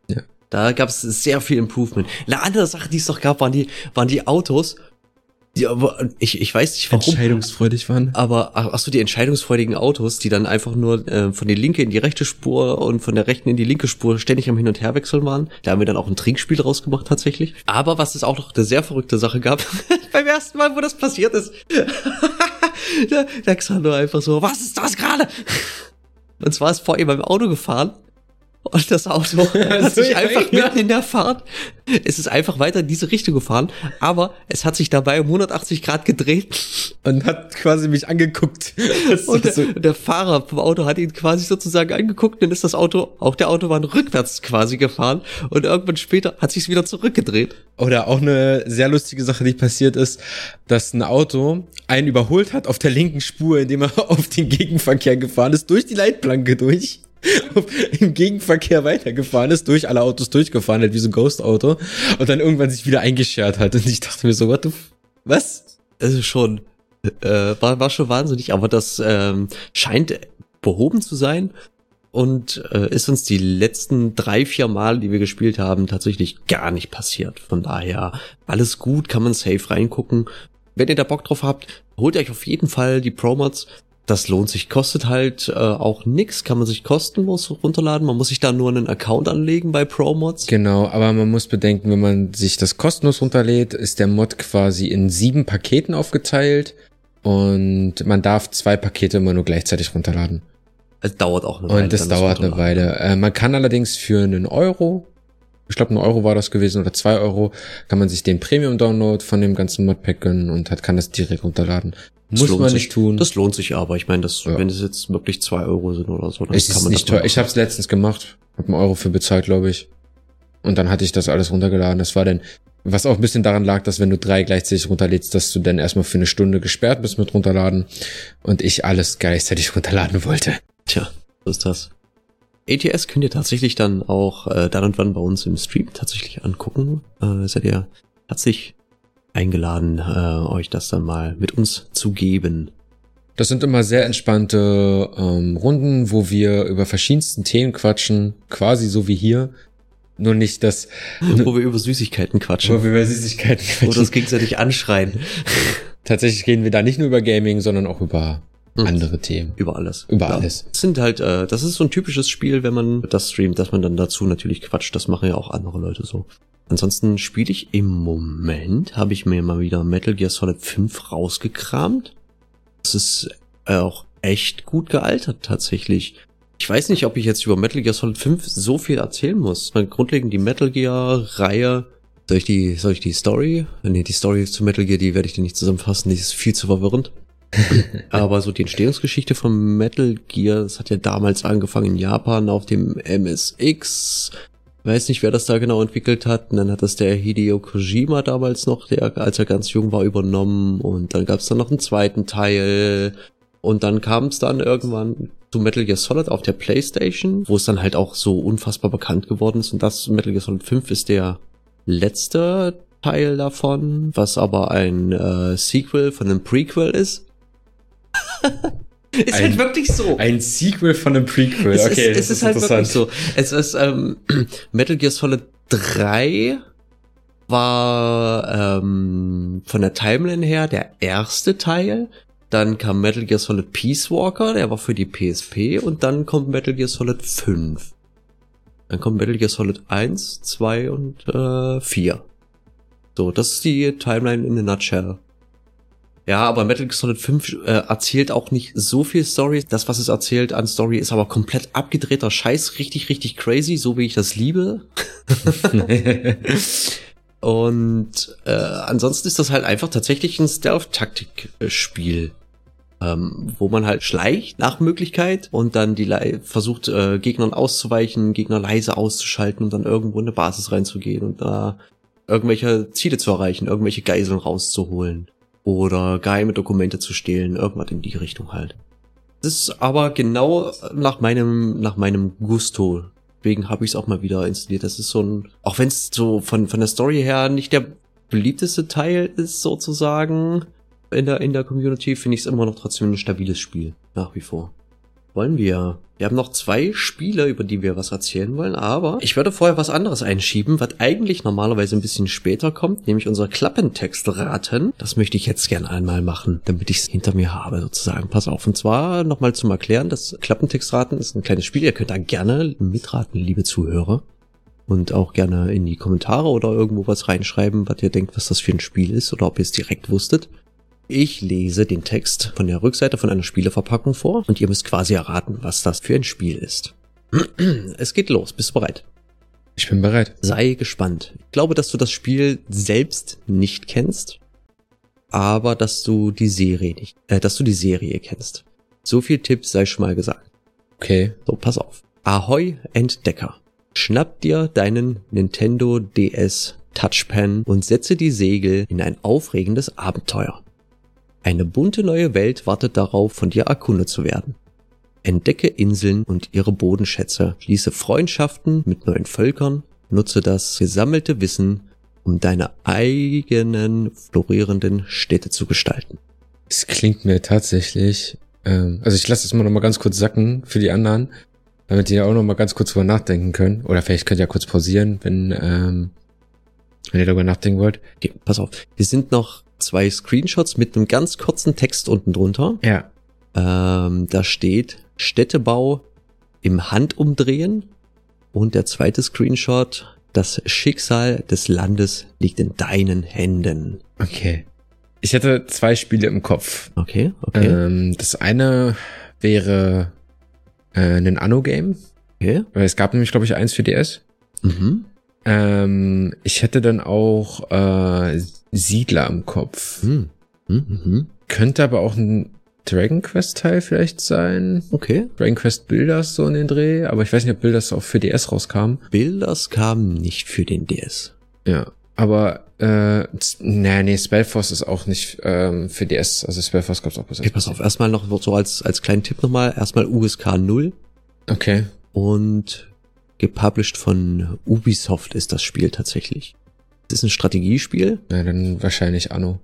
Da gab es sehr viel Improvement. Eine andere Sache, die es noch gab, waren die, waren die Autos. Die, aber ich, ich weiß nicht warum. Entscheidungsfreudig waren. Aber ach, ach so, die entscheidungsfreudigen Autos, die dann einfach nur äh, von der linke in die rechte Spur und von der rechten in die linke Spur ständig am Hin- und Herwechseln waren. Da haben wir dann auch ein Trinkspiel draus gemacht tatsächlich. Aber was es auch noch eine sehr verrückte Sache gab, beim ersten Mal, wo das passiert ist, da, da Xander einfach so, was ist das gerade? Und zwar ist vor ihm beim Auto gefahren und das Auto hat sich einfach mitten in der Fahrt, es ist einfach weiter in diese Richtung gefahren, aber es hat sich dabei um 180 Grad gedreht Und hat quasi mich angeguckt. Und so- der, der Fahrer vom Auto hat ihn quasi sozusagen angeguckt, dann ist das Auto auf der Autobahn rückwärts quasi gefahren und irgendwann später hat sich's wieder zurückgedreht. Oder auch eine sehr lustige Sache, die passiert ist, dass ein Auto einen überholt hat auf der linken Spur, indem er auf den Gegenverkehr gefahren ist, durch die Leitplanke durch. Im Gegenverkehr weitergefahren ist, durch alle Autos durchgefahren hat, wie so ein Ghost-Auto und dann irgendwann sich wieder eingeschert hat. Und ich dachte mir so, what the f was? Also schon, äh, war, war schon wahnsinnig, aber das ähm, scheint behoben zu sein und äh, ist uns die letzten drei, vier Mal, die wir gespielt haben, tatsächlich gar nicht passiert. Von daher, alles gut, kann man safe reingucken. Wenn ihr da Bock drauf habt, holt euch auf jeden Fall die Pro-Mods. Das lohnt sich, kostet halt äh, auch nix, kann man sich kostenlos runterladen. Man muss sich da nur einen Account anlegen bei Pro-Mods. Genau, aber man muss bedenken, wenn man sich das kostenlos runterlädt, ist der Mod quasi in sieben Paketen aufgeteilt und man darf zwei Pakete immer nur gleichzeitig runterladen. Es dauert auch eine Weile. Und das dauert eine Weile. Äh, man kann allerdings für einen Euro, ich glaube ein Euro war das gewesen oder zwei Euro, kann man sich den Premium-Download von dem ganzen Modpack gönnen und hat, kann das direkt runterladen. Muss man nicht tun. Das lohnt sich aber. Ich meine, das, ja. wenn es jetzt wirklich zwei Euro sind oder so, dann es kann man nicht teuer. Ich habe es letztens gemacht, hab einen Euro für bezahlt, glaube ich. Und dann hatte ich das alles runtergeladen. Das war dann, was auch ein bisschen daran lag, dass wenn du drei gleichzeitig runterlädst, dass du dann erstmal für eine Stunde gesperrt bist mit runterladen und ich alles gleichzeitig runterladen wollte. Tja, so ist das. ATS könnt ihr tatsächlich dann auch äh, dann und wann bei uns im Stream tatsächlich angucken. Äh, seid ihr herzlich eingeladen, äh, euch das dann mal mit uns zu geben. Das sind immer sehr entspannte ähm, Runden, wo wir über verschiedensten Themen quatschen, quasi so wie hier. Nur nicht das. Wo wir über Süßigkeiten quatschen. Wo wir über Süßigkeiten quatschen. Oder uns gegenseitig anschreien. Tatsächlich reden wir da nicht nur über Gaming, sondern auch über mhm. andere Themen. Über alles. Über ja. alles. Das sind halt, äh, das ist so ein typisches Spiel, wenn man das streamt, dass man dann dazu natürlich quatscht. Das machen ja auch andere Leute so. Ansonsten spiele ich im Moment, habe ich mir mal wieder Metal Gear Solid 5 rausgekramt. Das ist äh, auch echt gut gealtert tatsächlich. Ich weiß nicht, ob ich jetzt über Metal Gear Solid 5 so viel erzählen muss. Grundlegend die Metal Gear Reihe. Soll ich die, soll ich die Story? Nee, die Story zu Metal Gear, die werde ich dir nicht zusammenfassen. Die ist viel zu verwirrend. Aber so die Entstehungsgeschichte von Metal Gear, das hat ja damals angefangen in Japan auf dem MSX weiß nicht, wer das da genau entwickelt hat. Und dann hat das der Hideo Kojima damals noch, der, als er ganz jung war, übernommen. Und dann gab es dann noch einen zweiten Teil. Und dann kam es dann irgendwann zu Metal Gear Solid auf der Playstation, wo es dann halt auch so unfassbar bekannt geworden ist. Und das Metal Gear Solid 5 ist der letzte Teil davon, was aber ein äh, Sequel von einem Prequel ist. Ist halt ein, halt wirklich so. Ein Sequel von einem Prequel. Es okay, ist, es ist, ist halt wirklich so. Es ist ähm, Metal Gear Solid 3 war ähm, von der Timeline her der erste Teil. Dann kam Metal Gear Solid Peace Walker, der war für die PSP und dann kommt Metal Gear Solid 5. Dann kommt Metal Gear Solid 1, 2 und äh, 4. So, das ist die Timeline in a nutshell. Ja, aber Metal Gear Solid 5 äh, erzählt auch nicht so viel Story. Das, was es erzählt an Story, ist aber komplett abgedrehter Scheiß, richtig, richtig crazy, so wie ich das liebe. Und äh, ansonsten ist das halt einfach tatsächlich ein Stealth-Taktik-Spiel. Ähm, wo man halt schleicht nach Möglichkeit und dann die Le versucht, äh, Gegnern auszuweichen, Gegner leise auszuschalten und dann irgendwo in eine Basis reinzugehen und da irgendwelche Ziele zu erreichen, irgendwelche Geiseln rauszuholen oder geheime Dokumente zu stehlen, irgendwas in die Richtung halt. Das ist aber genau nach meinem, nach meinem Gusto. Deswegen habe ich es auch mal wieder installiert. Das ist so ein, auch wenn es so von, von der Story her nicht der beliebteste Teil ist, sozusagen, in der, in der Community, finde ich es immer noch trotzdem ein stabiles Spiel. Nach wie vor wollen wir? Wir haben noch zwei Spiele, über die wir was erzählen wollen, aber ich würde vorher was anderes einschieben, was eigentlich normalerweise ein bisschen später kommt, nämlich unser Klappentextraten. Das möchte ich jetzt gern einmal machen, damit ich es hinter mir habe, sozusagen. Pass auf. Und zwar nochmal zum Erklären, das Klappentextraten ist ein kleines Spiel. Ihr könnt da gerne mitraten, liebe Zuhörer. Und auch gerne in die Kommentare oder irgendwo was reinschreiben, was ihr denkt, was das für ein Spiel ist oder ob ihr es direkt wusstet. Ich lese den Text von der Rückseite von einer Spieleverpackung vor und ihr müsst quasi erraten, was das für ein Spiel ist. Es geht los. Bist du bereit? Ich bin bereit. Sei gespannt. Ich glaube, dass du das Spiel selbst nicht kennst, aber dass du die Serie nicht, äh, dass du die Serie kennst. So viel Tipps sei schon mal gesagt. Okay. So, pass auf. Ahoi Entdecker. Schnapp dir deinen Nintendo DS Touchpan und setze die Segel in ein aufregendes Abenteuer. Eine bunte neue Welt wartet darauf, von dir erkundet zu werden. Entdecke Inseln und ihre Bodenschätze, schließe Freundschaften mit neuen Völkern, nutze das gesammelte Wissen, um deine eigenen florierenden Städte zu gestalten. Es klingt mir tatsächlich, ähm, also ich lasse es mal noch mal ganz kurz sacken für die anderen, damit die ja auch noch mal ganz kurz drüber nachdenken können. Oder vielleicht könnt ihr ja kurz pausieren, wenn, ähm, wenn ihr darüber nachdenken wollt. Okay, pass auf, hier sind noch zwei Screenshots mit einem ganz kurzen Text unten drunter. Ja. Ähm, da steht Städtebau im Handumdrehen und der zweite Screenshot, das Schicksal des Landes liegt in deinen Händen. Okay. Ich hätte zwei Spiele im Kopf. Okay, okay. Ähm, das eine wäre äh, ein Anno-Game. okay. Weil es gab nämlich, glaube ich, eins für DS. Mhm. Ähm, ich hätte dann auch äh, Siedler im Kopf. Mhm. Mhm. Mhm. Könnte aber auch ein Dragon Quest Teil vielleicht sein. Okay. Dragon Quest Builders so in den Dreh, aber ich weiß nicht, ob Builders auch für DS rauskam. Builders kam nicht für den DS. Ja. Aber äh, nee, nee, Spellforce ist auch nicht ähm, für DS. Also Spellforce gab's auch bis Okay, pass auf, erstmal noch so als, als kleinen Tipp nochmal, erstmal USK 0 Okay. und gepublished von Ubisoft ist das Spiel tatsächlich. Es ist ein Strategiespiel. Na, dann wahrscheinlich Anno.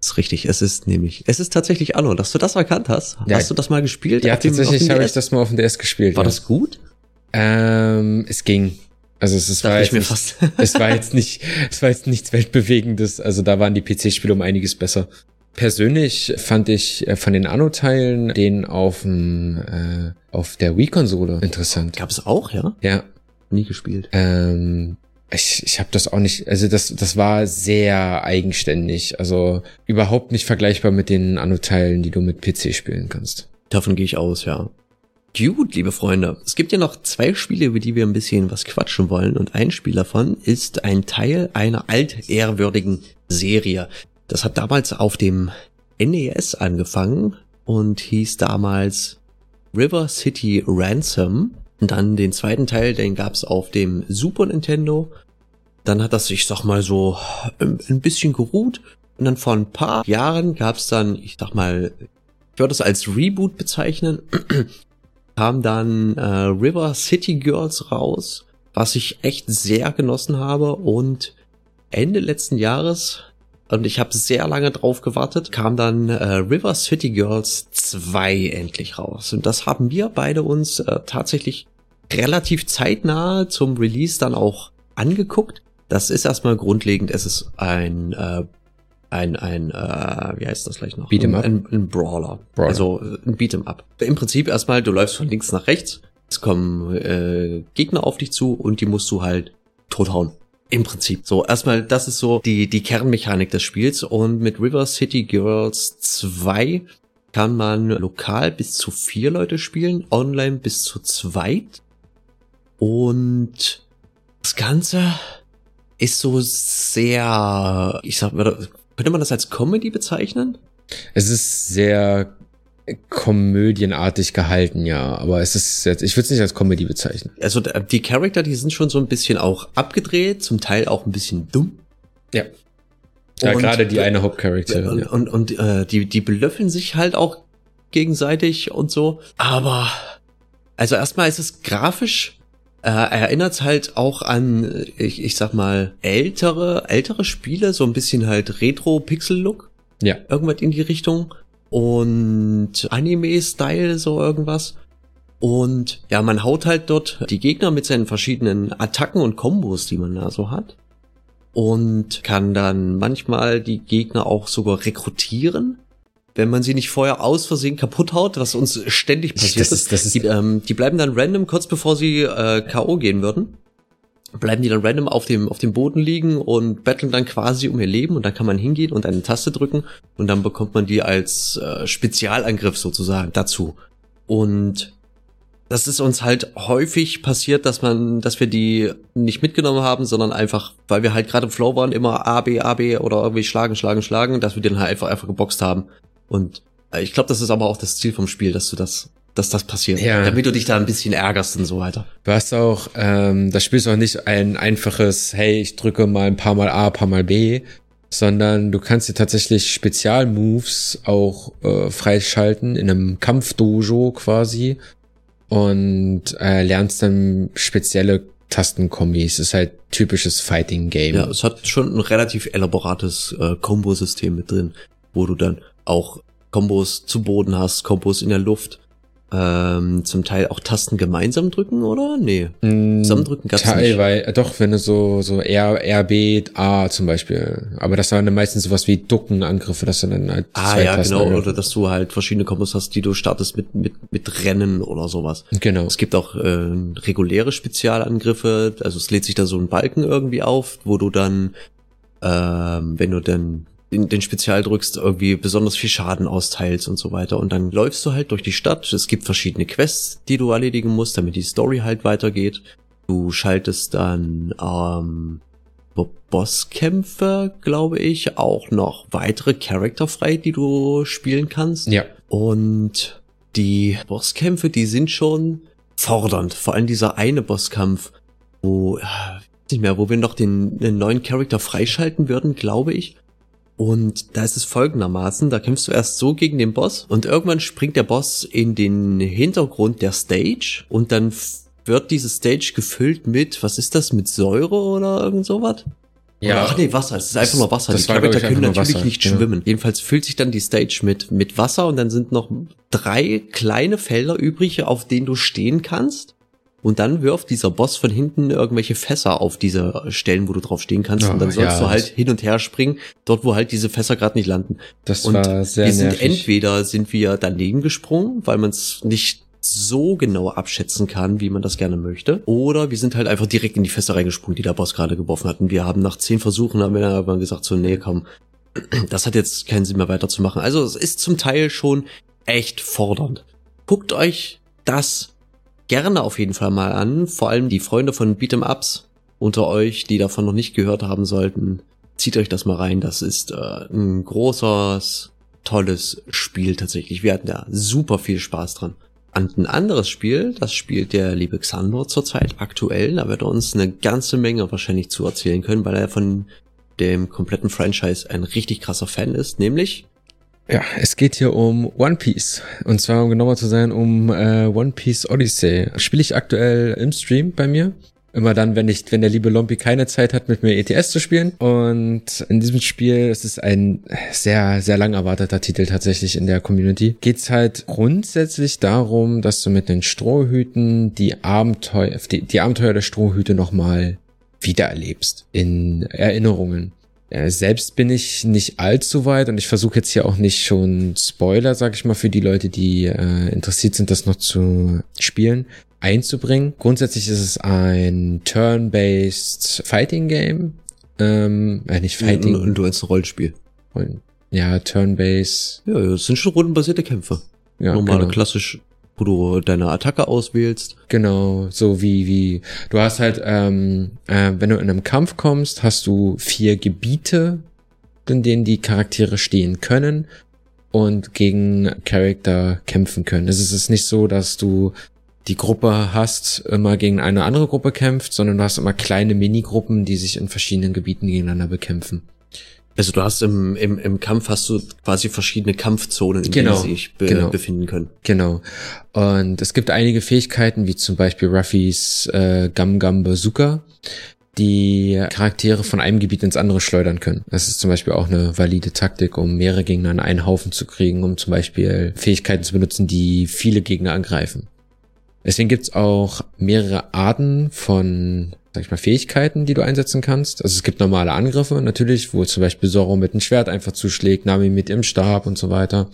Das ist richtig, es ist nämlich, es ist tatsächlich Anno, dass du das erkannt hast. Ja. hast du das mal gespielt? Ja, tatsächlich habe ich das mal auf dem DS gespielt. War ja. das gut? Ähm, es ging. Also es, es war jetzt nicht, es war jetzt nicht, es war jetzt nichts weltbewegendes. Also da waren die PC-Spiele um einiges besser. Persönlich fand ich äh, von den Anno-Teilen den auf dem, äh, auf der Wii-Konsole interessant. Gab es auch, ja? Ja, Nie gespielt. ähm, ich, ich habe das auch nicht, also das, das war sehr eigenständig. Also überhaupt nicht vergleichbar mit den Anno-Teilen, die du mit PC spielen kannst. Davon gehe ich aus, ja. Gut, liebe Freunde. Es gibt ja noch zwei Spiele, über die wir ein bisschen was quatschen wollen. Und ein Spiel davon ist ein Teil einer altehrwürdigen Serie. Das hat damals auf dem NES angefangen und hieß damals River City Ransom. Und dann den zweiten Teil, den gab's auf dem Super Nintendo. Dann hat das, ich sag mal so, ein ein bisschen geruht. Und dann vor ein paar Jahren gab's dann, ich sag mal, ich würde es als Reboot bezeichnen, kam dann äh, River City Girls raus, was ich echt sehr genossen habe und Ende letzten Jahres und ich habe sehr lange drauf gewartet, kam dann äh, River City Girls 2 endlich raus und das haben wir beide uns äh, tatsächlich relativ zeitnah zum Release dann auch angeguckt. Das ist erstmal grundlegend, es ist ein äh, ein, ein, äh, wie heißt das gleich noch? Beat'em up? Ein, ein Brawler. Brawler. Also äh, ein Beat'em up. Im Prinzip erstmal, du läufst von links nach rechts, es kommen äh, Gegner auf dich zu und die musst du halt tothauen. Im Prinzip. So, erstmal, das ist so die, die Kernmechanik des Spiels. Und mit River City Girls 2 kann man lokal bis zu vier Leute spielen, online bis zu zweit. Und das Ganze ist so sehr, ich sag mal, könnte man das als Comedy bezeichnen? Es ist sehr komödienartig gehalten, ja, aber es ist jetzt, ich würde es nicht als Comedy bezeichnen. Also die Charakter, die sind schon so ein bisschen auch abgedreht, zum Teil auch ein bisschen dumm. Ja. Ja, Und- gerade die eine Hauptcharakterin. Und, ja. und, und äh, die, die belöffeln sich halt auch gegenseitig und so. Aber also erstmal ist es grafisch, äh, erinnert halt auch an, äh, ich, ich sag mal, ältere, ältere Spiele, so ein bisschen halt Retro-Pixel-Look. Ja. Irgendwas in die Richtung. Und Anime-Style, so irgendwas. Und ja, man haut halt dort die Gegner mit seinen verschiedenen Attacken und Kombos, die man da so hat. Und kann dann manchmal die Gegner auch sogar rekrutieren, wenn man sie nicht vorher aus Versehen kaputt haut, was uns ständig passiert Das ist- das ist- die, ähm, die bleiben dann random kurz bevor sie äh, K.O. gehen würden. Bleiben die dann random auf dem, auf dem Boden liegen und betteln dann quasi um ihr Leben und dann kann man hingehen und eine Taste drücken und dann bekommt man die als äh, Spezialangriff sozusagen dazu. Und das ist uns halt häufig passiert, dass man, dass wir die nicht mitgenommen haben, sondern einfach, weil wir halt gerade im Flow waren, immer A, B, A, B oder irgendwie schlagen, schlagen, schlagen, dass wir den halt einfach, einfach geboxt haben. Und äh, ich glaube, das ist aber auch das Ziel vom Spiel, dass du das, dass das passiert. Ja. Damit du dich da ein bisschen ärgerst und so weiter. Du hast auch, ähm, das Spiel ist auch nicht ein einfaches, hey, ich drücke mal ein paar Mal A, ein paar Mal B, sondern du kannst dir tatsächlich Spezialmoves auch äh, freischalten in einem Kampfdojo quasi und äh, lernst dann spezielle Tastenkombis. ist halt typisches Fighting-Game. Ja, es hat schon ein relativ elaborates äh, Kombosystem mit drin, wo du dann auch Kombos zu Boden hast, Kombos in der Luft ähm, zum Teil auch Tasten gemeinsam drücken, oder? Nee. Mm, Zusammendrücken gab's Teilweise, nicht. Äh, doch, wenn du so, so R, RB, A zum Beispiel. Aber das waren dann meistens sowas wie Duckenangriffe, dass du dann halt Ah, ja, Tasten genau. Oder dass du halt verschiedene Kombos hast, die du startest mit, mit, mit Rennen oder sowas. Genau. Es gibt auch äh, reguläre Spezialangriffe. Also es lädt sich da so ein Balken irgendwie auf, wo du dann, ähm, wenn du dann den, den Spezial drückst, irgendwie besonders viel Schaden austeilst und so weiter. Und dann läufst du halt durch die Stadt. Es gibt verschiedene Quests, die du erledigen musst, damit die Story halt weitergeht. Du schaltest dann ähm, Bosskämpfe, glaube ich, auch noch weitere Charakter frei, die du spielen kannst. Ja. Und die Bosskämpfe, die sind schon fordernd. Vor allem dieser eine Bosskampf, wo, äh, nicht mehr, wo wir noch den, den neuen Charakter freischalten würden, glaube ich. Und da ist es folgendermaßen, da kämpfst du erst so gegen den Boss und irgendwann springt der Boss in den Hintergrund der Stage und dann wird diese Stage gefüllt mit, was ist das, mit Säure oder irgend sowas? Ja. ach nee, Wasser, es ist einfach nur Wasser. Das die Charakter können natürlich Wasser. nicht schwimmen. Ja. Jedenfalls füllt sich dann die Stage mit, mit Wasser und dann sind noch drei kleine Felder übrig, auf denen du stehen kannst und dann wirft dieser Boss von hinten irgendwelche Fässer auf diese Stellen, wo du drauf stehen kannst. Oh, und dann sollst ja, du halt hin und her springen, dort wo halt diese Fässer gerade nicht landen. Das und war sehr wir sind nervig. entweder sind wir daneben gesprungen, weil man es nicht so genau abschätzen kann, wie man das gerne möchte. Oder wir sind halt einfach direkt in die Fässer reingesprungen, die der Boss gerade geworfen hat. Und wir haben nach zehn Versuchen haben wir dann irgendwann gesagt, so, nee, komm, das hat jetzt keinen Sinn mehr weiterzumachen. Also es ist zum Teil schon echt fordernd. Guckt euch das gerne auf jeden Fall mal an. Vor allem die Freunde von Beat'em Ups unter euch, die davon noch nicht gehört haben sollten. Zieht euch das mal rein. Das ist äh, ein großes, tolles Spiel tatsächlich. Wir hatten da super viel Spaß dran. Und ein anderes Spiel, das spielt der liebe Xandor zurzeit aktuell. Da wird er uns eine ganze Menge wahrscheinlich zu erzählen können, weil er von dem kompletten Franchise ein richtig krasser Fan ist, nämlich ja, es geht hier um One Piece. Und zwar, um genauer zu sein, um äh, One Piece Odyssey. Spiele ich aktuell im Stream bei mir. Immer dann, wenn ich, wenn der liebe Lompi keine Zeit hat, mit mir ETS zu spielen. Und in diesem Spiel, es ist ein sehr, sehr lang erwarteter Titel tatsächlich in der Community, geht's halt grundsätzlich darum, dass du mit den Strohhüten die Abenteuer, die, die Abenteuer der Strohhüte nochmal wiedererlebst in Erinnerungen. Ja, selbst bin ich nicht allzu weit und ich versuche jetzt hier auch nicht schon Spoiler, sag ich mal, für die Leute, die äh, interessiert sind, das noch zu spielen, einzubringen. Grundsätzlich ist es ein Turn-based Fighting Game. Ähm, äh, nicht Fighting. Und du hast ein Rollenspiel. Ja, Turn-based. Ja, das sind schon rundenbasierte Kämpfe. Ja, Normale, genau. klassisch wo du deine Attacke auswählst. Genau, so wie, wie, du hast halt, ähm, äh, wenn du in einem Kampf kommst, hast du vier Gebiete, in denen die Charaktere stehen können und gegen Charakter kämpfen können. Es ist nicht so, dass du die Gruppe hast, immer gegen eine andere Gruppe kämpft, sondern du hast immer kleine Minigruppen, die sich in verschiedenen Gebieten gegeneinander bekämpfen. Also du hast im, im, im Kampf hast du quasi verschiedene Kampfzonen, in genau, denen sie sich be genau, befinden können. Genau. Und es gibt einige Fähigkeiten, wie zum Beispiel Ruffys äh, Gum Gum Bazooka, die Charaktere von einem Gebiet ins andere schleudern können. Das ist zum Beispiel auch eine valide Taktik, um mehrere Gegner in einen Haufen zu kriegen, um zum Beispiel Fähigkeiten zu benutzen, die viele Gegner angreifen. Deswegen gibt's auch mehrere Arten von sag ich mal, Fähigkeiten, die du einsetzen kannst. Also es gibt normale Angriffe natürlich, wo zum Beispiel Zorro mit dem Schwert einfach zuschlägt, Nami mit ihrem Stab und so weiter.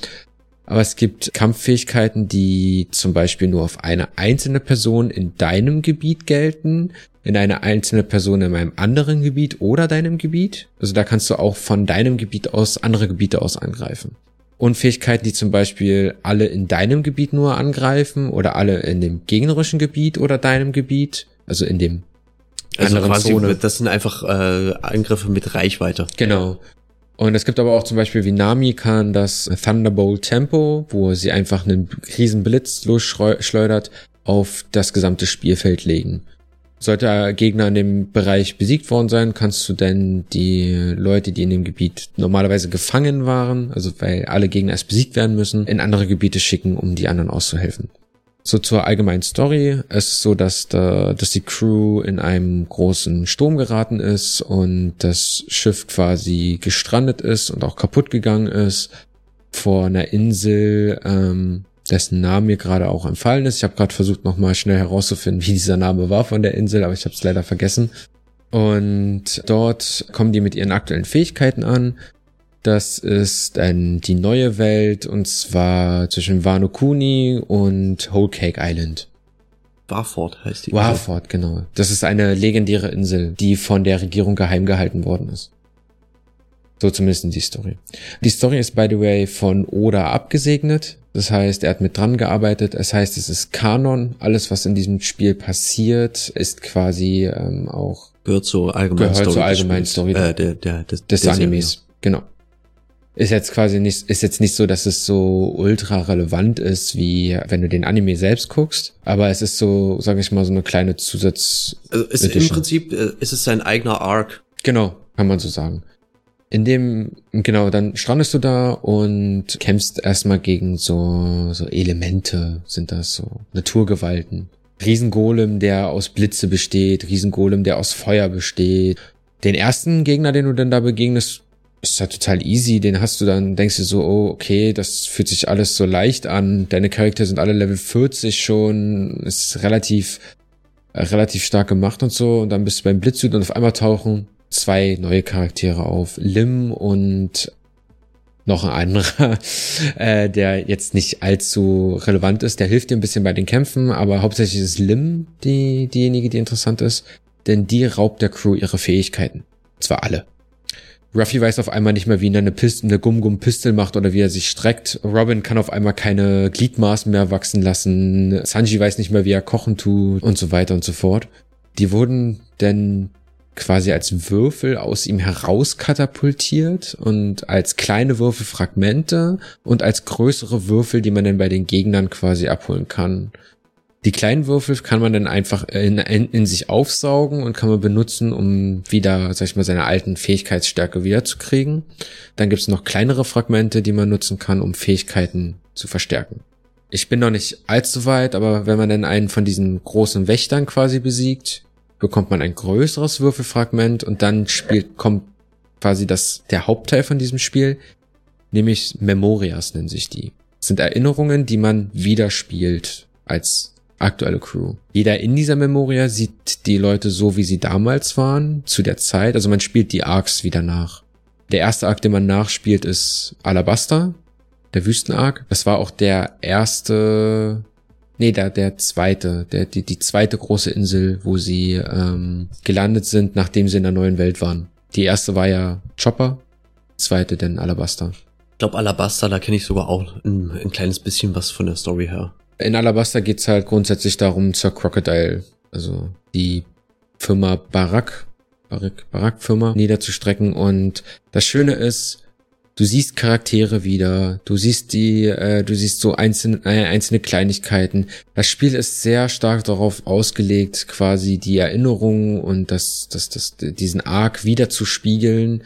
Aber es gibt Kampffähigkeiten, die zum Beispiel nur auf eine einzelne Person in deinem Gebiet gelten, in eine einzelne Person in einem anderen Gebiet oder deinem Gebiet. Also da kannst du auch von deinem Gebiet aus andere Gebiete aus angreifen. Und Fähigkeiten, die zum Beispiel alle in deinem Gebiet nur angreifen oder alle in dem gegnerischen Gebiet oder deinem Gebiet, also in dem also quasi, Zone. das sind einfach äh, Angriffe mit Reichweite. Genau. Und es gibt aber auch zum Beispiel wie Nami kann das Thunderbolt Tempo, wo sie einfach einen riesen Blitz losschleudert, auf das gesamte Spielfeld legen. Sollte der Gegner in dem Bereich besiegt worden sein, kannst du denn die Leute, die in dem Gebiet normalerweise gefangen waren, also weil alle Gegner erst besiegt werden müssen, in andere Gebiete schicken, um die anderen auszuhelfen. So zur allgemeinen Story. Es ist so, dass, da, dass die Crew in einem großen Sturm geraten ist und das Schiff quasi gestrandet ist und auch kaputt gegangen ist vor einer Insel, ähm, dessen Name mir gerade auch entfallen ist. Ich habe gerade versucht, nochmal schnell herauszufinden, wie dieser Name war von der Insel, aber ich habe es leider vergessen. Und dort kommen die mit ihren aktuellen Fähigkeiten an. Das ist ein, die neue Welt und zwar zwischen Wano Kuni und Whole Cake Island. Warford heißt die. Warford, genau. Das ist eine legendäre Insel, die von der Regierung geheim gehalten worden ist. So zumindest die Story. Die Story ist, by the way, von Oda abgesegnet. Das heißt, er hat mit dran gearbeitet. Es heißt, es ist Kanon. Alles, was in diesem Spiel passiert, ist quasi ähm, auch gehört zur allgemeinen gehört Story, zur allgemeinen Story äh, der, der, des, des der Animes. Serie. Genau. Ist jetzt quasi nicht, ist jetzt nicht so, dass es so ultra relevant ist, wie wenn du den Anime selbst guckst. Aber es ist so, sage ich mal, so eine kleine Zusatz. Also ist im Prinzip äh, ist es sein eigener Arc. Genau, kann man so sagen. In dem, genau, dann strandest du da und kämpfst erstmal gegen so, so Elemente, sind das so Naturgewalten. Riesengolem, der aus Blitze besteht, Riesengolem, der aus Feuer besteht. Den ersten Gegner, den du dann da begegnest, ist ja total easy. Den hast du dann, denkst du so, oh, okay, das fühlt sich alles so leicht an. Deine Charaktere sind alle Level 40 schon, ist relativ, relativ stark gemacht und so. Und dann bist du beim Blitzsüd und auf einmal tauchen zwei neue Charaktere auf. Lim und noch ein anderer, äh, der jetzt nicht allzu relevant ist. Der hilft dir ein bisschen bei den Kämpfen, aber hauptsächlich ist Lim die, diejenige, die interessant ist, denn die raubt der Crew ihre Fähigkeiten. zwar alle. Ruffy weiß auf einmal nicht mehr, wie er eine, Pist eine Gum-Gum-Pistel macht oder wie er sich streckt. Robin kann auf einmal keine Gliedmaßen mehr wachsen lassen. Sanji weiß nicht mehr, wie er kochen tut und so weiter und so fort. Die wurden denn quasi als Würfel aus ihm herauskatapultiert und als kleine Würfelfragmente und als größere Würfel, die man dann bei den Gegnern quasi abholen kann. Die kleinen Würfel kann man dann einfach in, in, in sich aufsaugen und kann man benutzen, um wieder, sag ich mal, seine alten Fähigkeitsstärke wiederzukriegen. Dann gibt's noch kleinere Fragmente, die man nutzen kann, um Fähigkeiten zu verstärken. Ich bin noch nicht allzu weit, aber wenn man dann einen von diesen großen Wächtern quasi besiegt, bekommt man ein größeres Würfelfragment und dann spielt, kommt quasi das, der Hauptteil von diesem Spiel, nämlich Memorias nennen sich die. Das sind Erinnerungen, die man wieder spielt als aktuelle Crew. Jeder in dieser Memoria sieht die Leute so, wie sie damals waren, zu der Zeit. Also man spielt die Arcs wieder nach. Der erste Arc, den man nachspielt, ist Alabaster, der Wüstenarc. Das war auch der erste Nee, der, der zweite, der, die, die zweite große Insel, wo sie ähm, gelandet sind, nachdem sie in der neuen Welt waren. Die erste war ja Chopper, zweite dann Alabaster. Ich glaube, Alabaster, da kenne ich sogar auch ein, ein kleines bisschen was von der Story her. In Alabaster geht's halt grundsätzlich darum, zur Crocodile, also die Firma Barack, Barack, Barack Firma niederzustrecken. Und das Schöne ist, du siehst Charaktere wieder, du siehst die, äh, du siehst so einzelne, äh, einzelne Kleinigkeiten. Das Spiel ist sehr stark darauf ausgelegt, quasi die Erinnerungen und das, das, das, diesen Arc wieder zu spiegeln.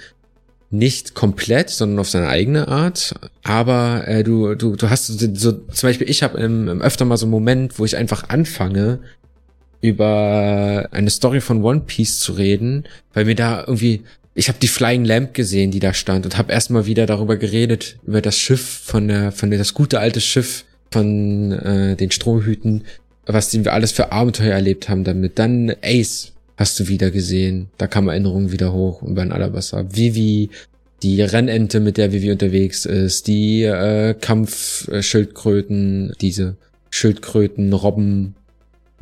Nicht komplett, sondern auf seine eigene Art. Aber äh, du, du, du hast so, zum Beispiel, ich habe im, öfter mal so einen Moment, wo ich einfach anfange, über eine Story von One Piece zu reden, weil mir da irgendwie ich habe die Flying Lamp gesehen, die da stand und habe erstmal wieder darüber geredet über das Schiff von der von der das gute alte Schiff von äh, den Strohhüten, was wir alles für Abenteuer erlebt haben damit. Dann Ace hast du wieder gesehen, da kam Erinnerungen wieder hoch über ein Alabasta. Vivi, die Rennente, mit der Vivi unterwegs ist, die äh, Kampfschildkröten, diese Schildkröten, Robben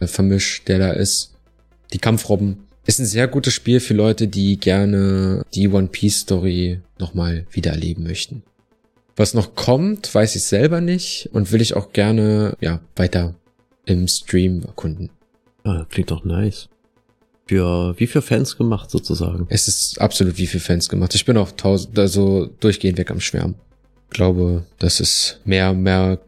äh, Vermisch, der da ist, die Kampfrobben ist ein sehr gutes Spiel für Leute, die gerne die One Piece Story nochmal wieder erleben möchten. Was noch kommt, weiß ich selber nicht und will ich auch gerne, ja, weiter im Stream erkunden. Ah, klingt doch nice. Für wie für Fans gemacht sozusagen? Es ist absolut wie für Fans gemacht. Ich bin auch tausend, also durchgehend weg am Schwärmen. Glaube, das ist mehr, mehr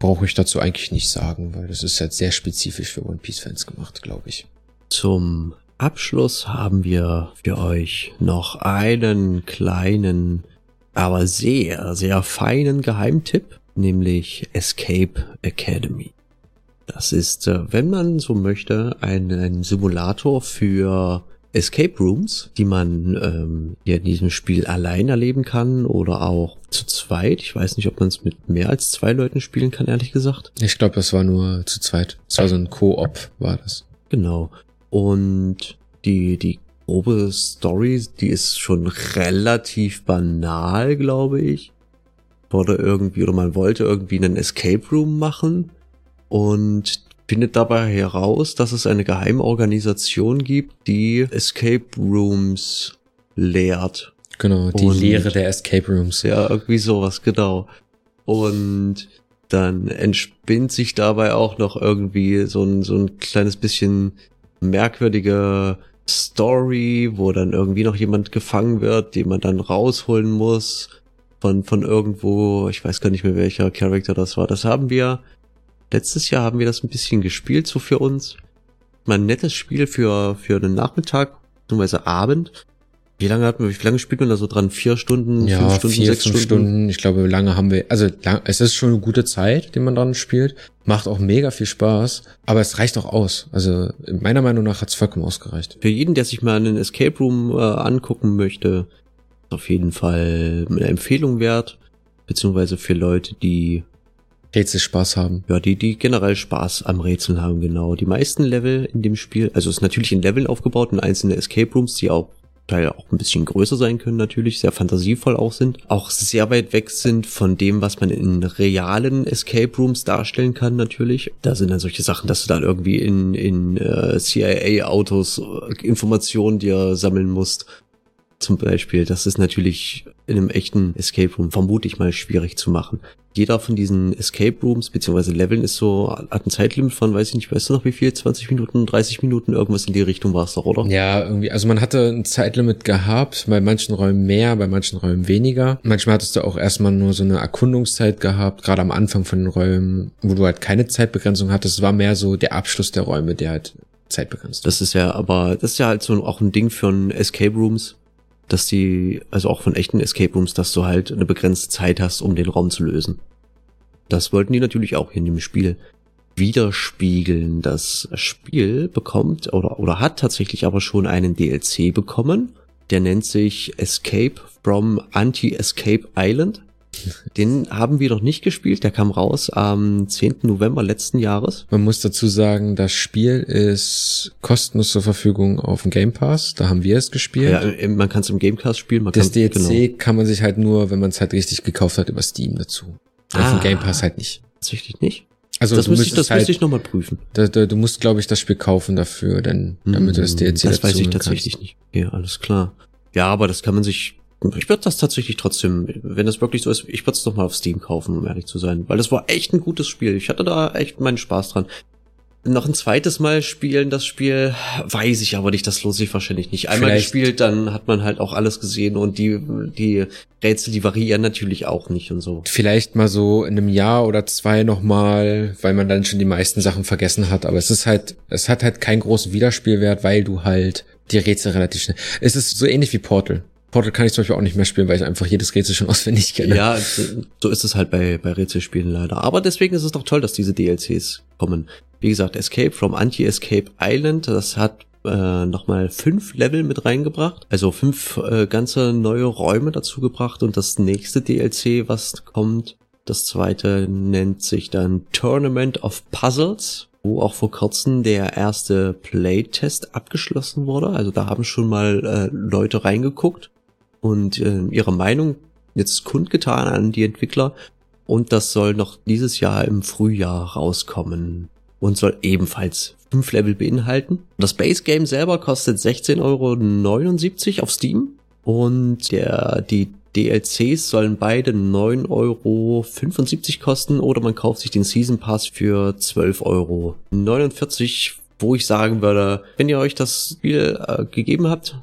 brauche ich dazu eigentlich nicht sagen, weil das ist halt sehr spezifisch für One Piece Fans gemacht, glaube ich. zum Abschluss haben wir für euch noch einen kleinen, aber sehr, sehr feinen Geheimtipp, nämlich Escape Academy. Das ist, äh, wenn man so möchte, ein, ein Simulator für Escape Rooms, die man ähm, hier in diesem Spiel allein erleben kann oder auch zu zweit. Ich weiß nicht, ob man es mit mehr als zwei Leuten spielen kann, ehrlich gesagt. Ich glaube, das war nur zu zweit. Es war so ein Co-op, war das. Genau. Und die, die grobe Story, die ist schon relativ banal, glaube ich. Wurde irgendwie, oder man wollte irgendwie einen Escape Room machen und findet dabei heraus, dass es eine Geheimorganisation gibt, die Escape Rooms lehrt. Genau, die Und- Lehre der Escape Rooms. Ja, irgendwie sowas, genau. Und dann entspinnt sich dabei auch noch irgendwie so ein, so ein kleines bisschen merkwürdige Story, wo dann irgendwie noch jemand gefangen wird, den man dann rausholen muss von, von irgendwo. Ich weiß gar nicht mehr, welcher Charakter das war. Das haben wir, letztes Jahr haben wir das ein bisschen gespielt, so für uns. Mal ein nettes Spiel für, für einen Nachmittag, beziehungsweise Abend. Wie lange hatten wir, wie lange spielt man da so dran? Vier Stunden, Ja, fünf Stunden, vier, sechs fünf Stunden? Stunden. Ich glaube, lange haben wir, also lang, es ist schon eine gute Zeit, die man dran spielt. Macht auch mega viel Spaß, aber es reicht auch aus. Also meiner Meinung nach hat es vollkommen ausgereicht. Für jeden, der sich mal einen Escape Room äh, angucken möchte, ist auf jeden Fall eine Empfehlung wert. Beziehungsweise für Leute, die, Rätsel Spaß haben. ja, die, die generell Spaß am Rätseln haben, genau. Die meisten Level in dem Spiel, also ist natürlich in Leveln aufgebaut, in einzelne Escape Rooms, die auch Teil auch ein bisschen größer sein können natürlich, sehr fantasievoll auch sind, auch sehr weit weg sind von dem, was man in realen Escape Rooms darstellen kann natürlich. Da sind dann solche Sachen, dass du dann irgendwie in, in äh, CIA-Autos äh, Informationen dir sammeln musst. Zum Beispiel, das ist natürlich in einem echten Escape Room vermute ich mal schwierig zu machen. Jeder von diesen Escape Rooms beziehungsweise Leveln ist so, hat ein Zeitlimit von, weiß ich nicht, weißt du noch wie viel? 20 Minuten, 30 Minuten, irgendwas in die Richtung war es doch, oder? Ja, irgendwie, also man hatte ein Zeitlimit gehabt, bei manchen Räumen mehr, bei manchen Räumen weniger. Manchmal hattest du auch erstmal nur so eine Erkundungszeit gehabt, gerade am Anfang von den Räumen, wo du halt keine Zeitbegrenzung hattest. Es war mehr so der Abschluss der Räume, der halt zeitbegrenzt. Das ist ja, aber das ist ja halt so auch ein Ding für ein Escape Rooms, dass die, also auch von echten Escape Rooms, dass du halt eine begrenzte Zeit hast, um den Raum zu lösen. Das wollten die natürlich auch hier in dem Spiel widerspiegeln. Das Spiel bekommt oder, oder hat tatsächlich aber schon einen DLC bekommen. Der nennt sich Escape from Anti-Escape Island. Den haben wir noch nicht gespielt. Der kam raus am 10. November letzten Jahres. Man muss dazu sagen, das Spiel ist kostenlos zur Verfügung auf dem Game Pass. Da haben wir es gespielt. Ja, im- man kann es im Gamecast spielen. Man das DLC genau. kann man sich halt nur, wenn man es halt richtig gekauft hat, über Steam dazu. Auf Ah. dem Game Pass halt nicht. Tatsächlich nicht. Also das müsste ich, müsste halt, ich nochmal prüfen. da, da, du musst, glaube ich, das Spiel kaufen dafür, denn, damit du das Hm, DLC Das weiß ich tatsächlich nicht. Ja, alles klar. Ja, aber das kann man sich. Ich würde das tatsächlich trotzdem, wenn das wirklich so ist, ich würde es doch mal auf Steam kaufen, um ehrlich zu sein. Weil das war echt ein gutes Spiel. Ich hatte da echt meinen Spaß dran. Noch ein zweites Mal spielen das Spiel, weiß ich aber nicht, das lohnt sich wahrscheinlich nicht. Einmal Vielleicht- gespielt, dann hat man halt auch alles gesehen und die, die Rätsel, die variieren natürlich auch nicht und so. Vielleicht mal so in einem Jahr oder zwei nochmal, weil man dann schon die meisten Sachen vergessen hat. Aber es ist halt, es hat halt keinen großen Wiederspielwert, weil du halt die Rätsel relativ schnell. Es ist so ähnlich wie Portal. Portal kann ich zum Beispiel auch nicht mehr spielen, weil ich einfach jedes Rätsel schon auswendig kenne. Ja, so ist es halt bei, bei Rätselspielen leider. Aber deswegen ist es doch toll, dass diese DLCs kommen. Wie gesagt, Escape from Anti-Escape Island, das hat äh, nochmal fünf Level mit reingebracht. Also fünf äh, ganze neue Räume dazu gebracht. Und das nächste DLC, was kommt, das zweite nennt sich dann Tournament of Puzzles wo auch vor kurzem der erste Playtest abgeschlossen wurde. Also da haben schon mal äh, Leute reingeguckt und äh, ihre Meinung jetzt kundgetan an die Entwickler. Und das soll noch dieses Jahr im Frühjahr rauskommen und soll ebenfalls fünf Level beinhalten. Das Base Game selber kostet 16,79 Euro auf Steam und der, die DLCs sollen beide 9,75 Euro kosten oder man kauft sich den Season Pass für 12,49 Euro. Wo ich sagen würde, wenn ihr euch das Spiel äh, gegeben habt,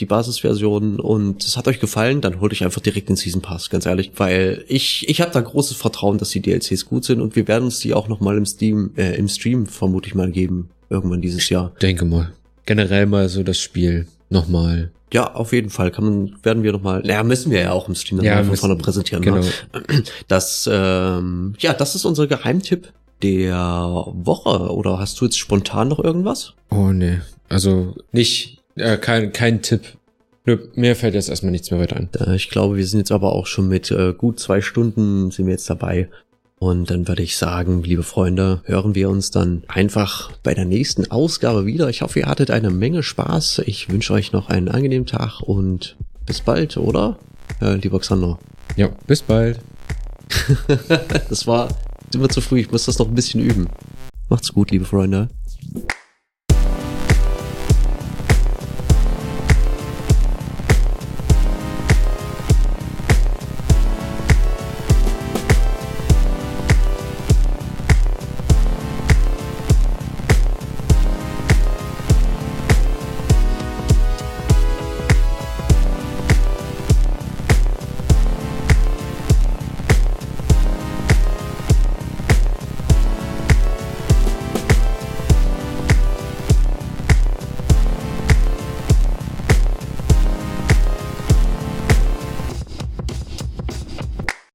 die Basisversion und es hat euch gefallen, dann holt euch einfach direkt den Season Pass, ganz ehrlich, weil ich ich habe da großes Vertrauen, dass die DLCs gut sind und wir werden uns die auch noch mal im Steam äh, im Stream vermutlich mal geben irgendwann dieses Jahr. Denke mal. generell mal so das Spiel nochmal. Ja, auf jeden Fall kann man, werden wir nochmal, naja, müssen wir ja auch im Stream Ja, von vorne präsentieren. Genau. Ne? Das, ähm, ja, das ist unser Geheimtipp der Woche. Oder hast du jetzt spontan noch irgendwas? Oh nee. Also nicht, äh, kein, kein Tipp. Nö, mir fällt jetzt erstmal nichts mehr weiter ein. Ich glaube, wir sind jetzt aber auch schon mit äh, gut zwei Stunden sind wir jetzt dabei. Und dann würde ich sagen, liebe Freunde, hören wir uns dann einfach bei der nächsten Ausgabe wieder. Ich hoffe, ihr hattet eine Menge Spaß. Ich wünsche euch noch einen angenehmen Tag und bis bald, oder? Äh, lieber Xander. Ja, bis bald. Das war immer zu früh. Ich muss das noch ein bisschen üben. Macht's gut, liebe Freunde.